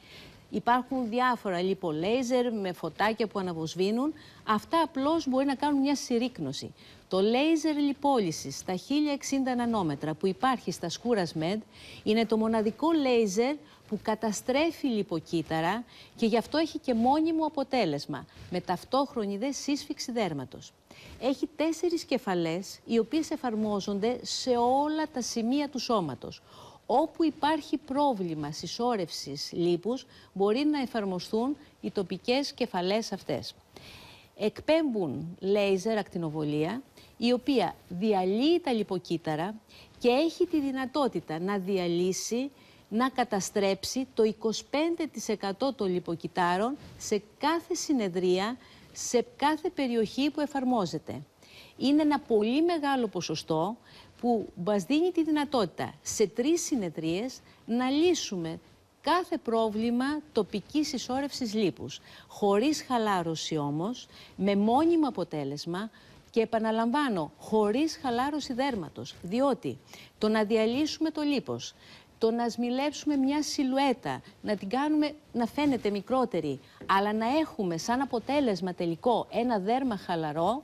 Υπάρχουν διάφορα λιπολέιζερ με φωτάκια που αναβοσβήνουν. Αυτά απλώς μπορεί να κάνουν μια συρρύκνωση. Το λέιζερ λιπόλυσης στα 1060 νανόμετρα που υπάρχει στα Σκούρας Med είναι το μοναδικό λέιζερ που καταστρέφει λιποκύτταρα και γι' αυτό έχει και μόνιμο αποτέλεσμα με ταυτόχρονη δε σύσφυξη δέρματος. Έχει τέσσερις κεφαλές οι οποίες εφαρμόζονται σε όλα τα σημεία του σώματος. Όπου υπάρχει πρόβλημα συσσόρευσης λίπους μπορεί να εφαρμοστούν οι τοπικές κεφαλές αυτές. Εκπέμπουν λέιζερ ακτινοβολία η οποία διαλύει τα λιποκύτταρα και έχει τη δυνατότητα να διαλύσει, να καταστρέψει το 25% των λιποκυτάρων σε κάθε συνεδρία, σε κάθε περιοχή που εφαρμόζεται. Είναι ένα πολύ μεγάλο ποσοστό που μας δίνει τη δυνατότητα σε τρεις συνεδρίες να λύσουμε κάθε πρόβλημα τοπικής συσσόρευσης λίπους. Χωρίς χαλάρωση όμως, με μόνιμο αποτέλεσμα και επαναλαμβάνω, χωρίς χαλάρωση δέρματος. Διότι το να διαλύσουμε το λίπος, το να σμιλέψουμε μια σιλουέτα, να την κάνουμε να φαίνεται μικρότερη, αλλά να έχουμε σαν αποτέλεσμα τελικό ένα δέρμα χαλαρό,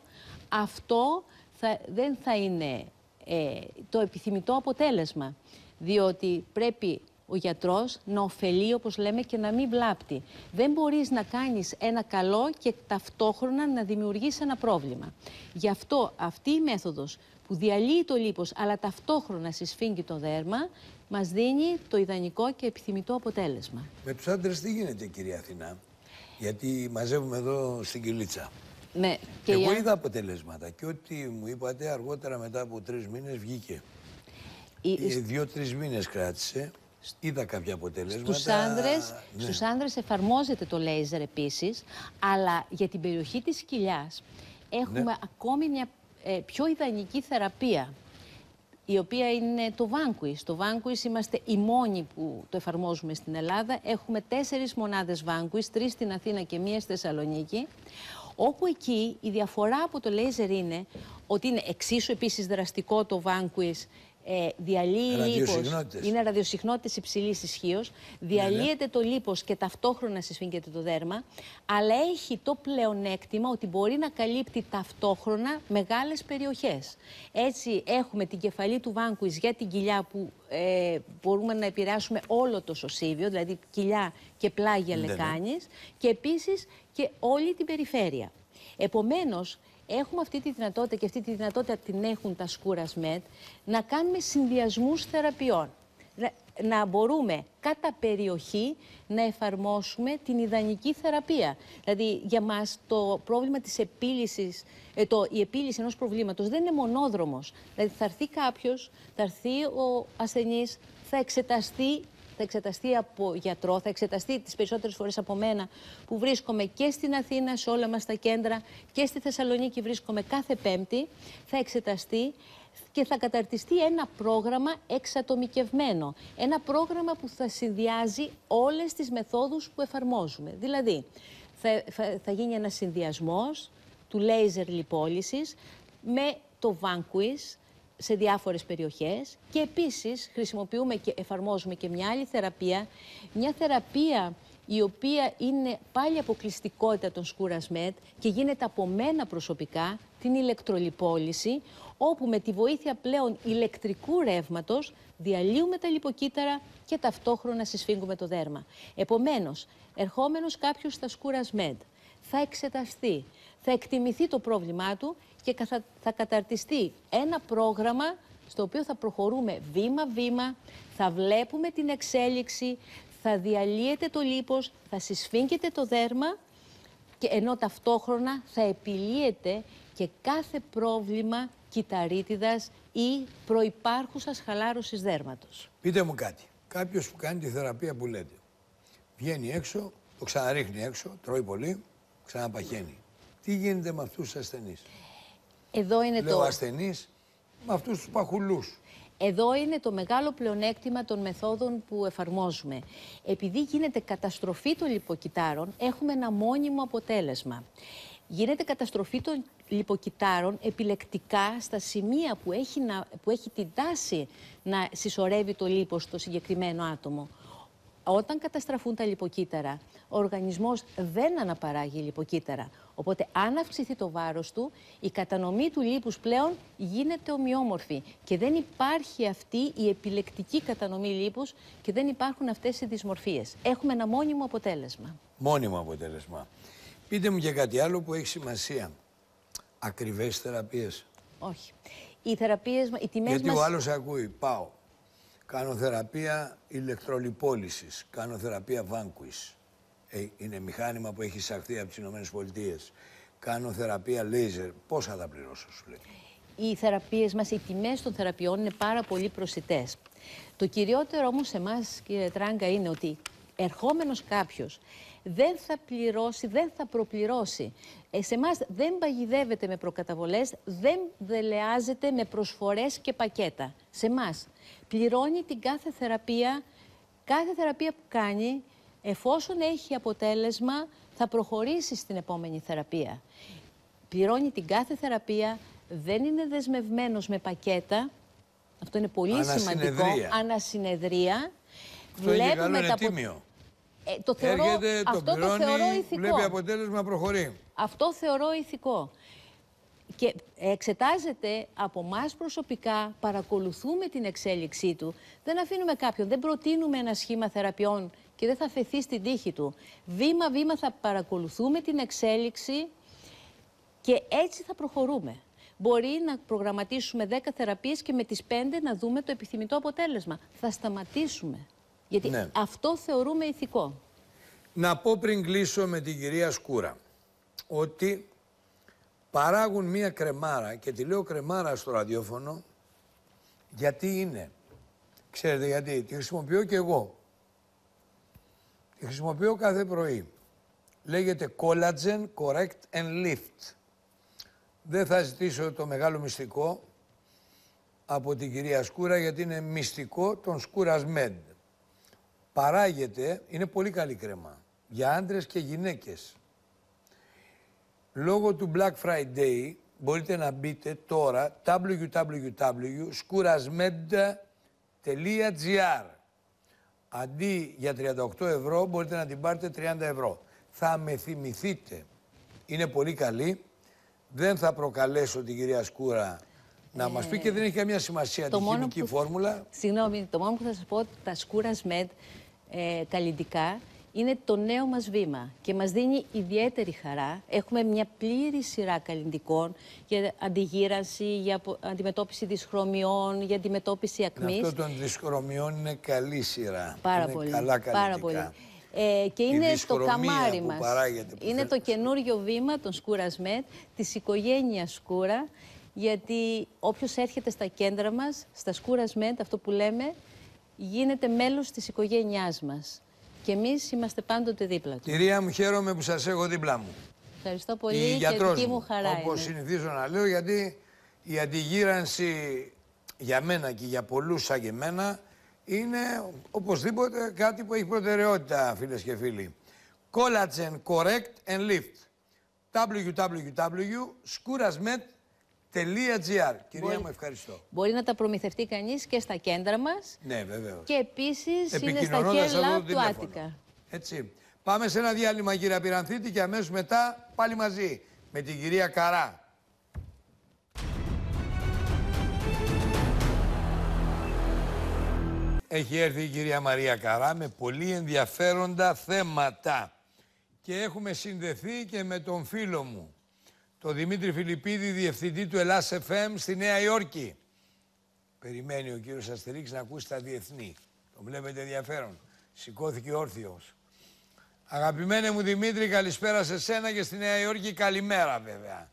αυτό θα, δεν θα είναι ε, το επιθυμητό αποτέλεσμα. Διότι πρέπει ο γιατρός να ωφελεί, όπως λέμε, και να μην βλάπτει. Δεν μπορείς να κάνεις ένα καλό και ταυτόχρονα να δημιουργείς ένα πρόβλημα. Γι' αυτό αυτή η μέθοδος που διαλύει το λίπος, αλλά ταυτόχρονα συσφίγγει το δέρμα, μας δίνει το ιδανικό και επιθυμητό αποτέλεσμα. Με τους άντρες τι γίνεται κυρία Αθηνά; Γιατί μαζεύουμε εδώ στην Κιλίτσα. Ναι, και Εγώ η- είδα αποτελέσματα και ό,τι μου είπατε αργότερα μετά από τρεις μήνες βγήκε. η- Ε, Δύο-τρεις μήνες κράτησε. Είδα κάποια αποτελέσματα. Στους άνδρες, Ναι. στους άνδρες εφαρμόζεται το λέιζερ επίσης, αλλά για την περιοχή της κοιλιάς έχουμε Ναι. ακόμη μια ε, πιο ιδανική θεραπεία, η οποία είναι το Vanquis. Το Vanquis είμαστε οι μόνοι που το εφαρμόζουμε στην Ελλάδα. Έχουμε τέσσερις μονάδες Vanquis, τρεις στην Αθήνα και μία στη Θεσσαλονίκη, όπου εκεί η διαφορά από το λέιζερ είναι ότι είναι εξίσου επίσης δραστικό το Vanquis, ε, διαλύει λίπος, Ραδιοσυχνότητες. είναι ραδιοσυχνότητες υψηλής ισχύως, διαλύεται το λίπος και ταυτόχρονα συσφίγγεται το δέρμα, αλλά έχει το πλεονέκτημα ότι μπορεί να καλύπτει ταυτόχρονα μεγάλες περιοχές. Έτσι έχουμε την κεφαλή του Βάνκουης για την κοιλιά που ε, μπορούμε να επηρεάσουμε όλο το σωσίβιο, δηλαδή κοιλιά και πλάγια Ναι, ναι. λεκάνης και επίσης και όλη την περιφέρεια. Επομένως, έχουμε αυτή τη δυνατότητα και αυτή τη δυνατότητα την έχουν τα σκούρας ΜΕΤ να κάνουμε συνδυασμούς θεραπείων. Ρε- να μπορούμε κατά περιοχή να εφαρμόσουμε την ιδανική θεραπεία. Δηλαδή, για μας το πρόβλημα της επίλυσης, ε, το, η επίλυση ενός προβλήματος δεν είναι μονόδρομος. Δηλαδή, θα έρθει κάποιος, θα έρθει ο ασθενής, θα εξεταστεί θα εξεταστεί από γιατρό, θα εξεταστεί τις περισσότερες φορές από μένα που βρίσκομαι και στην Αθήνα, σε όλα μας τα κέντρα και στη Θεσσαλονίκη βρίσκομαι κάθε Πέμπτη, θα εξεταστεί και θα καταρτιστεί ένα πρόγραμμα εξατομικευμένο. Ένα πρόγραμμα που θα συνδυάζει όλες τις μεθόδους που εφαρμόζουμε. Δηλαδή, θα, θα, γίνει ένας συνδυασμός του λέιζερ λιπόλυσης με το Vanquish, σε διάφορες περιοχές και επίσης χρησιμοποιούμε και εφαρμόζουμε και μια άλλη θεραπεία, μια θεραπεία η οποία είναι πάλι αποκλειστικότητα των σκουρασμέτ και γίνεται από μένα προσωπικά την ηλεκτρολιπόληση, όπου με τη βοήθεια πλέον ηλεκτρικού ρεύματος διαλύουμε τα λιποκύτταρα και ταυτόχρονα συσφίγγουμε το δέρμα. Επομένως, ερχόμενος κάποιος στα σκουρασμέντ θα εξεταστεί, θα εκτιμηθεί το πρόβλημά του και θα καταρτιστεί ένα πρόγραμμα στο οποίο θα προχωρούμε βήμα-βήμα, θα βλέπουμε την εξέλιξη, θα διαλύεται το λίπος, θα συσφίγγεται το δέρμα και ενώ ταυτόχρονα θα επιλύεται και κάθε πρόβλημα κυταρίτιδας ή προϋπάρχουσας χαλάρωσης δέρματος. Πείτε μου κάτι. Κάποιος που κάνει τη θεραπεία που λέτε, βγαίνει έξω, το ξαναρίχνει έξω, τρώει πολύ, ξαναπαχαίνει. Τι γίνεται με αυτούς τους ασθενείς; Εδώ είναι Λέω το... ασθενείς με αυτούς τους παχουλούς. Εδώ είναι το μεγάλο πλεονέκτημα των μεθόδων που εφαρμόζουμε. Επειδή γίνεται καταστροφή των λιποκυτάρων, έχουμε ένα μόνιμο αποτέλεσμα. Γίνεται καταστροφή των λιποκυτάρων επιλεκτικά στα σημεία που έχει, να, που έχει την τάση να συσσωρεύει το λίπος στο συγκεκριμένο άτομο. Όταν καταστραφούν τα λιποκύτταρα, ο οργανισμός δεν αναπαράγει λιποκύτταρα. Οπότε αν αυξηθεί το βάρος του, η κατανομή του λίπους πλέον γίνεται ομοιόμορφη και δεν υπάρχει αυτή η επιλεκτική κατανομή λίπους και δεν υπάρχουν αυτές οι δυσμορφίες. Έχουμε ένα μόνιμο αποτέλεσμα. Μόνιμο αποτέλεσμα. Πείτε μου και κάτι άλλο που έχει σημασία. Ακριβές θεραπείες. Όχι. Οι θεραπείες, οι τιμές Γιατί μας... ο άλλος ακούει, πάω, κάνω θεραπεία ηλεκτρολιπόλησης, κάνω θεραπεία Vanquish. Ε, είναι μηχάνημα που έχει εισαχθεί από τις ΗΠΑ. Κάνω θεραπεία laser. Πόσα θα πληρώσω, σου λέει. Οι θεραπείες μας, οι τιμές των θεραπείων είναι πάρα πολύ προσιτές. Το κυριότερο όμως σε εμάς, κύριε Τράγκα, είναι ότι ερχόμενος κάποιος δεν θα πληρώσει, δεν θα προπληρώσει. Ε, σε εμάς δεν παγιδεύεται με προκαταβολές, δεν δελεάζεται με προσφορές και πακέτα. Σε εμάς πληρώνει την κάθε θεραπεία, κάθε θεραπεία που κάνει, εφόσον έχει αποτέλεσμα, θα προχωρήσει στην επόμενη θεραπεία. Πληρώνει την κάθε θεραπεία, δεν είναι δεσμευμένος με πακέτα. Αυτό είναι πολύ σημαντικό. Ανασυνεδρία. Αυτό Βλέπουμε είναι τα τίμιο. Ε, το θεωρώ, Έρχεται, το αυτό πληρώνει, το θεωρώ ηθικό. βλέπει αποτέλεσμα, προχωρεί. Αυτό θεωρώ ηθικό. Και εξετάζεται από εμάς προσωπικά, παρακολουθούμε την εξέλιξή του. Δεν αφήνουμε κάποιον, δεν προτείνουμε ένα σχήμα θεραπείων και δεν θα φεθεί στην τύχη του. Βήμα-βήμα θα παρακολουθούμε την εξέλιξη και έτσι θα προχωρούμε. Μπορεί να προγραμματίσουμε 10 θεραπείες και με τις 5 να δούμε το επιθυμητό αποτέλεσμα. Θα σταματήσουμε. Γιατί Ναι. αυτό θεωρούμε ηθικό. Να πω πριν κλείσω με την κυρία Σκούρα ότι παράγουν μία κρεμάρα και τη λέω κρεμάρα στο ραδιόφωνο γιατί είναι. Ξέρετε γιατί, τη χρησιμοποιώ και εγώ. Τη χρησιμοποιώ κάθε πρωί. Λέγεται Collagen Correct and Lift. Δεν θα ζητήσω το μεγάλο μυστικό από την κυρία Σκούρα γιατί είναι μυστικό των Σκούρας Med. Παράγεται, είναι πολύ καλή κρέμα, για άντρες και γυναίκες. Λόγω του Black Friday μπορείτε να μπείτε τώρα www.skourasmed.gr Αντί για 38 ευρώ μπορείτε να την πάρετε 30 ευρώ. Θα με θυμηθείτε. Είναι πολύ καλή. Δεν θα προκαλέσω την κυρία Σκούρα να μας πει και δεν έχει καμία σημασία τη μόνο χημική που- φόρμουλα. Συγγνώμη, το μόνο που θα σας πω, τα σκούρας med ε, καλλιντικά είναι το νέο μας βήμα και μας δίνει ιδιαίτερη χαρά. Έχουμε μια πλήρη σειρά καλλιντικών για αντιγύρανση, για απο- αντιμετώπιση δυσχρωμιών, για αντιμετώπιση ακμής. Αυτό των δυσχρωμιών είναι καλή σειρά. Πάρα είναι πολύ. Καλά πάρα καλλιτικά. πολύ. Ε, και είναι το δυσχρωμία καμάρι που μας. παράγεται, που Είναι θέλει. το καινούριο βήμα των Σκούρας ΜΕΤ, της οικογένειας Σκούρα, γιατί όποιος έρχεται στα κέντρα μας, στα Σκούρας ΜΕΤ, αυτό που λέμε, γίνεται μέλος της οικογένειάς μας. Και εμείς είμαστε πάντοτε δίπλα του. Κυρία μου, χαίρομαι που σας έχω δίπλα μου. Ευχαριστώ η πολύ και γιατρός δική μου μου, χαρά όπως είναι. συνηθίζω να λέω, γιατί η αντιγύρανση για μένα και για πολλούς σαν και εμένα είναι οπωσδήποτε κάτι που έχει προτεραιότητα, φίλες και φίλοι. Collagen Correct and Lift. www.skurasmet.gr Κυρία Μπορεί- μου, ευχαριστώ. Μπορεί να τα προμηθευτεί κανείς και στα κέντρα μας Ναι, βεβαίως. και επίσης είναι στα Επικοινωνώντας αυτό κέλα το του τηλέφωνο. Άτικα. Έτσι. Πάμε σε ένα διάλειμμα, κύριε Πυρανθίτη, και αμέσως μετά πάλι μαζί με την κυρία Καρά. Έχει έρθει η κυρία Μαρία Καρά με πολύ ενδιαφέροντα θέματα. Και έχουμε συνδεθεί και με τον φίλο μου, τον Δημήτρη Φιλιππίδη, διευθυντή του Ελλάς FM στη Νέα Υόρκη. Περιμένει ο κύριος Αστερίξ να ακούσει τα διεθνή. Τον βλέπετε ενδιαφέρον. Σηκώθηκε όρθιος. Αγαπημένε μου Δημήτρη, καλησπέρα σε σένα και στη Νέα Υόρκη. Καλημέρα βέβαια.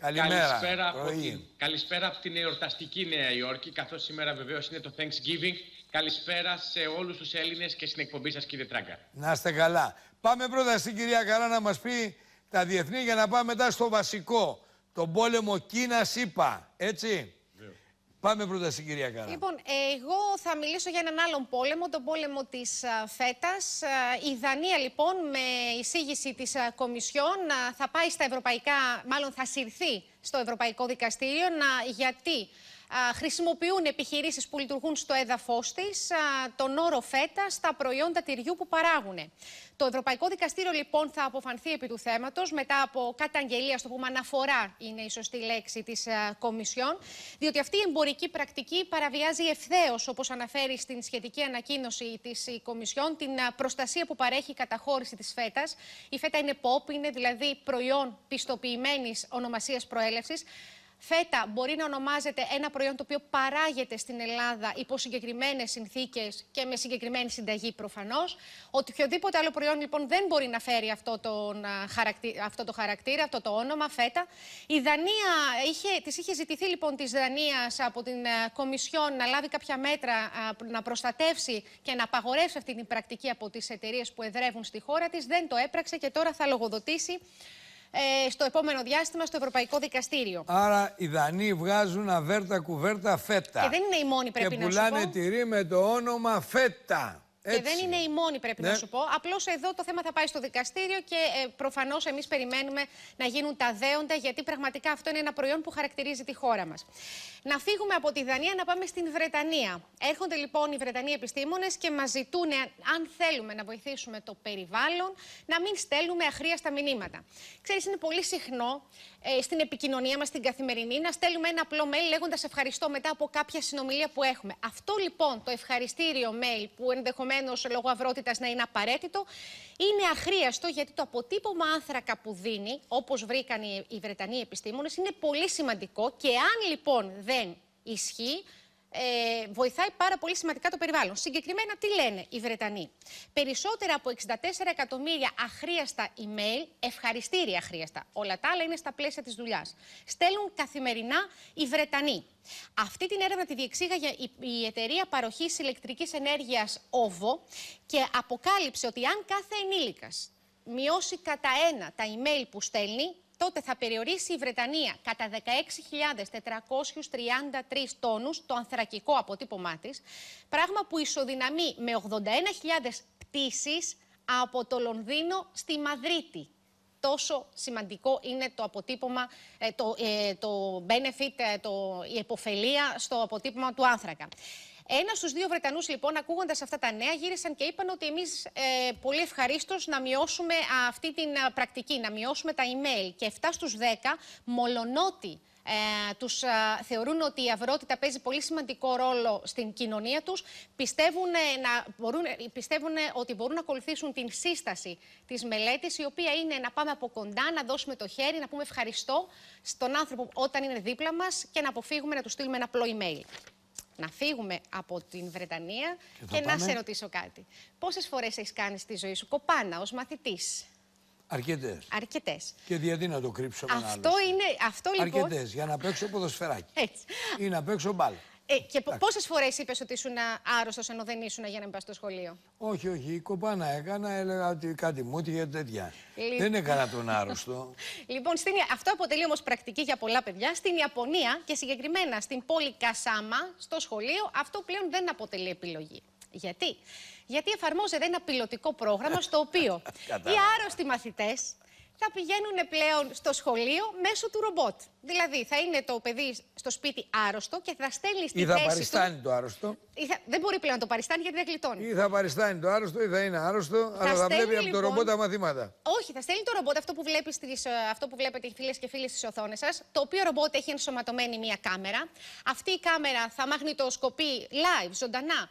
Καλημέρα. Καλησπέρα από, πρωί. την, καλησπέρα από την εορταστική Νέα Υόρκη, καθώς σήμερα βεβαίως είναι το Thanksgiving. Καλησπέρα σε όλους τους Έλληνες και στην εκπομπή σας κύριε Τράγκα. Να είστε καλά. Πάμε πρώτα στην κυρία Καρά να μας πει τα διεθνή για να πάμε μετά στο βασικό. Τον πόλεμο Κίνα-ΣΥΠΑ. Έτσι. Πάμε πρώτα στην κυρία Καρά. Λοιπόν, εγώ θα μιλήσω για έναν άλλον πόλεμο, τον πόλεμο της α, φέτας. Α, Η Δανία, λοιπόν, με εισήγηση της α, Κομισιόν, α, θα πάει στα ευρωπαϊκά, μάλλον θα συρθεί στο Ευρωπαϊκό Δικαστήριο, να, γιατί α, χρησιμοποιούν επιχειρήσεις που λειτουργούν στο έδαφος της α, τον όρο φέτα στα προϊόντα τυριού που παράγουν. Το Ευρωπαϊκό Δικαστήριο λοιπόν θα αποφανθεί επί του θέματος μετά από καταγγελία, στο πούμε αναφορά είναι η σωστή λέξη της α, Κομισιόν, διότι αυτή η εμπορική πρακτική παραβιάζει ευθέως, όπως αναφέρει στην σχετική ανακοίνωση της η Κομισιόν, την α, προστασία που παρέχει η καταχώρηση της φέτας. Η φέτα είναι POP, είναι δηλαδή προϊόν πιστοποιημένης ονομασίας προέλευσης. Φέτα μπορεί να ονομάζεται ένα προϊόν το οποίο παράγεται στην Ελλάδα υπό συγκεκριμένες συνθήκες και με συγκεκριμένη συνταγή προφανώς. Ότι οποιοδήποτε άλλο προϊόν λοιπόν δεν μπορεί να φέρει αυτό, τον, α, χαρακτη- αυτό το χαρακτήρα, αυτό το όνομα, φέτα. Η Δανία είχε, της είχε ζητηθεί λοιπόν της Δανίας από την α, Κομισιόν να λάβει κάποια μέτρα α, να προστατεύσει και να απαγορεύσει αυτή την πρακτική από τις εταιρείες που εδρεύουν στη χώρα της. Δεν το έπραξε και τώρα θα λογοδοτήσει ε, στο επόμενο διάστημα στο Ευρωπαϊκό Δικαστήριο. Άρα οι Δανείοι βγάζουν αβέρτα κουβέρτα φέτα. Και δεν είναι η μόνη, πρέπει και να σου πουλάνε πω. τυρί με το όνομα φέτα. Και Έτσι. δεν είναι η μόνη, πρέπει Ναι. να σου πω. Απλώς εδώ το θέμα θα πάει στο δικαστήριο και ε, προφανώς εμείς περιμένουμε να γίνουν τα δέοντα, γιατί πραγματικά αυτό είναι ένα προϊόν που χαρακτηρίζει τη χώρα μας. Να φύγουμε από τη Δανία να πάμε στην Βρετανία. Έρχονται λοιπόν οι Βρετανοί επιστήμονες και μας ζητούν, αν- αν θέλουμε να βοηθήσουμε το περιβάλλον, να μην στέλνουμε αχρίαστα μηνύματα. Ξέρεις, είναι πολύ συχνό ε, στην επικοινωνία μας, στην καθημερινή, να στέλνουμε ένα απλό mail λέγοντας ευχαριστώ μετά από κάποια συνομιλία που έχουμε. Αυτό λοιπόν το ευχαριστήριο mail, που ενδεχομένως λόγω αυρότητας να είναι απαραίτητο, είναι αχρίαστο γιατί το αποτύπωμα άνθρακα που δίνει, όπως βρήκαν οι, οι Βρετανοί επιστήμονες, είναι πολύ σημαντικό και αν λοιπόν δεν ισχύει, ε, βοηθάει πάρα πολύ σημαντικά το περιβάλλον. Συγκεκριμένα, τι λένε οι Βρετανοί; Περισσότερα από 64 εκατομμύρια αχρίαστα email, ευχαριστήρια αχρίαστα. Όλα τα άλλα είναι στα πλαίσια της δουλειάς. Στέλνουν καθημερινά οι Βρετανοί. Αυτή την έρευνα τη διεξήγαγε η, η εταιρεία παροχής ηλεκτρικής ενέργειας OVO και αποκάλυψε ότι αν κάθε ενήλικας μειώσει κατά ένα τα email που στέλνει, τότε θα περιορίσει η Βρετανία κατά 16.433 τόνους το ανθρακικό αποτύπωμά της, πράγμα που ισοδυναμεί με 81.000 πτήσεις από το Λονδίνο στη Μαδρίτη. Τόσο σημαντικό είναι το αποτύπωμα, ε, το, ε, το benefit, ε, το, η εποφελία στο αποτύπωμα του άνθρακα. Ένα στους δύο Βρετανούς, λοιπόν, ακούγοντας αυτά τα νέα, γύρισαν και είπαν ότι εμείς ε, πολύ ευχαρίστως να μειώσουμε αυτή την πρακτική, να μειώσουμε τα email. Και 7 στους 10, μολονότι ε, τους θεωρούν ότι η αυρότητα παίζει πολύ σημαντικό ρόλο στην κοινωνία τους, πιστεύουν, να μπορούν, πιστεύουν ότι μπορούν να ακολουθήσουν την σύσταση της μελέτης, η οποία είναι να πάμε από κοντά, να δώσουμε το χέρι, να πούμε ευχαριστώ στον άνθρωπο όταν είναι δίπλα μας και να αποφύγουμε να του στείλουμε ένα απλό email να φύγουμε από την Βρετανία και, να σε ρωτήσω κάτι. Πόσες φορές έχεις κάνει στη ζωή σου κοπάνα ως μαθητής; Αρκετές. Αρκετές. Και γιατί να το κρύψω με Αυτό είναι. Αυτό λοιπόν. Αρκετές. Για να παίξω ποδοσφαιράκι. Έτσι. Ή να παίξω μπάλα. Ε, και πόσες φορές είπες ότι ήσουν άρρωστος ενώ δεν ήσουν για να μην πα στο σχολείο; Όχι, όχι. Η κοπάνα έκανα, έλεγα ότι κάτι μου είχε τέτοια. Λοιπόν. Δεν έκανα τον άρρωστο. λοιπόν, στην... αυτό αποτελεί όμως πρακτική για πολλά παιδιά. Στην Ιαπωνία και συγκεκριμένα στην πόλη Κασάμα, στο σχολείο, αυτό πλέον δεν αποτελεί επιλογή. Γιατί; Γιατί εφαρμόζεται ένα πιλωτικό πρόγραμμα στο οποίο οι άρρωστοι μαθητές θα πηγαίνουν πλέον στο σχολείο μέσω του ρομπότ. Δηλαδή, θα είναι το παιδί στο σπίτι άρρωστο και θα στέλνει στη θέση Ή θα παριστάνει το άρρωστο. Θα... Δεν μπορεί πλέον να το παριστάνει γιατί δεν γλιτώνει. Ή θα παριστάνει το άρρωστο ή θα είναι άρρωστο, θα αλλά θα βλέπει από το ρομπότ τα μαθήματα. Όχι, θα στέλνει το ρομπότ αυτό που, βλέπεις στις, ε, αυτό που βλέπετε οι φίλες και φίλοι στι οθόνε σας. Το οποίο ρομπότ έχει ενσωματωμένη μία κάμερα. Αυτή η κάμερα θα μαγνητοσκοπεί live, ζωντανά, ε,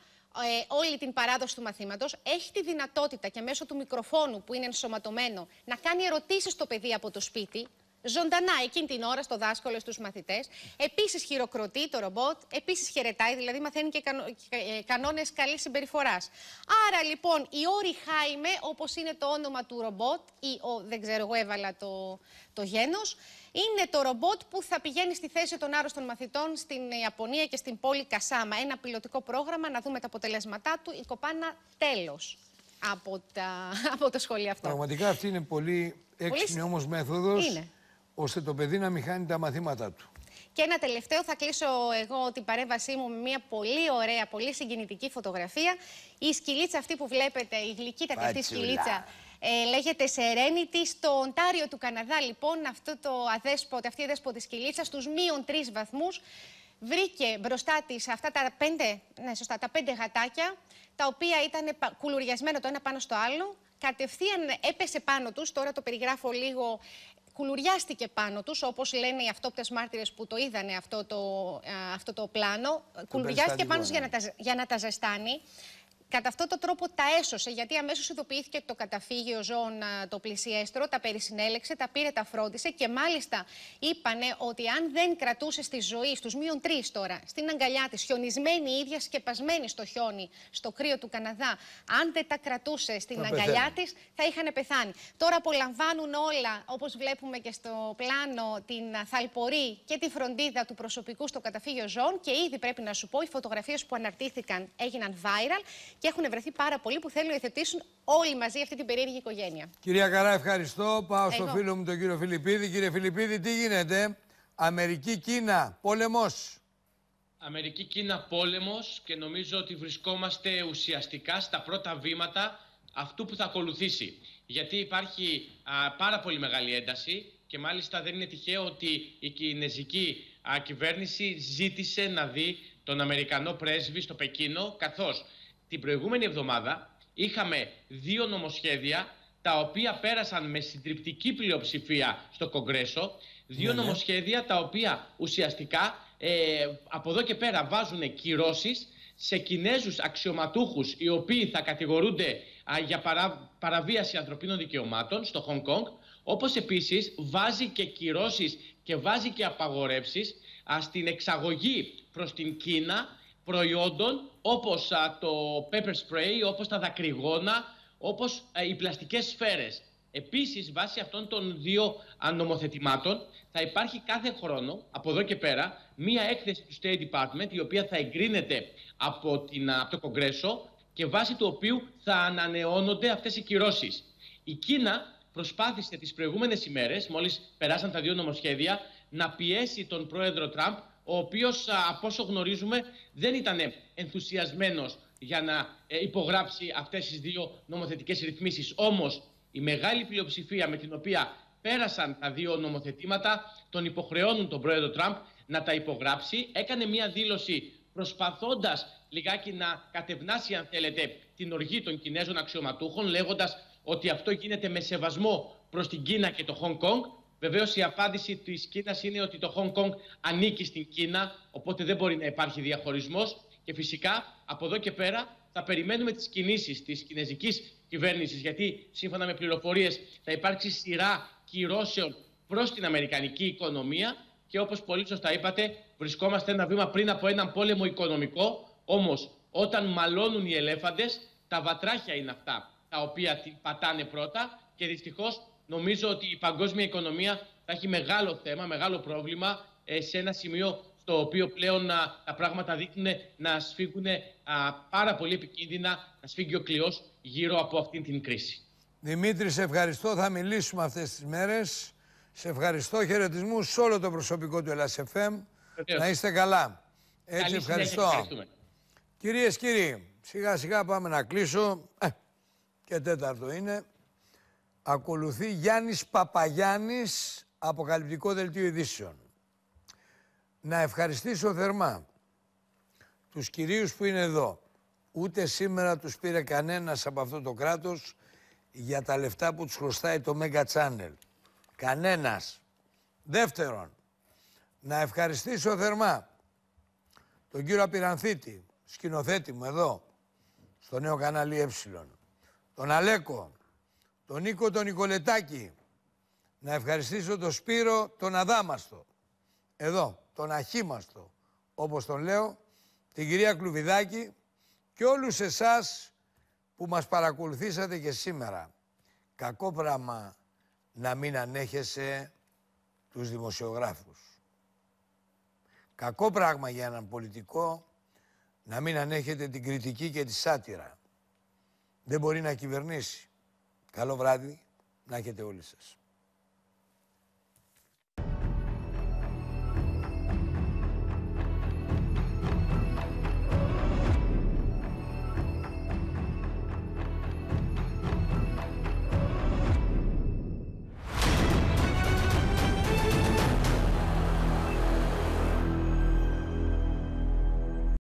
όλη την παράδοση του μαθήματος, έχει τη δυνατότητα και μέσω του μικροφόνου που είναι ενσωματωμένο να κάνει ερωτήσεις στο παιδί από το σπίτι, ζωντανά εκείνη την ώρα στο δάσκαλο, στους μαθητές. Επίσης χειροκροτεί το ρομπότ, επίσης χαιρετάει, δηλαδή μαθαίνει και κανο, ε, κανόνες καλής συμπεριφοράς. Άρα λοιπόν η όρη Χάιμε, όπως είναι το όνομα του ρομπότ, ή ο, δεν ξέρω εγώ έβαλα το, το γένος, είναι το ρομπότ που θα πηγαίνει στη θέση των άρρωστων μαθητών στην Ιαπωνία και στην πόλη Κασάμα. Ένα πιλωτικό πρόγραμμα, να δούμε τα αποτελέσματά του. Η κοπάνα τέλος από, τα, από το σχολείο αυτό. Πραγματικά αυτή είναι πολύ έξυπνη όμως μέθοδος, ώστε το παιδί να μην χάνει τα μαθήματά του. Και ένα τελευταίο, θα κλείσω εγώ την παρέμβασή μου με μια πολύ ωραία, πολύ συγκινητική φωτογραφία. Η σκυλίτσα αυτή που βλέπετε, η γλυκύτατη αυτή σκυλίτσα, ε, λέγεται Serenity. Στο Οντάριο του Καναδά, λοιπόν, αυτό το αδέσποτε, αυτή η αδέσποτη σκυλίτσα στους μείον τρεις βαθμούς βρήκε μπροστά της αυτά τα πέντε, ναι, σωστά, τα πέντε γατάκια, τα οποία ήταν κουλουριασμένα το ένα πάνω στο άλλο. Κατευθείαν έπεσε πάνω τους, τώρα το περιγράφω λίγο, κουλουριάστηκε πάνω τους, όπως λένε οι αυτόπτες μάρτυρες που το είδανε αυτό το, αυτό το πλάνο. κουλουριάστηκε πάνω τους για να, τα, για να τα ζεστάνει. Κατά αυτόν τον τρόπο τα έσωσε, γιατί αμέσως ειδοποιήθηκε το καταφύγιο ζώων το πλησιέστρο, τα περισυνέλεξε, τα πήρε, τα φρόντισε και μάλιστα είπανε ότι αν δεν κρατούσε στη ζωή, στου μείον τρεις τώρα, στην αγκαλιά της, χιονισμένη η ίδια, σκεπασμένη στο χιόνι, στο κρύο του Καναδά, αν δεν τα κρατούσε στην αγκαλιά της, θα είχαν πεθάνει. Τώρα απολαμβάνουν όλα, όπως βλέπουμε και στο πλάνο, την θαλπορή και τη φροντίδα του προσωπικού στο καταφύγιο ζώων και ήδη πρέπει να σου πω, οι φωτογραφίες που αναρτήθηκαν έγιναν viral και έχουν βρεθεί πάρα πολλοί που θέλουν να υιοθετήσουν όλοι μαζί αυτή την περίεργη οικογένεια. Κυρία Καρά, ευχαριστώ. Πάω στο φίλο μου τον κύριο Φιλιππίδη. Κύριε Φιλιππίδη, τι γίνεται; Αμερική-Κίνα, πόλεμος. Αμερική-Κίνα πόλεμος και νομίζω ότι βρισκόμαστε ουσιαστικά στα πρώτα βήματα αυτού που θα ακολουθήσει. Γιατί υπάρχει πάρα πολύ μεγάλη ένταση και μάλιστα δεν είναι τυχαίο ότι η κινέζικη κυβέρνηση ζήτησε να δει τον Αμερικανό πρέσβη στο Πεκίνο καθώς την προηγούμενη εβδομάδα είχαμε δύο νομοσχέδια τα οποία πέρασαν με συντριπτική πλειοψηφία στο Κογκρέσο. Δύο ναι, ναι. νομοσχέδια τα οποία ουσιαστικά ε, από εδώ και πέρα βάζουν κυρώσεις σε Κινέζους αξιωματούχους οι οποίοι θα κατηγορούνται για παραβίαση ανθρωπίνων δικαιωμάτων στο Χονγκ Κονγκ όπως επίσης βάζει και κυρώσεις και βάζει και απαγορεύσεις στην εξαγωγή προς την Κίνα προϊόντων όπως το pepper spray, όπως τα δακρυγόνα, όπως οι πλαστικές σφαίρες. Επίσης, βάσει αυτών των δύο νομοθετημάτων, θα υπάρχει κάθε χρόνο, από εδώ και πέρα, μία έκθεση του State Department, η οποία θα εγκρίνεται από, την, από το Κογκρέσο και βάσει του οποίου θα ανανεώνονται αυτές οι κυρώσεις. Η Κίνα προσπάθησε τις προηγούμενες ημέρες, μόλις περάσαν τα δύο νομοσχέδια, να πιέσει τον πρόεδρο Τραμπ ο οποίος από όσο γνωρίζουμε δεν ήταν ενθουσιασμένος για να ε, υπογράψει αυτές τις δύο νομοθετικές ρυθμίσεις. Όμως η μεγάλη πλειοψηφία με την οποία πέρασαν τα δύο νομοθετήματα τον υποχρεώνουν τον πρόεδρο Τραμπ να τα υπογράψει. Έκανε μια δήλωση προσπαθώντας λιγάκι να κατευνάσει, αν θέλετε, την οργή των Κινέζων αξιωματούχων, λέγοντας ότι αυτό γίνεται με σεβασμό προς την Κίνα και το Χονγκ Κονγκ. Βεβαίως η απάντηση της Κίνας είναι ότι το Χονγκ Κονγκ ανήκει στην Κίνα, οπότε δεν μπορεί να υπάρχει διαχωρισμός. Και φυσικά από εδώ και πέρα θα περιμένουμε τις κινήσεις της κινέζικης κυβέρνησης, γιατί σύμφωνα με πληροφορίες θα υπάρξει σειρά κυρώσεων προς την αμερικανική οικονομία και όπως πολύ σωστά είπατε, βρισκόμαστε ένα βήμα πριν από έναν πόλεμο οικονομικό. Όμως, όταν μαλώνουν οι ελέφαντες, τα βατράχια είναι αυτά τα οποία πατάνε πρώτα και δυστυχώς νομίζω ότι η παγκόσμια οικονομία θα έχει μεγάλο θέμα, μεγάλο πρόβλημα ε, σε ένα σημείο στο οποίο πλέον τα πράγματα δείχνουν να σφίγγουν πάρα πολύ επικίνδυνα, να σφίγγει ο κλειός γύρω από αυτήν την κρίση. Δημήτρη, σε ευχαριστώ. Θα μιλήσουμε αυτές τις μέρες. Σε ευχαριστώ. Χαιρετισμού σε όλο το προσωπικό του Ελλάς FM. Να είστε καλά. Έτσι Καλή ευχαριστώ. ευχαριστούμε. Κυρίες, κύριοι, σιγά σιγά πάμε να κλείσω. Ε, και τέταρτο είναι. Ακολουθεί Γιάννης Παπαγιάννης, αποκαλυπτικό δελτίο ειδήσεων. Να ευχαριστήσω θερμά τους κυρίους που είναι εδώ. Ούτε σήμερα τους πήρε κανένας από αυτό το κράτος για τα λεφτά που τους χρωστάει το Mega Channel. Κανένας. Δεύτερον, να ευχαριστήσω θερμά τον κύριο Απειρανθήτη, σκηνοθέτη μου εδώ, στο νέο κανάλι Ε, τον Αλέκο, τον Νίκο τον Νικολετάκη, να ευχαριστήσω τον Σπύρο τον Αδάμαστο, εδώ, τον Αχήμαστο, όπως τον λέω, την κυρία Κλουβιδάκη και όλους εσάς που μας παρακολουθήσατε και σήμερα. Κακό πράγμα να μην ανέχεσαι τους δημοσιογράφους. Κακό πράγμα για έναν πολιτικό να μην ανέχεται την κριτική και τη σάτυρα. Δεν μπορεί να κυβερνήσει. Καλό βράδυ να έχετε όλοι σας.